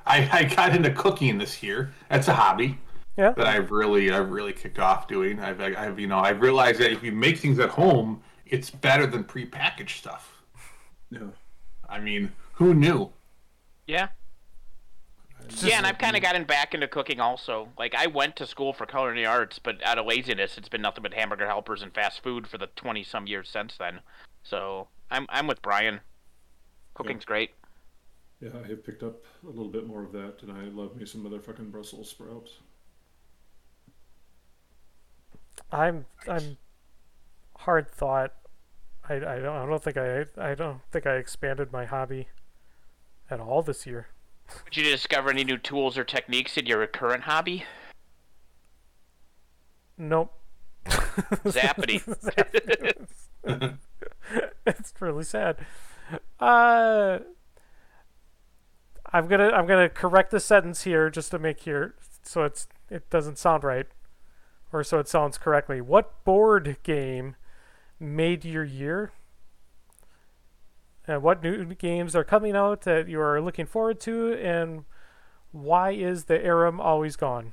I, I got into cooking this year. That's a hobby Yeah. that I've really I've really kicked off doing. I've I've you know I've realized that if you make things at home, it's better than prepackaged stuff. Yeah. I mean, who knew? Yeah. Yeah, and I've kind of gotten back into cooking also. Like I went to school for culinary arts, but out of laziness, it's been nothing but hamburger helpers and fast food for the twenty some years since then. So I'm I'm with Brian. Cooking's great. Yeah, I have picked up a little bit more of that, and I love me some motherfucking Brussels sprouts. I'm I'm hard thought. I, I don't I don't think I I don't think I expanded my hobby at all this year. Did you discover any new tools or techniques in your current hobby? Nope. Zappity. <laughs> <laughs> <laughs> <laughs> it's really sad. Uh, I'm gonna I'm gonna correct the sentence here just to make here so it's it doesn't sound right, or so it sounds correctly. What board game made your year? And what new games are coming out that you are looking forward to, and why is the Aram always gone?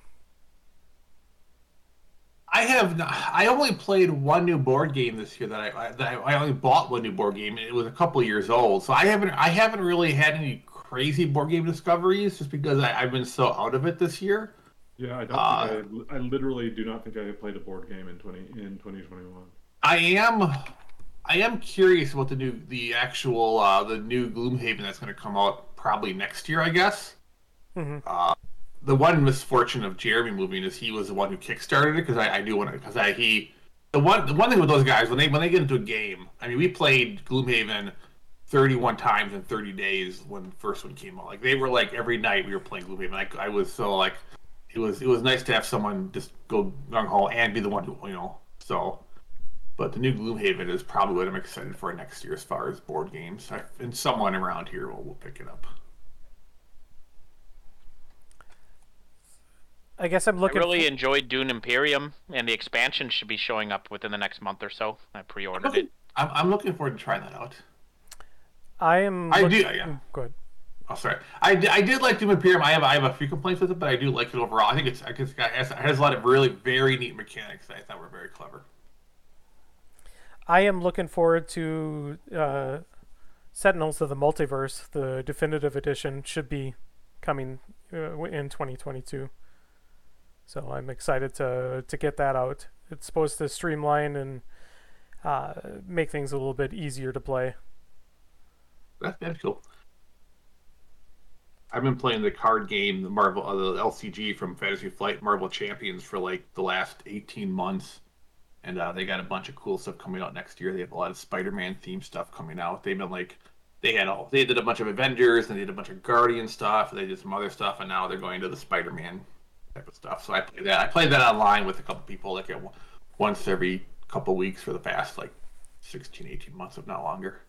I have. Not, I only played one new board game this year that I, I that I, I only bought one new board game. It was a couple years old, so I haven't I haven't really had any crazy board game discoveries just because I, I've been so out of it this year. Yeah, I don't Uh, think I, I literally do not think I have played a board game in twenty in twenty twenty one. I am I am curious about the new the actual uh, the new Gloomhaven that's going to come out probably next year, I guess. Mhm. Uh, the one misfortune of Jeremy moving is he was the one who kickstarted it because I, I do want to because I he the one the one thing with those guys when they when they get into a game I mean we played Gloomhaven 31 times in 30 days when the first one came out like they were like every night we were playing Gloomhaven I, I was so like it was it was nice to have someone just go gung ho and be the one who you know so but the new Gloomhaven is probably what I'm excited for next year as far as board games. I, and someone around here will, will pick it up. I guess I'm looking. I looking. really for- enjoyed Dune Imperium, and the expansion should be showing up within the next month or so. I pre-ordered it. I'm, I'm looking forward to trying that out. I am. I look- do, yeah. Mm, Go ahead. Oh, sorry. I, I did like Dune Imperium. I have I have a few complaints with it, but I do like it overall. I think it's I guess it has, it has a lot of really very neat mechanics that I thought were very clever. I am looking forward to uh, Sentinels of the Multiverse. The definitive edition should be coming uh, in 2022. So I'm excited to to get that out. It's supposed to streamline and uh, make things a little bit easier to play. That's, that's cool. I've been playing the card game, the Marvel, uh, the LCG from Fantasy Flight Marvel Champions for like the last 18 months, and uh, they got a bunch of cool stuff coming out next year. They have a lot of Spider-Man themed stuff coming out. They've been like, they had all they did a bunch of Avengers and they did a bunch of Guardian stuff. They did some other stuff, and now they're going to the Spider-Man type of stuff. So I play that. I played that online with a couple people, like at, once every couple weeks for the past like 16, 18 months, if not longer.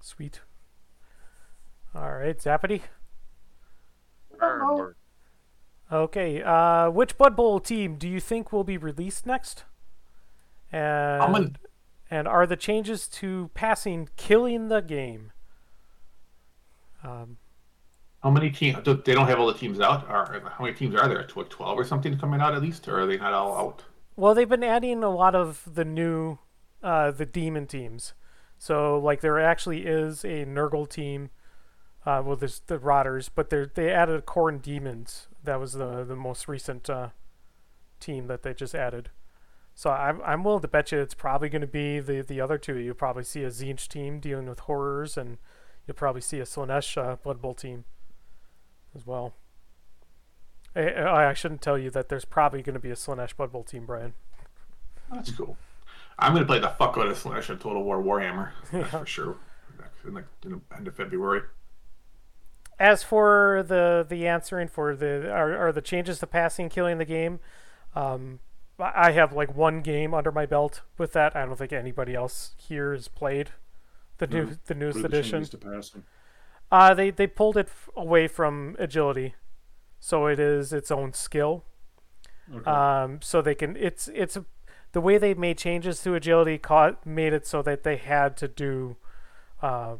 Sweet. All right, Zappity. Burn, Okay, uh, which Blood Bowl team do you think will be released next? And I'm gonna, and are the changes to passing killing the game? Um, how many teams? They don't have all the teams out. Or how many teams are there? What, twelve or something coming out at least, or are they not all out? well, they've been adding a lot of the new, uh, the demon teams. So like there actually is a Nurgle team. Uh, well, there's the Rotters, but they they added Khorne Demons. That was the the most recent uh, team that they just added. So I'm I'm willing to bet you it's probably going to be the the other two. You'll probably see a Tzeentch team dealing with horrors, and you'll probably see a Slaanesh uh, Blood Bowl team as well. I, I shouldn't tell you that there's probably going to be a Slaanesh Blood Bowl team, Brian. That's cool. I'm gonna play the fuck out of Slaanesh Total War Warhammer. That's <laughs> for sure. In the, in the end of February. As for the the answering for the are, are the changes to passing killing the game, um, I have like one game under my belt with that. I don't think anybody else here has played the new No. the newest What are the edition. Changes to passing? Uh, they they pulled it f- away from agility, so it is its own skill. Okay. Um, so they can it's it's a, the way they made changes to agility caught, made it so that they had to do uh,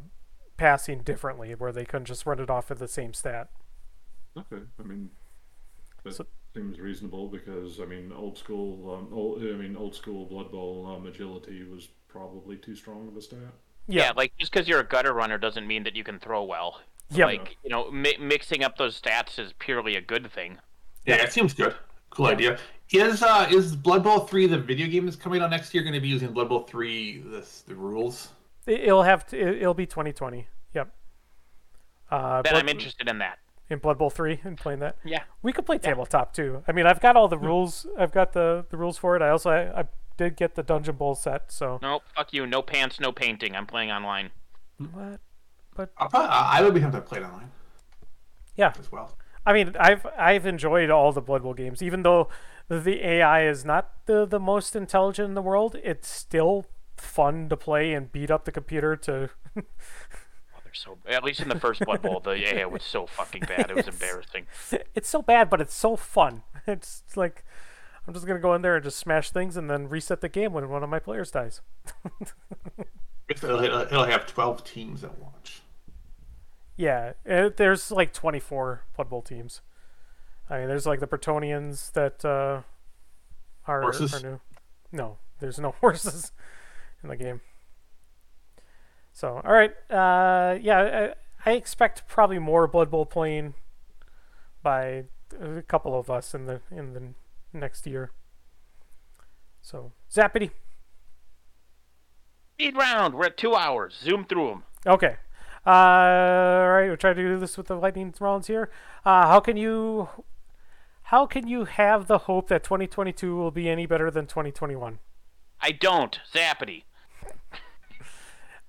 passing differently, where they couldn't just run it off at the same stat. okay. I mean, that So- seems reasonable because I mean, old school. Um, old, I mean, old school Blood Bowl um, agility was probably too strong of a stat. Yeah, like just because you're a gutter runner doesn't mean that you can throw well. Yeah. Like you know, mi- mixing up those stats is purely a good thing. Yeah, it seems good. Cool idea. Is uh is Blood Bowl three the video game that's coming out next year going to be using Blood Bowl three this the rules? It- It'll have to. it- It'll be 2020. Yep. Uh, Then Blood- I'm interested in that. in Blood Bowl three and playing that. Yeah. We could play tabletop too. I mean, I've got all the rules. I've got the, the rules for it. I also I, I did get the Dungeon Bowl set. So No, fuck you. No pants, no painting. I'm playing online. what? But I'll probably, I would be tempted to play it online Yeah. as well. I mean, I've I've enjoyed all the Blood Bowl games, even though the AI is not the the most intelligent in the world. It's still fun to play and beat up the computer to. Oh, they're so. At least in the first Blood Bowl, the AI was so fucking bad. It was <laughs> embarrassing. it's so bad, but it's so fun. <laughs> It's like I'm just gonna go in there and just smash things and then reset the game when one of my players dies. <laughs> It'll, have twelve teams at launch. Yeah, it, there's like 24 Blood Bowl teams. I mean, there's like the Bretonnians that uh, are, Horses? are new. No, there's no <laughs> horses in the game. So, all right, uh, yeah, I, I expect probably more Blood Bowl playing by a couple of us in the in the next year. So, Zappity. Speed round. We're at two hours. Zoom through them. Okay. Uh, all right, we'll try to do this with the lightning rounds here. Uh, how can you, how can you have the hope that 2022 will be any better than 2021? I don't. Zappity. <laughs>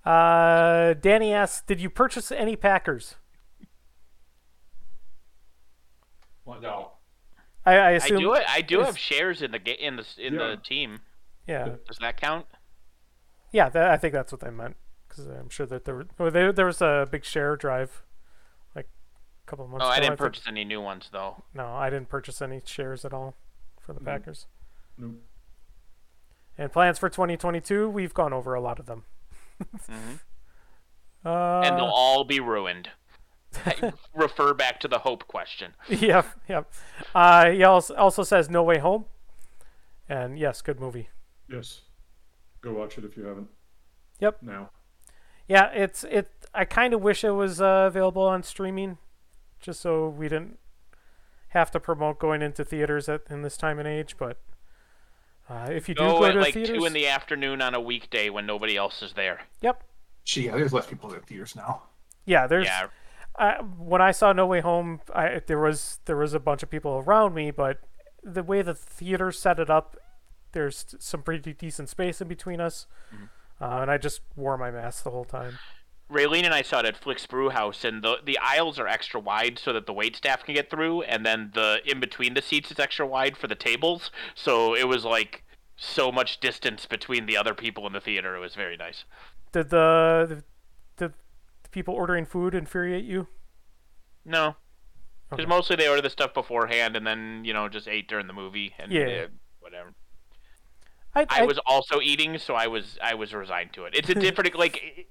Uh, Danny asks, did you purchase any Packers? Well, no. I, I I assume. do. I do have shares in the in the in Yeah. the team. Yeah, Does that count? yeah. That, I think that's what they meant because I'm sure that there, were, well, there there was a big share drive, like a couple of months. Oh, I didn't think. purchase any new ones though. No, I didn't purchase any shares at all for the Mhm. Packers. Nope. And plans for 2022, we've gone over a lot of them. mm-hmm. <laughs> Uh, and they'll all be ruined. I refer back to the hope question. <laughs> yep, yep. Uh, he also, also says No Way Home, and yes, good movie. Yes. Go watch it if you haven't. Yep. Now. Yeah, it's it. I kind of wish it was uh, available on streaming, just so we didn't have to promote going into theaters at in this time and age. But uh, if you do Go go at to like theaters, two in the afternoon on a weekday when nobody else is there. yep, Gee, yeah, there's less people in theaters now. yeah, there's. Yeah, I, when I saw No Way Home, I, there was there was a bunch of people around me, but the way the theater set it up, there's some pretty decent space in between us, uh, and I just wore my mask the whole time. Raylene and I saw it at Flix Brewhouse, and the the aisles are extra wide so that the wait staff can get through, and then the in between the seats is extra wide for the tables. So it was like so much distance between the other people in the theater. It was very nice. Did the, the did the people ordering food infuriate you? No, because Okay. mostly they order the stuff beforehand and then you know just ate during the movie and Yeah. whatever. I, I was also eating, so I was I was resigned to it. It's a <laughs> different like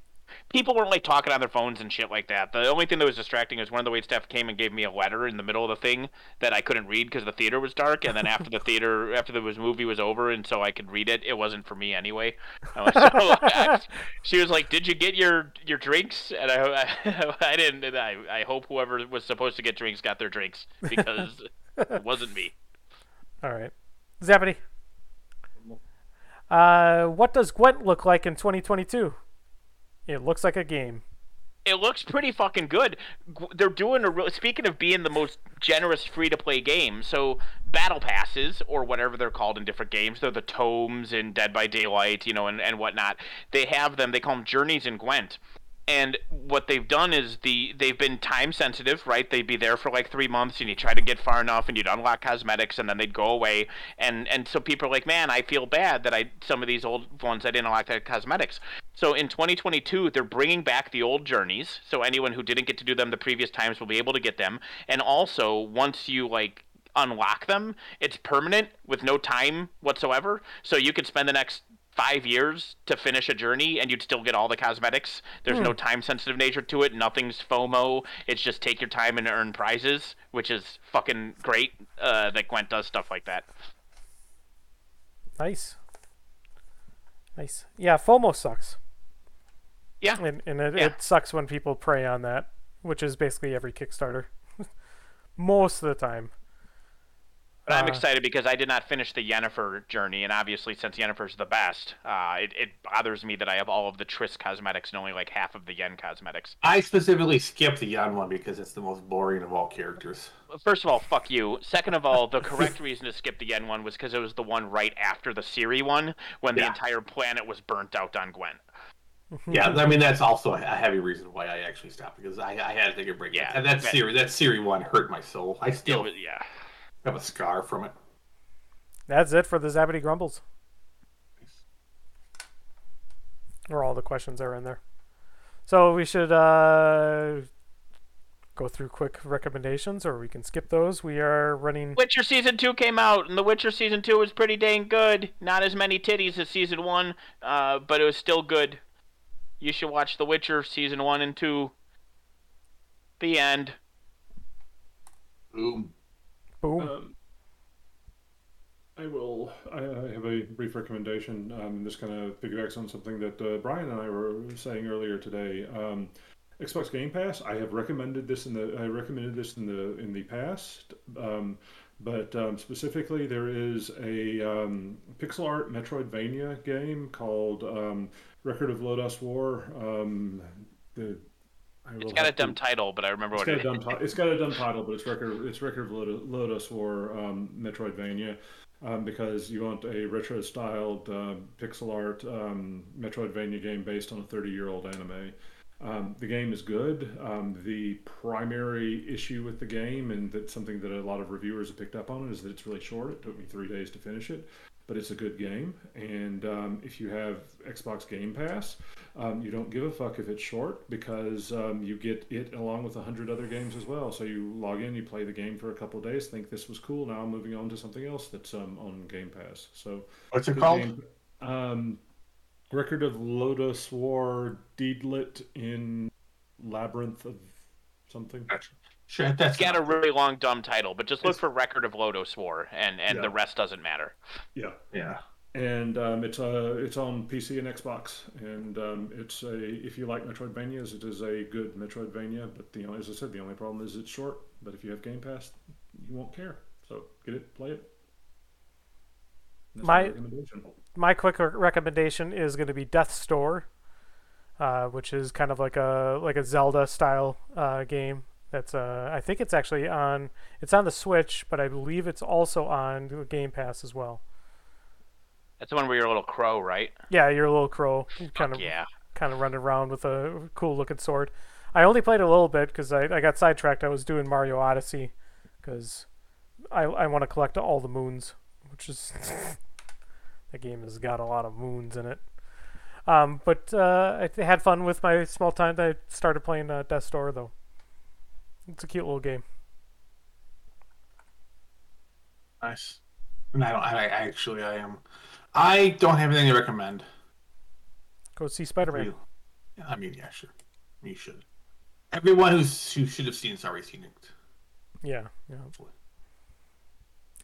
people weren't like talking on their phones and shit like that. The only thing that was distracting is one of the wait staff came and gave me a letter in the middle of the thing that I couldn't read because the theater was dark. And then after the <laughs> theater after the movie was over and so I could read it, it wasn't for me anyway. I was, so, <laughs> I- she was like, "Did you get your your drinks?" And I I, <laughs> I didn't. And I I hope whoever was supposed to get drinks got their drinks because it wasn't me. All right, Zebedee. Uh, what does Gwent look like in 2022? It looks like a game. it looks pretty fucking good. They're doing a real. Speaking of being the most generous free to play game, so battle passes or whatever they're called in different games, they're the tomes in Dead by Daylight, you know, and and whatnot. They have them. They call them journeys in Gwent. And what they've done is the they've been time sensitive, right? They'd be there for like three months, and you try to get far enough, and you'd unlock cosmetics, and then they'd go away. And and so people are like, man, I feel bad that I some of these old ones I didn't unlock that cosmetics. So in 2022, they're bringing back the old journeys, so anyone who didn't get to do them the previous times will be able to get them. And also, once you like unlock them, it's permanent with no time whatsoever. So you could spend the next five years to finish a journey and you'd still get all the cosmetics. There's no time sensitive nature to it. Nothing's FOMO. It's just take your time and earn prizes, which is fucking great. Uh, that Gwent does stuff like that. Nice. Nice. Yeah, FOMO sucks. Yeah. And, and it, Yeah. it sucks when people prey on that, which is basically every Kickstarter. <laughs> Most of the time. But I'm Uh, excited because I did not finish the Yennefer journey, and obviously, since Yennefer's the best, uh, it, it bothers me that I have all of the Triss cosmetics and only like half of the Yen cosmetics. I specifically skipped the Yen one because it's the most boring of all characters. First of all, fuck you. Second of all, the correct reason to skip the Yen one was because it was the one right after the Ciri one, when the entire planet was burnt out on Gwent. <laughs> Yeah, I mean that's also a heavy reason why I actually stopped because I, I had to take a break. Yeah, and that that- Ciri that Ciri one hurt my soul. I still was, yeah. Have a scar from it. That's it for the Zabity Grumbles. Or all the questions are in there. So we should uh, go through quick recommendations, or we can skip those. We are running. Witcher season two came out, and The Witcher season two was pretty dang good. Not as many titties as season one, uh, but it was still good. You should watch The Witcher season one and two. The end. Boom. Boom. Um, I will. I, I have a brief recommendation. Um, this kind of piggybacks on something that uh, Brian and I were saying earlier today. Um, Xbox Game Pass. I have recommended this in the. I recommended this in the in the past. Um, but um, specifically, there is a um, pixel art Metroidvania game called um, Record of Lodoss War. Um, the It's got a to- dumb title, but I remember it's what got, a it dumb is. ti- it's got a dumb title, but it's record it's record of Lodoss, Lodoss War um, Metroidvania um, because you want a retro styled uh, pixel art um, Metroidvania game based on a 30 year old anime. Um, the game is good. Um, the primary issue with the game, and that's something that a lot of reviewers have picked up on, is that it's really short. It took me three days to finish it, but it's a good game. And um, if you have Xbox Game Pass, um, you don't give a fuck if it's short because um, you get it along with a hundred other games as well. So you log in, you play the game for a couple of days, think this was cool. Now I'm moving on to something else that's um, on Game Pass. So What's it called? game. Um, Record of Lodoss War Deedlit in Labyrinth of something. Sure, that's It's got a really long dumb title, but just look It's- for Record of Lodoss War, and and Yeah. the rest doesn't matter. Yeah. yeah. and um, it's uh, it's on PC and Xbox, and um, it's a if you like Metroidvanias, it is a good Metroidvania. But the only, as I said, the only problem is it's short. But if you have Game Pass, you won't care. So get it, play it. That's My- recommendation. My quick recommendation is going to be Death's Door, uh, which is kind of like a like a Zelda style uh, game. That's uh, I think it's actually on it's on the Switch, but I believe it's also on Game Pass as well. That's the one where you're a little crow, right? Yeah, you're a little crow. You kind Fuck of yeah. kind of running around with a cool looking sword. I only played a little bit because I, I got sidetracked. I was doing Mario Odyssey because I I want to collect all the moons, which is <laughs> that game has got a lot of moons in it. Um, but uh, I had fun with my small time. I started playing uh, Death's Door though. It's a cute little game. Nice. And I don't. I, I actually I am. I don't have anything to recommend. Go see Spider Man. I mean, yeah, sure. You should. Everyone who's who should have seen it's already seen it. Yeah, yeah. Hopefully.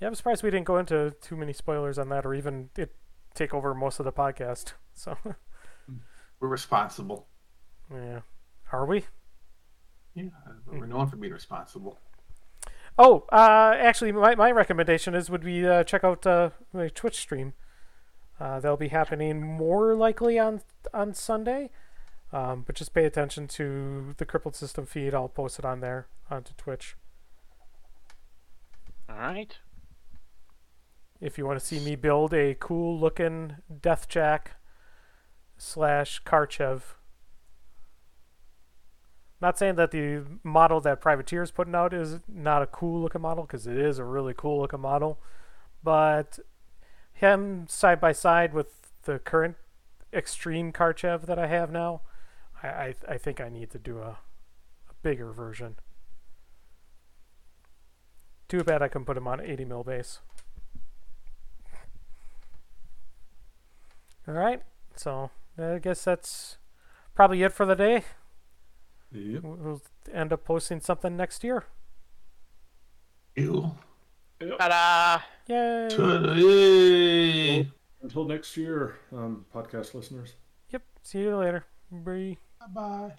Yeah, I'm surprised we didn't go into too many spoilers on that, or even it take over most of the podcast. So, <laughs> We're responsible. yeah, are we? Yeah, we're known for being responsible. Oh, uh, actually, my, my recommendation is would be uh, check out uh, my Twitch stream. Uh, they'll be happening more likely on on Sunday, um, but just pay attention to the Crippled System feed. I'll post it on there onto Twitch All right. if you want to see me build a cool looking Deathjack slash Karchev. Not saying that the model that Privateer is putting out is not a cool looking model because it is a really cool looking model, but him side by side with the current extreme Karchev that I have now, I I, I think I need to do a, a bigger version. Too bad I can put him on 80 mil base. All right, so I guess that's probably it for the day. Yep. We'll end up posting something next year. Ew. Ta-da! Yay! Yay. Until next year, um, podcast listeners. Yep. See you later. Bye. Bye bye.